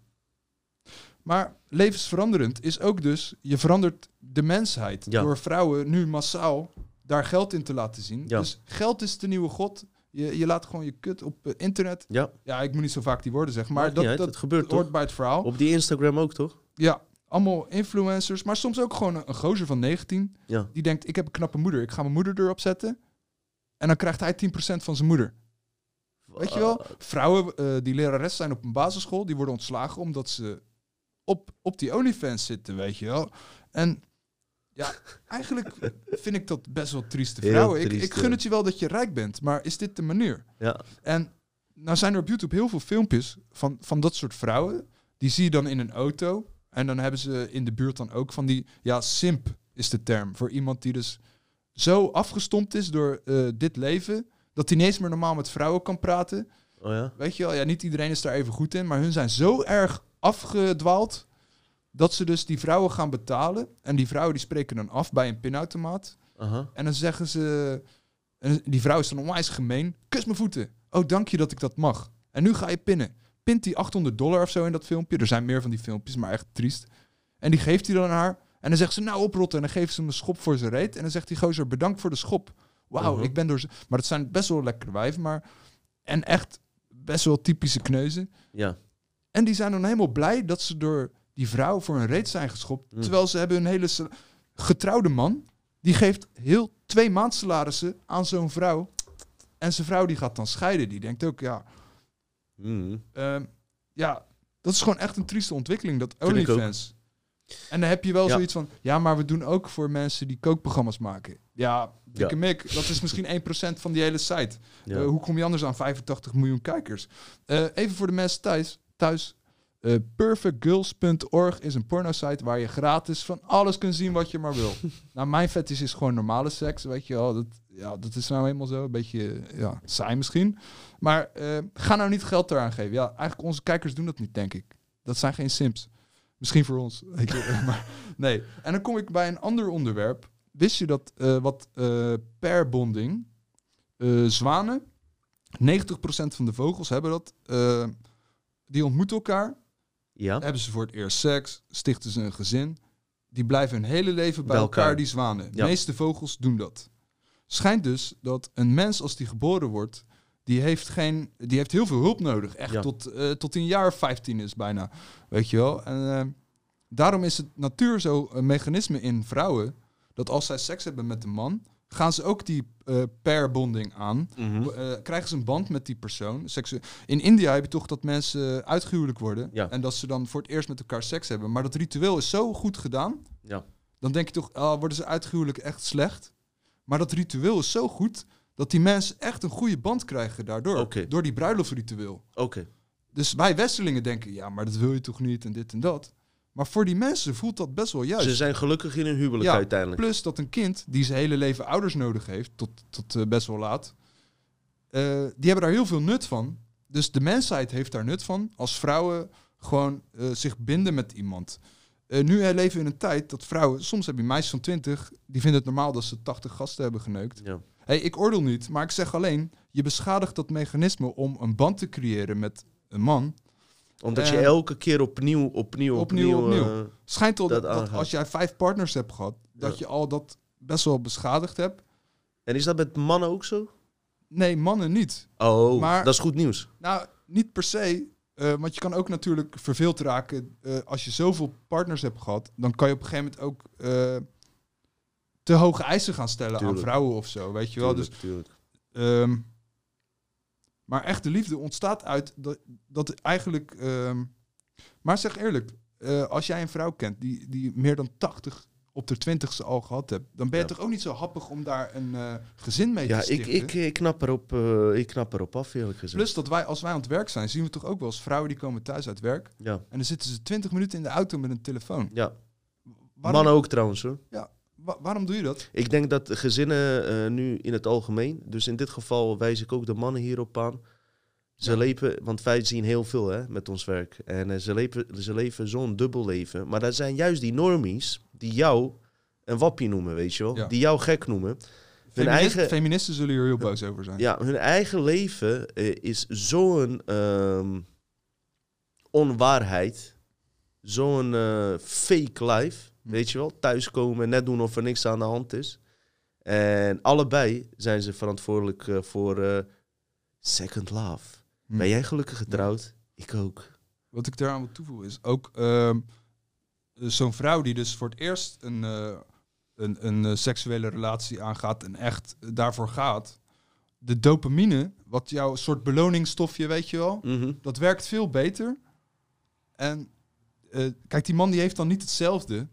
Maar levensveranderend is ook dus, je verandert de mensheid. Ja. Door vrouwen nu massaal daar geld in te laten zien. Ja. Dus geld is de nieuwe god. Je, je laat gewoon je kut op eh, internet. Ja, Ja, ik moet niet zo vaak die woorden zeggen. Maar dat, dat gebeurt hoort toch? bij het verhaal. Op die Instagram ook, toch? Ja, allemaal influencers, maar soms ook gewoon een, een gozer van 19. Ja. Die denkt, ik heb een knappe moeder, ik ga mijn moeder erop zetten. En dan krijgt hij 10% van zijn moeder. Weet je wel? Vrouwen eh, die lerares zijn op een basisschool, die worden ontslagen omdat ze op, op die OnlyFans zitten, weet je wel. En ja, <laughs> eigenlijk vind ik dat best wel trieste vrouwen. Ik, triest, ik gun het je wel dat je rijk bent, maar is dit de manier? Ja. En nou zijn er op YouTube heel veel filmpjes van, van dat soort vrouwen. Die zie je dan in een auto. En dan hebben ze in de buurt dan ook van die... Ja, simp is de term. Voor iemand die dus zo afgestompt is door eh, dit leven... dat hij niet eens meer normaal met vrouwen kan praten. Oh ja? Weet je wel, ja, niet iedereen is daar even goed in. Maar hun zijn zo erg afgedwaald... dat ze dus die vrouwen gaan betalen. En die vrouwen die spreken dan af bij een pinautomaat. En dan zeggen ze... En die vrouw is dan onwijs gemeen. Kus mijn voeten. Oh, dank je dat ik dat mag. En nu ga je pinnen. Pint die 800 dollar of zo in dat filmpje. Er zijn meer van die filmpjes, maar echt triest. En die geeft hij dan aan haar. En dan zegt ze, nou oprotten. En dan geeft ze hem een schop voor zijn reet. En dan zegt die gozer, bedankt voor de schop. Wauw, Mhm. ik ben door ze... Maar dat zijn best wel lekkere wijven, maar... En echt best wel typische kneuzen. Ja. En die zijn dan helemaal blij dat ze door die vrouw voor een reet zijn geschopt. Mm. Terwijl ze hebben een hele sal- getrouwde man. Die geeft heel twee maandsalarissen aan zo'n vrouw. En zijn vrouw die gaat dan scheiden. Die denkt ook, ja, Mhm. ehm, ja, dat is gewoon echt een trieste ontwikkeling. Dat. OnlyFans. En dan heb je wel Ja. zoiets van, ja, maar we doen ook voor mensen die kookprogramma's maken. Ja, dikke Ja. mik, dat is misschien 1% van die hele site. Ja. Eh, hoe kom je anders aan 85 miljoen kijkers? Eh, even voor de mensen thuis. thuis eh, perfectgirls.org is een porno-site waar je gratis van alles kunt zien wat je maar wil. <laughs> nou, mijn fetish is gewoon normale seks, weet je wel. Dat, ja, dat is nou eenmaal zo. Een beetje ja, saai misschien. Maar eh, ga nou niet geld eraan geven. Ja, eigenlijk onze kijkers doen dat niet, denk ik. Dat zijn geen simps. Misschien voor ons. Weet je, <laughs> maar nee. En dan kom ik bij een ander onderwerp. Wist je dat eh, wat eh pairbonding, eh, zwanen, 90% van de vogels hebben dat. eh, die ontmoeten elkaar. Ja. Hebben ze voor het eerst seks. Stichten ze een gezin. Die blijven hun hele leven bij, Bij elkaar. elkaar. die zwanen. De Ja. meeste vogels doen dat. Schijnt dus dat een mens als die geboren wordt... Die heeft, geen, die heeft heel veel hulp nodig. Echt Ja. tot, eh tot een jaar of 15 is bijna. Weet je wel? En eh, daarom is het natuur zo een mechanisme in vrouwen... dat als zij seks hebben met een man... gaan ze ook die eh pairbonding aan. Mhm. Eh, krijgen ze een band met die persoon. Seksu in India heb je toch dat mensen eh, uitgehuwelijk worden. Ja. En dat ze dan voor het eerst met elkaar seks hebben. Maar dat ritueel is zo goed gedaan. Ja. Dan denk je toch, ah, worden ze uitgehuwelijk echt slecht? Maar dat ritueel is zo goed dat die mensen echt een goede band krijgen daardoor. Door die bruiloftsritueel. Oké. Dus wij Westelingen denken, ja, maar dat wil je toch niet en dit en dat. Maar voor die mensen voelt dat best wel juist. Ze zijn gelukkig in hun huwelijk Ja, uiteindelijk. Plus dat een kind die zijn hele leven ouders nodig heeft, tot, tot eh, best wel laat, eh, die hebben daar heel veel nut van. Dus de mensheid heeft daar nut van als vrouwen gewoon eh, zich binden met iemand. Eh, nu eh, leven we in een tijd dat vrouwen, soms heb je meisjes van 20, die vinden het normaal dat ze 80 gasten hebben geneukt. Ja. Hey, ik oordeel niet, maar ik zeg alleen, je beschadigt dat mechanisme om een band te creëren met een man. Omdat je En- elke keer opnieuw, opnieuw, Opnieuw, opnieuw... opnieuw. eh, Schijnt al dat als jij vijf partners hebt gehad, dat Ja. je al dat best wel beschadigd hebt. en is dat met mannen ook zo? Nee, mannen niet. Oh, Maar- dat is goed nieuws. Nou, niet per se. Eh, want je kan ook natuurlijk verveeld raken. eh, als je zoveel partners hebt gehad, dan kan je op een gegeven moment ook eh, te hoge eisen gaan stellen Tuurlijk. aan vrouwen of zo. Weet je wel? Dus, Tuurlijk, ehm, maar echte liefde ontstaat uit dat, dat eigenlijk. ehm, maar zeg eerlijk, als jij een vrouw kent die, die meer dan 80 op de 20ste al gehad hebt, dan ben je Ja. toch ook niet zo happig om daar een eh, gezin mee Ja, te ik, stichten? ik, ik, knap erop, eh, ik knap erop af, eerlijk gezegd. Plus dat wij, als wij aan het werk zijn, zien we toch ook wel eens vrouwen die komen thuis uit werk. Ja, En dan zitten ze 20 minuten in de auto met een telefoon. ja. Waarom, mannen ook trouwens hoor. wa- waarom doe je dat? Ik denk dat gezinnen eh, nu in het algemeen, dus in dit geval wijs ik ook de mannen hierop aan. Ze Ja. leven, want wij zien heel veel hè, met ons werk. En ze leven, ze leven zo'n dubbel leven. Maar dat zijn juist die normies die jou een wappie noemen, weet je wel. Ja. Die jou gek noemen. Hun eigen, Feministen zullen hier heel boos over zijn. ja, hun eigen leven eh, is zo'n ehm, onwaarheid. Zo'n eh, fake life. Hm. Weet je wel? Thuiskomen en net doen of er niks aan de hand is. En allebei zijn ze verantwoordelijk eh, voor second love. Hm. Ben jij gelukkig getrouwd? Ik ook. Wat ik daaraan wil toevoegen is ook zo'n vrouw die dus voor het eerst een, eh, een, een eh, seksuele relatie aangaat en echt daarvoor gaat. De dopamine, wat jouw soort beloningsstofje, weet je wel, Mhm. dat werkt veel beter. En eh, kijk, die man die heeft dan niet hetzelfde.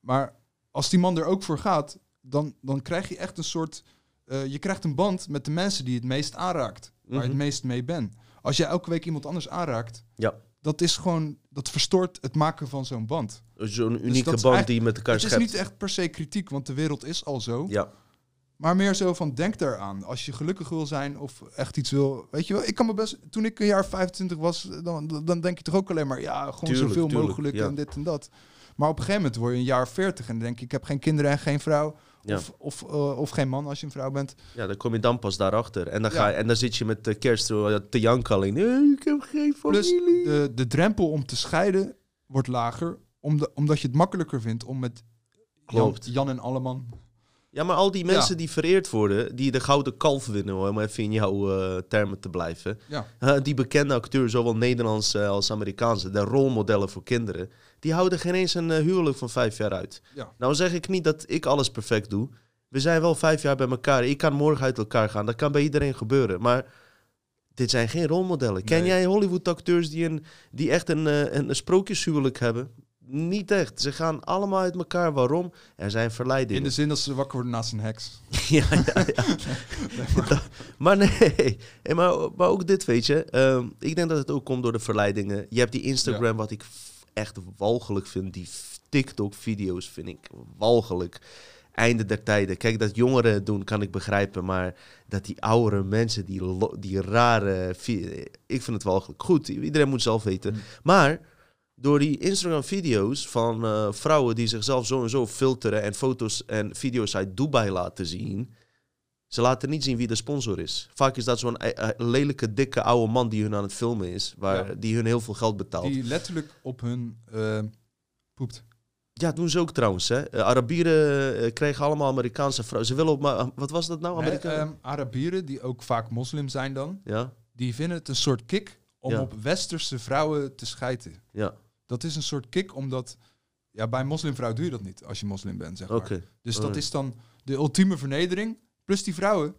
Maar als die man er ook voor gaat, dan, dan krijg je echt een soort... eh, je krijgt een band met de mensen die het meest aanraakt. Waar je het Mhm. meest mee bent. Als je elke week iemand anders aanraakt, Ja. Dat is gewoon... Dat verstoort het maken van zo'n band. Zo'n dat unieke band die je met elkaar het is schept. niet echt per se kritiek, want de wereld is al zo. Ja. Maar meer zo van, denk daaraan. Als je gelukkig wil zijn of echt iets wil... Weet je wel, ik kan me best... Toen ik een jaar 25 was, dan, dan denk je toch ook alleen maar... Ja, gewoon Tuurlijk, zoveel tuurlijk, mogelijk ja. en dit en dat. Maar op een gegeven moment word je een jaar 40 en dan denk je... Ik heb geen kinderen en geen vrouw. Ja. Of, of, eh, of geen man als je een vrouw bent. ja, dan kom je dan pas daarachter. En dan, ga je, en dan zit je met de kerst eh, te janken alleen. Nee, ik heb geen Plus familie. de, de drempel om te scheiden wordt lager... Omdat, omdat je het makkelijker vindt om met Jan, Klopt. Jan en Alleman... Ja, maar al die mensen Ja. die vereerd worden, die de gouden kalf winnen, hoor, om even in jouw eh, termen te blijven. Ja. Die bekende acteurs, zowel Nederlands eh, als Amerikaanse, de rolmodellen voor kinderen, die houden geen eens een eh, huwelijk van vijf jaar uit. Ja. Nou zeg ik niet dat ik alles perfect doe. We zijn wel vijf jaar bij elkaar. Ik kan morgen uit elkaar gaan. Dat kan bij iedereen gebeuren. Maar dit zijn geen rolmodellen. Ken jij Hollywood-acteurs die, een, die echt een, eh, een, een sprookjeshuwelijk hebben? Niet echt. Ze gaan allemaal uit elkaar. Waarom? Er zijn verleidingen. In de zin dat ze wakker worden naast een heks. <laughs> Ja, ja, ja. <laughs> Maar nee, maar, maar ook dit weet je. Ehm, ik denk dat het ook komt door de verleidingen. Je hebt die Instagram, wat ik echt walgelijk vind. Die TikTok-video's vind ik walgelijk. Einde der tijden. Kijk, dat jongeren het doen, kan ik begrijpen. Maar dat die oudere mensen, die, die rare... Ik vind het walgelijk. Goed, iedereen moet zelf weten. Maar door die Instagram-video's van eh, vrouwen die zichzelf zo en zo filteren en foto's en video's uit Dubai laten zien, Ze laten niet zien wie de sponsor is. Vaak is dat zo'n eh, eh, lelijke, dikke oude man die hun aan het filmen is. Waar, Ja. Die hun heel veel geld betaalt. Die letterlijk op hun eh, poept. Ja, doen ze ook trouwens. Hè. Arabieren kregen allemaal Amerikaanse vrouwen. Ze willen op... wat was dat nou? Nee, ehm, Arabieren, die ook vaak moslim zijn dan, ja, die vinden het een soort kick om Ja. op westerse vrouwen te schijten. ja. Dat is een soort kick omdat... Ja, bij een moslimvrouw doe je dat niet als je moslim bent, zeg maar. Dus dat is dan de ultieme vernedering. Plus die vrouwen,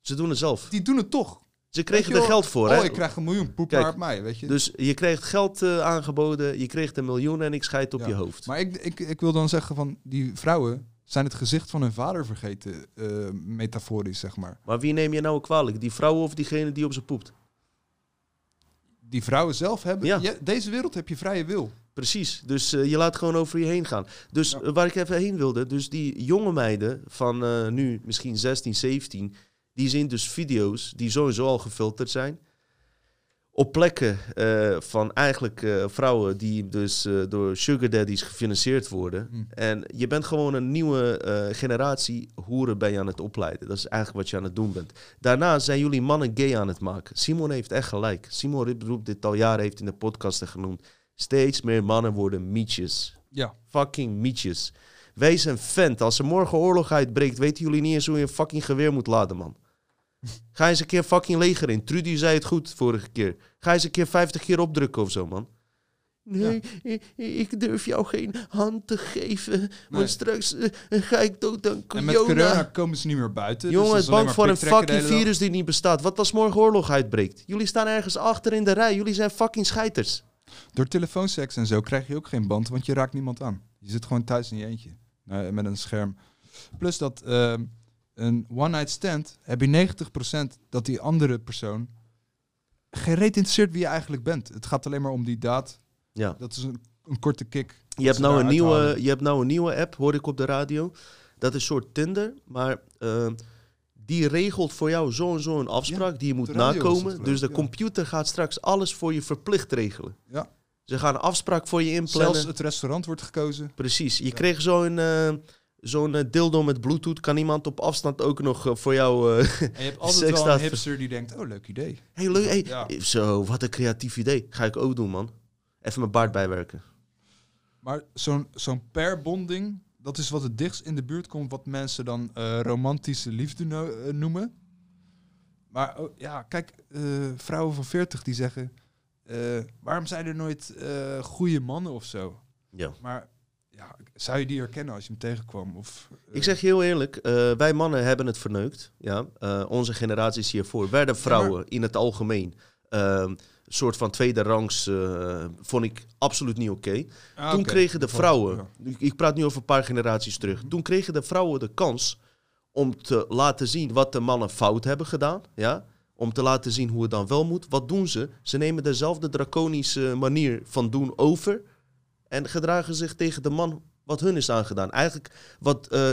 Ze doen het zelf. die doen het toch. Ze kregen er geld voor, Oh, hè? ik krijg een miljoen, poep Kijk, maar op mij, weet je. Dus je kreeg geld eh, aangeboden, je kreeg een miljoen en ik scheid op Ja. je hoofd. Maar ik, ik, ik wil dan zeggen van, die vrouwen zijn het gezicht van hun vader vergeten, eh, metaforisch, zeg maar. Maar wie neem je nou kwalijk? Die vrouw of diegene die op ze poept? Die vrouwen zelf hebben... Ja. je- deze wereld heb je vrije wil. Precies, dus eh, je laat gewoon over je heen gaan. Dus Ja. eh, waar ik even heen wilde, dus die jonge meiden van eh, nu misschien 16, 17, die zien dus video's die sowieso al gefilterd zijn. Op plekken van eigenlijk vrouwen die dus door sugar daddies gefinancierd worden. Hm. En je bent gewoon een nieuwe generatie hoeren ben je aan het opleiden. Dat is eigenlijk wat je aan het doen bent. Daarna zijn jullie mannen gay aan het maken. Simon heeft echt gelijk. Simon roept dit al jaren, heeft in de podcasten genoemd. Steeds meer mannen worden mietjes. Ja. Fucking mietjes. Wees een vent. Als er morgen oorlog uitbreekt, weten jullie niet eens hoe je een fucking geweer moet laden, man. <laughs> Ga eens een keer fucking leger in. Trudy zei het goed vorige keer. Ga eens een keer 50 keer opdrukken of zo, man. Nee, ik, ik durf jou geen hand te geven. Nee. Want straks eh, ga ik dood aan En met corona. corona komen ze niet meer buiten. dus Jongen, dat het is alleen bang voor een fucking virus die niet bestaat. Wat als morgen oorlog uitbreekt? Jullie staan ergens achter in de rij. Jullie zijn fucking scheiters. Door telefoonseks en zo krijg je ook geen band, want je raakt niemand aan. Je zit gewoon thuis in je eentje, eh, met een scherm. Plus dat ehm, een one-night stand, heb je 90% dat die andere persoon geen reet interesseert wie je eigenlijk bent. Het gaat alleen maar om die daad. Ja. Dat is een, een korte kick. Je hebt, nou een nieuwe, je hebt nou een nieuwe app, hoor ik op de radio. Dat is een soort Tinder, maar eh, die regelt voor jou zo en zo een afspraak die je moet nakomen. Dus de ja. computer gaat straks alles voor je verplicht regelen. Ja. Ze gaan een afspraak voor je inplannen. Zelfs het restaurant wordt gekozen. Precies. Je kreeg zo'n eh, zo'n eh, dildo met bluetooth. Kan iemand op afstand ook nog eh, voor jou... En je hebt <laughs> altijd wel een hipster die denkt, oh leuk idee. hey, leuk. Hey. Ja. Zo, wat een creatief idee. Ga ik ook doen, man. Even mijn baard bijwerken. Maar zo'n zo'n pairbonding, dat is wat het dichtst in de buurt komt wat mensen dan eh, romantische liefde no- eh, noemen. Maar oh, ja, kijk, eh, vrouwen van 40 die zeggen, waarom zijn er nooit goede mannen of zo? Ja. Maar ja, zou je die herkennen als je hem tegenkwam? Of, Ik zeg je heel eerlijk, wij mannen hebben het verneukt. Ja? Onze generaties hiervoor werden vrouwen in het algemeen. Een soort van tweede rangs eh, vond ik absoluut niet oké. Ah, Toen kregen de Dat- vrouwen, ik praat nu over een paar generaties terug. Toen kregen de vrouwen de kans om te laten zien wat de mannen fout hebben gedaan. Ja? Om te laten zien hoe het dan wel moet. Wat doen ze? Ze nemen dezelfde draconische manier van doen over. En gedragen zich tegen de man wat hun is aangedaan. Eigenlijk wat eh,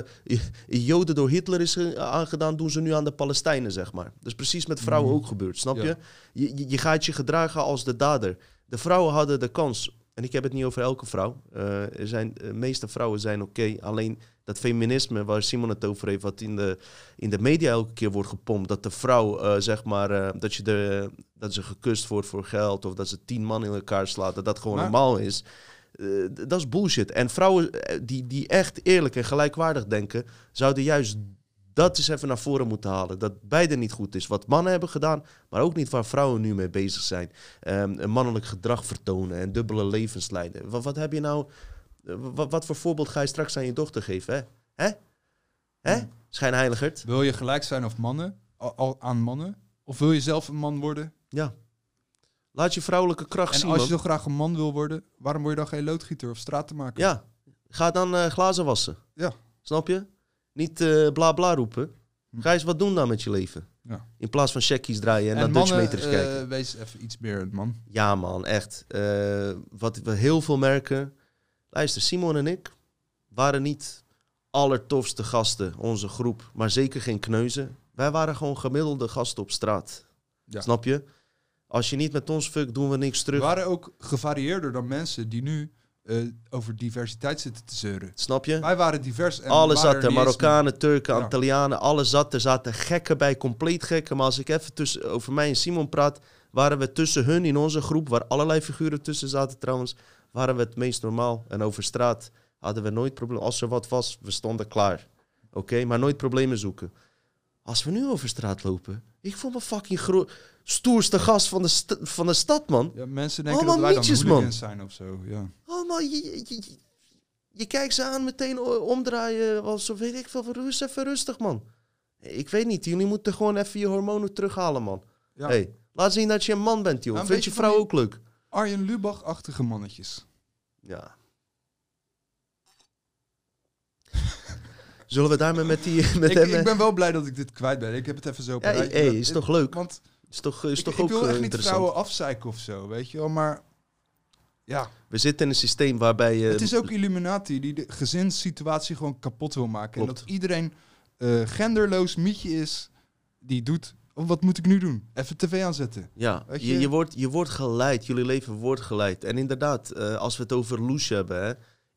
Joden door Hitler is eh, aangedaan, doen ze nu aan de Palestijnen, zeg maar. Dat is precies met vrouwen Mhm. ook gebeurd, snap Ja. je? je? je- gaat je gedragen als de dader. De vrouwen hadden de kans. En ik heb het niet over elke vrouw. Eh, er zijn, de meeste vrouwen zijn oké. Alleen dat feminisme waar Simon het over heeft, wat in de, in de media elke keer wordt gepompt, dat de vrouw, eh, zeg maar, eh, dat, je de, dat ze gekust wordt voor geld of dat ze tien man in elkaar slaat, dat dat gewoon Maar- normaal is. Eh, dat is bullshit. En vrouwen eh, die, die echt eerlijk en gelijkwaardig denken, zouden juist dat eens even naar voren moeten halen. Dat beide niet goed is. Wat mannen hebben gedaan, maar ook niet waar vrouwen nu mee bezig zijn. Een mannelijk gedrag vertonen en dubbele levens leiden. Wat, wat heb je nou... eh, Wat, wat voor voorbeeld ga je straks aan je dochter geven, hè? Hè? Hè? Schijnheiligerd? Wil je gelijk zijn of mannen, al, al aan mannen? Of wil je zelf een man worden? Ja. Laat je vrouwelijke kracht En zien, als je man. zo graag een man wil worden, waarom word je dan geen loodgieter of stratenmaker? Ja. Ga dan eh, glazen wassen. Ja. Snap je? Niet eh, bla bla roepen. Ga eens wat doen dan met je leven. Ja. In plaats van checkies draaien en, En, naar mannen, eh, kijken. wees even iets meer een man. Ja, man, echt. Wat we heel veel merken. Luister, Simon en ik waren niet allertofste gasten, onze groep, maar zeker geen kneuzen. Wij waren gewoon gemiddelde gasten op straat. Ja. Snap je? Als je niet met ons fuck, doen we niks We terug. waren ook gevarieerder dan mensen die nu eh, over diversiteit zitten te zeuren. Snap je? Wij waren divers. En Alles waren zat er. Marokkanen, Turken, Ja. Italianen, alles zat er. zaten gekken bij, compleet gekken. Maar als ik even tussen, over mij en Simon praat, waren we tussen hun in onze groep, waar allerlei figuren tussen zaten trouwens, waren we het meest normaal. En over straat hadden we nooit problemen. Als er wat was, we stonden klaar. Oké, maar nooit problemen zoeken. Als we nu over straat lopen, ik voel me fucking stoerste gast van de, st- van de stad, man. Ja, mensen denken Allemaal dat wij dan mietjes, man. zijn of zo. Ja. Allemaal, je, je, je, je kijkt ze aan, meteen omdraaien, alsof weet ik veel, rust even rustig, man. Ik weet niet, jullie moeten gewoon even je hormonen terughalen, man. Ja. Hey, laat zien dat je een man bent, joh. Nou, Vind je vrouw ook leuk? Arjen Lubach-achtige mannetjes. Ja. Zullen we daarmee met die... Met Ik, hem, ik ben wel blij dat ik dit kwijt ben. Ik heb het even zo Ja, hey, gezet. is toch leuk? Want Is toch, is ik, toch ik ook wil eh, echt niet vrouwen afzeiken of zo, weet je wel. Maar ja, We zitten in een systeem waarbij je... het is ook Illuminati die de gezinssituatie gewoon kapot wil maken. En dat iedereen eh, genderloos mietje is die doet... Oh, wat moet ik nu doen? Even tv aanzetten. Ja, Weet je, je- je, wordt, je wordt geleid, jullie leven wordt geleid. En inderdaad, eh, als we het over loes hebben, hè,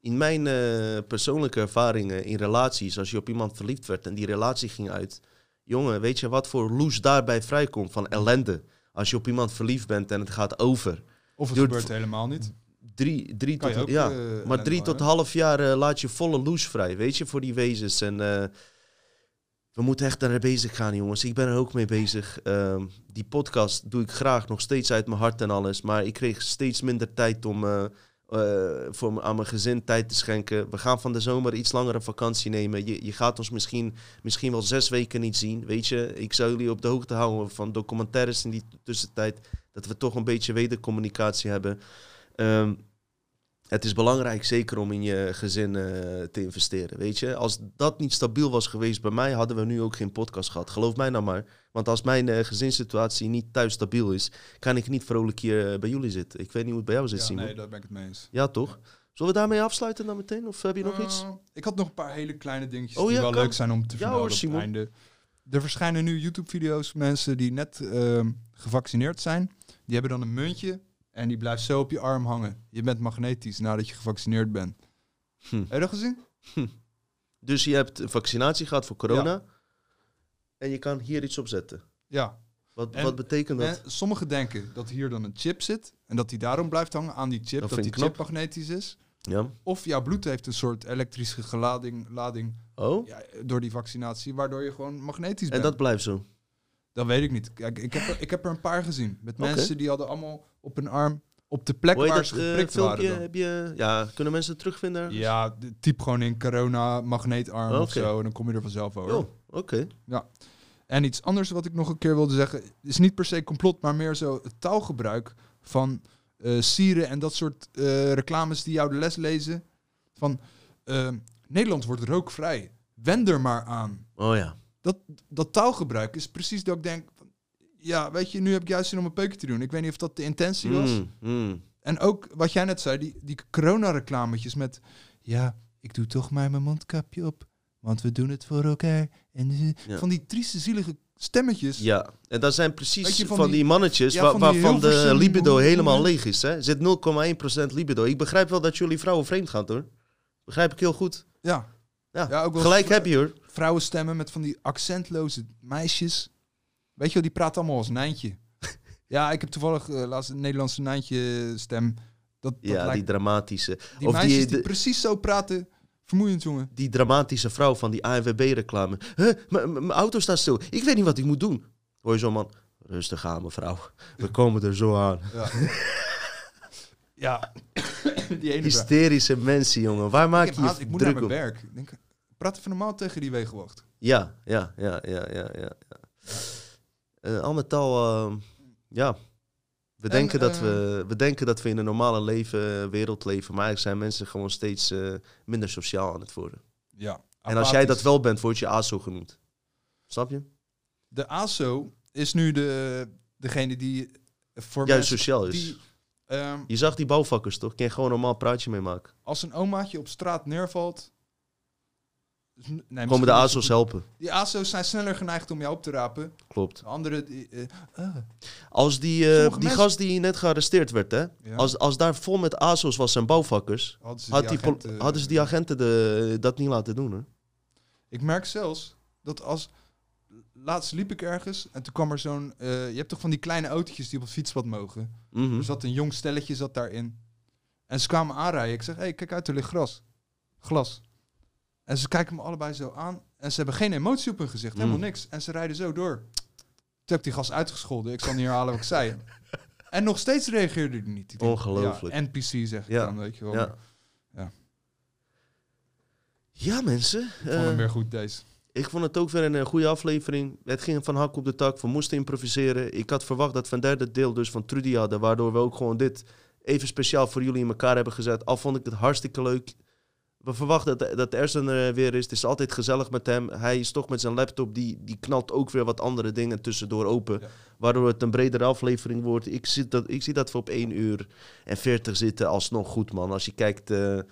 in mijn eh, persoonlijke ervaringen in relaties, als je op iemand verliefd werd en die relatie ging uit, jongen, weet je wat voor loes daarbij vrijkomt van ellende? Als je op iemand verliefd bent en het gaat over. Of het gebeurt helemaal niet. Drie, drie Kan tot, ook, ja, eh, maar drie tot half jaar eh, laat je volle loes vrij, weet je, voor die wezens. En we moeten echt daar bezig gaan, jongens. Ik ben er ook mee bezig. Ehm, die podcast doe ik graag, nog steeds uit mijn hart en alles. Maar ik kreeg steeds minder tijd om eh, voor aan mijn gezin tijd te schenken. We gaan van de zomer iets langere vakantie nemen. Je, je gaat ons misschien, misschien wel zes weken niet zien, weet je. Ik zou jullie op de hoogte houden van documentaires in die tussentijd. Dat we toch een beetje wedercommunicatie hebben. Ehm, het is belangrijk, zeker om in je gezin eh, te investeren. Weet je, als dat niet stabiel was geweest bij mij, hadden we nu ook geen podcast gehad. Geloof mij nou maar. Want als mijn eh, gezinssituatie niet thuis stabiel is, kan ik niet vrolijk hier eh, bij jullie zitten. Ik weet niet hoe het bij jou zit, Ja, Simon. nee, daar ben ik het mee eens. Ja, toch? Zullen we daarmee afsluiten dan meteen? Of heb je nog iets? Ik had nog een paar hele kleine dingetjes Oh die ja, wel kan. leuk zijn om te vermelden hoor, op Simon. het einde. Er verschijnen nu YouTube-video's, mensen die net ehm, gevaccineerd zijn. Die hebben dan een muntje en die blijft zo op je arm hangen. Je bent magnetisch nadat je gevaccineerd bent. Hm. Heb je dat gezien? Dus je hebt een vaccinatie gehad voor corona. Ja. En je kan hier iets op zetten. Ja. Wat, En- wat betekent dat? En sommigen denken dat hier dan een chip zit en dat die daarom blijft hangen aan die chip, Dat die chip magnetisch is. Ja. Of jouw bloed heeft een soort elektrische gelading, lading Oh, ja, door die vaccinatie, waardoor je gewoon magnetisch en bent. dat blijft zo. Dat weet ik niet. Kijk, ik heb er, ik heb er een paar gezien. Met mensen die hadden allemaal op hun arm, op de plek waar dat ze eh, geprikt filmpje? waren. dan. Heb je, ja, kunnen mensen het terugvinden? Ja, de- typ gewoon in corona, magneetarm of zo. En dan kom je er vanzelf over. Oh, oké. En iets anders wat ik nog een keer wilde zeggen, is niet per se complot, maar meer zo het taalgebruik van eh sieren en dat soort eh, reclames die jou de les lezen. Van Nederland wordt rookvrij. Wend er maar aan. Oh ja. Dat, dat taalgebruik is precies dat ik denk. Ja, weet je, nu heb ik juist zin om een peukje te doen. Ik weet niet of dat de intentie was. Mm, mm. En ook wat jij net zei, die, die corona-reclametjes met... Ja, ik doe toch maar mijn mondkapje op, want we doen het voor elkaar. En eh, Ja. van die trieste, zielige stemmetjes. Ja, en dat zijn precies je, van, van die, die- mannetjes ja, wa- van die waarvan de libido hoe- helemaal leeg is. Hè? Zit 0,1% libido. Ik begrijp wel dat jullie vrouwen vreemd gaan hoor. Begrijp ik heel goed. Ja. Ja, Ja, ook wel gelijk heb je hoor. Vrouwenstemmen met van die accentloze meisjes. Weet je wel, die praten allemaal als Nijntje. <laughs> ja, ik heb toevallig eh, laatst een Nederlandse Nijntje stem. Dat, dat Ja, die lijkt, dramatische. die of meisjes die, die, precies zo praten. Vermoeiend, jongen. die dramatische vrouw van die ANWB-reclame. Huh, Mijn auto staat stil. Ik weet niet wat ik moet doen. Hoor je zo'n man. Rustig aan, mevrouw. We komen er zo aan. Ja. ja. <coughs> die ene. Hysterische mensen, jongen. Waar maak ik, je haast, ik moet naar druk mijn op? werk. Ik Denk, praat even normaal tegen die wegenwacht. Ja, ja, ja, ja, ja. ja. Eh, al met al, ehm, ja. We En, denken, dat eh, we, we denken dat we in een normale leven, eh, wereld leven, maar eigenlijk zijn mensen gewoon steeds eh, minder sociaal aan het worden. Ja. En als jij dat wel bent, word je ASO genoemd. Snap je? De ASO is nu de, degene die voor Juist sociaal is. die... ehm, Je zag die bouwvakkers toch? Kan je gewoon een normaal praatje mee maken. als een omaatje op straat neervalt, nee, Gewoon misschien met de ASO's helpen. Die ASO's zijn sneller geneigd om jou op te rapen. Klopt. De andere... Die, eh, eh. Als die, Sommige die mensen- gast die net gearresteerd werd, hè? Ja. Als, als daar vol met ASO's was en bouwvakkers, Hadden ze had die die agenten- hadden ze die agenten de, dat niet laten doen, hè? Ik merk zelfs dat als... Laatst liep ik ergens en toen kwam er zo'n... je hebt toch van die kleine autootjes die op het fietspad mogen? Mhm. Er zat een jong stelletje zat daarin. En ze kwamen aanrijden. Ik zeg, hé, hey, kijk uit, er ligt gras. Glas. En ze kijken me allebei zo aan. En ze hebben geen emotie op hun gezicht. Helemaal Mm. niks. En ze rijden zo door. Toen heb ik die gast uitgescholden. Ik zal niet herhalen wat ik zei. <laughs> En nog steeds reageerde hij niet. Ik denk, Ongelooflijk. Ja, NPC zeg ik Ja, dan, weet je wel. ja. Ja. Ja, mensen. Ik vond eh, hem weer goed, deze. Ik vond het ook weer een eh, goede aflevering. Het ging van hak op de tak. We moesten improviseren. Ik had verwacht dat we een derde deel dus van Trudy hadden. Waardoor we ook gewoon dit even speciaal voor jullie in elkaar hebben gezet. Al vond ik het hartstikke leuk. We verwachten dat, dat Ersten er weer is. Het is altijd gezellig met hem. Hij is toch met zijn laptop. Die, die knalt ook weer wat andere dingen tussendoor open. Ja. Waardoor het een bredere aflevering wordt. Ik zie dat, ik zie dat we op 1 uur en 40 zitten. Alsnog goed, man. Als je kijkt... eh, eh,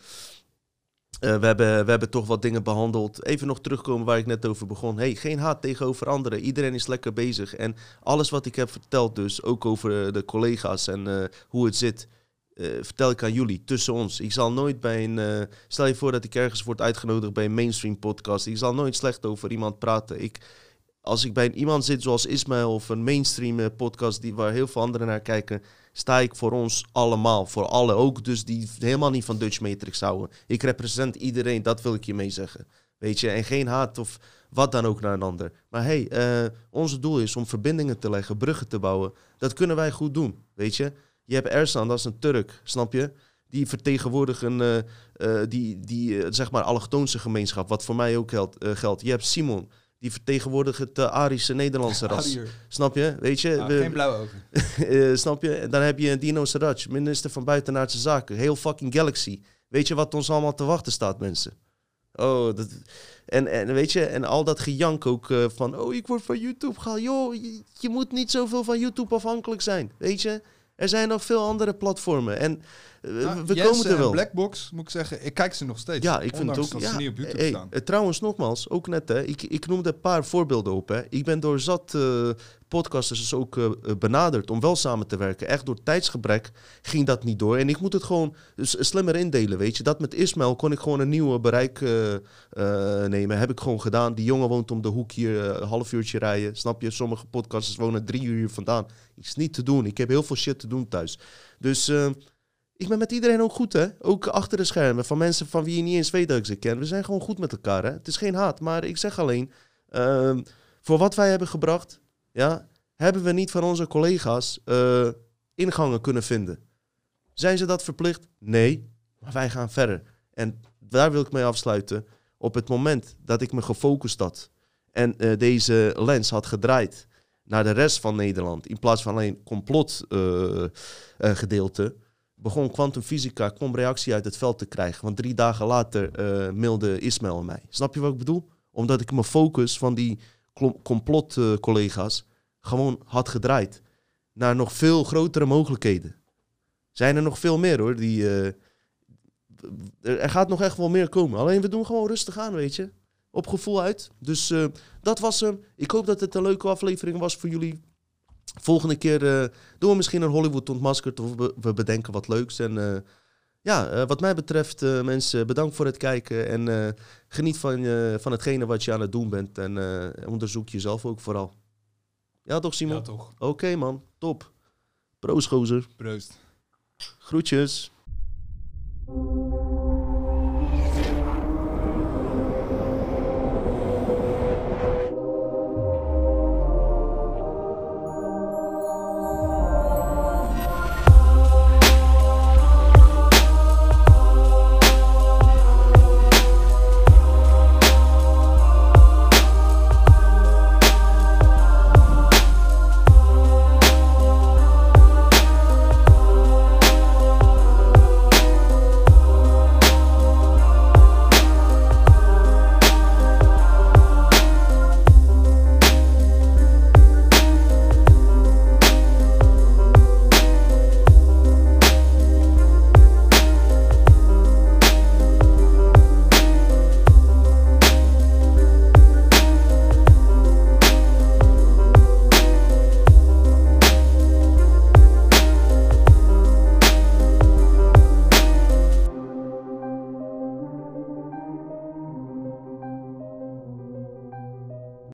we, hebben, we hebben toch wat dingen behandeld. Even nog terugkomen waar ik net over begon. Hey, geen haat tegenover anderen. Iedereen is lekker bezig. En alles wat ik heb verteld, dus ook over eh, de collega's en hoe het zit, eh, vertel ik aan jullie, tussen ons. Ik zal nooit bij een. eh, stel je voor dat ik ergens word uitgenodigd bij een mainstream podcast. Ik zal nooit slecht over iemand praten. Ik, als ik bij iemand zit zoals Ismail of een mainstream eh, podcast die, waar heel veel anderen naar kijken, sta ik voor ons allemaal. Voor alle, ook dus die helemaal niet van Dutch Matrix houden. Ik represent iedereen, dat wil ik je mee zeggen. Weet je, en geen haat of wat dan ook naar een ander. Maar hey, eh ons doel is om verbindingen te leggen, bruggen te bouwen. Dat kunnen wij goed doen, weet je. Je hebt Ersan, dat is een Turk, snap je? Die vertegenwoordigt een, eh, eh, die, die eh, zeg maar, allochtoonse gemeenschap, wat voor mij ook geldt. geldt. Je hebt Simon, die vertegenwoordigt het Arische Nederlandse ras. Ariër. Snap je? Weet je? Ah, we- geen blauwe ogen. <laughs> snap je? Dan heb je Dino Saraj, minister van Buitenaardse Zaken. Heel fucking Galaxy. Weet je wat ons allemaal te wachten staat, mensen? Oh, dat... En, en weet je, en al dat gejank ook van... Oh, ik word van YouTube gehaald. Joh, je, je moet niet zoveel van YouTube afhankelijk zijn. Weet je? Er zijn nog veel andere platformen. En Nou, we komen er wel. Blackbox, moet ik zeggen, ik kijk ze nog steeds. Ja, ik vind het ook. dat Ja, ze niet op YouTube hey, staan. eh, trouwens, nogmaals, ook net, hè, ik, ik noemde een paar voorbeelden op. Hè. Ik ben door zat eh, podcasters dus ook eh, eh, benaderd om wel samen te werken. Echt door tijdsgebrek ging dat niet door. En ik moet het gewoon slimmer indelen, weet je. Dat met Ismail kon ik gewoon een nieuwe bereik eh, eh, nemen. Heb ik gewoon gedaan. Die jongen woont om de hoek hier, eh, een half uurtje rijden. Snap je? Sommige podcasters wonen drie uur hier vandaan. Is niet te doen. Ik heb heel veel shit te doen thuis. Dus... ik ben met iedereen ook goed, hè? Ook achter de schermen. Van mensen van wie je niet eens weet dat ze ken. We zijn gewoon goed met elkaar, hè? Het is geen haat, maar ik zeg alleen... ehm, voor wat wij hebben gebracht, ja, hebben we niet van onze collega's eh, ingangen kunnen vinden. Zijn ze dat verplicht? Nee, maar wij gaan verder. En daar wil ik mee afsluiten. Op het moment dat ik me gefocust had en eh, deze lens had gedraaid naar de rest van Nederland, in plaats van alleen complot eh, begon kwantumfysica, kwam reactie uit het veld te krijgen. Want drie dagen later eh mailde Ismail mij. Snap je wat ik bedoel? Omdat ik mijn focus van die complot-collega's gewoon had gedraaid naar nog veel grotere mogelijkheden. Zijn er nog veel meer hoor. Die, eh, er, gaat nog echt wel meer komen. Alleen we doen gewoon rustig aan, weet je. Op gevoel uit. Dus eh, dat was hem. Ik hoop dat het een leuke aflevering was voor jullie. Volgende keer doen we misschien een Hollywood ontmaskerd of we, bedenken wat leuks. En eh, ja, eh, wat mij betreft, eh, mensen, bedankt voor het kijken. En geniet van, van hetgene wat je aan het doen bent. En onderzoek jezelf ook vooral. Ja, toch, Simon? Ja, toch. Oké, man. Top. Proost, gozer. Proost. Groetjes.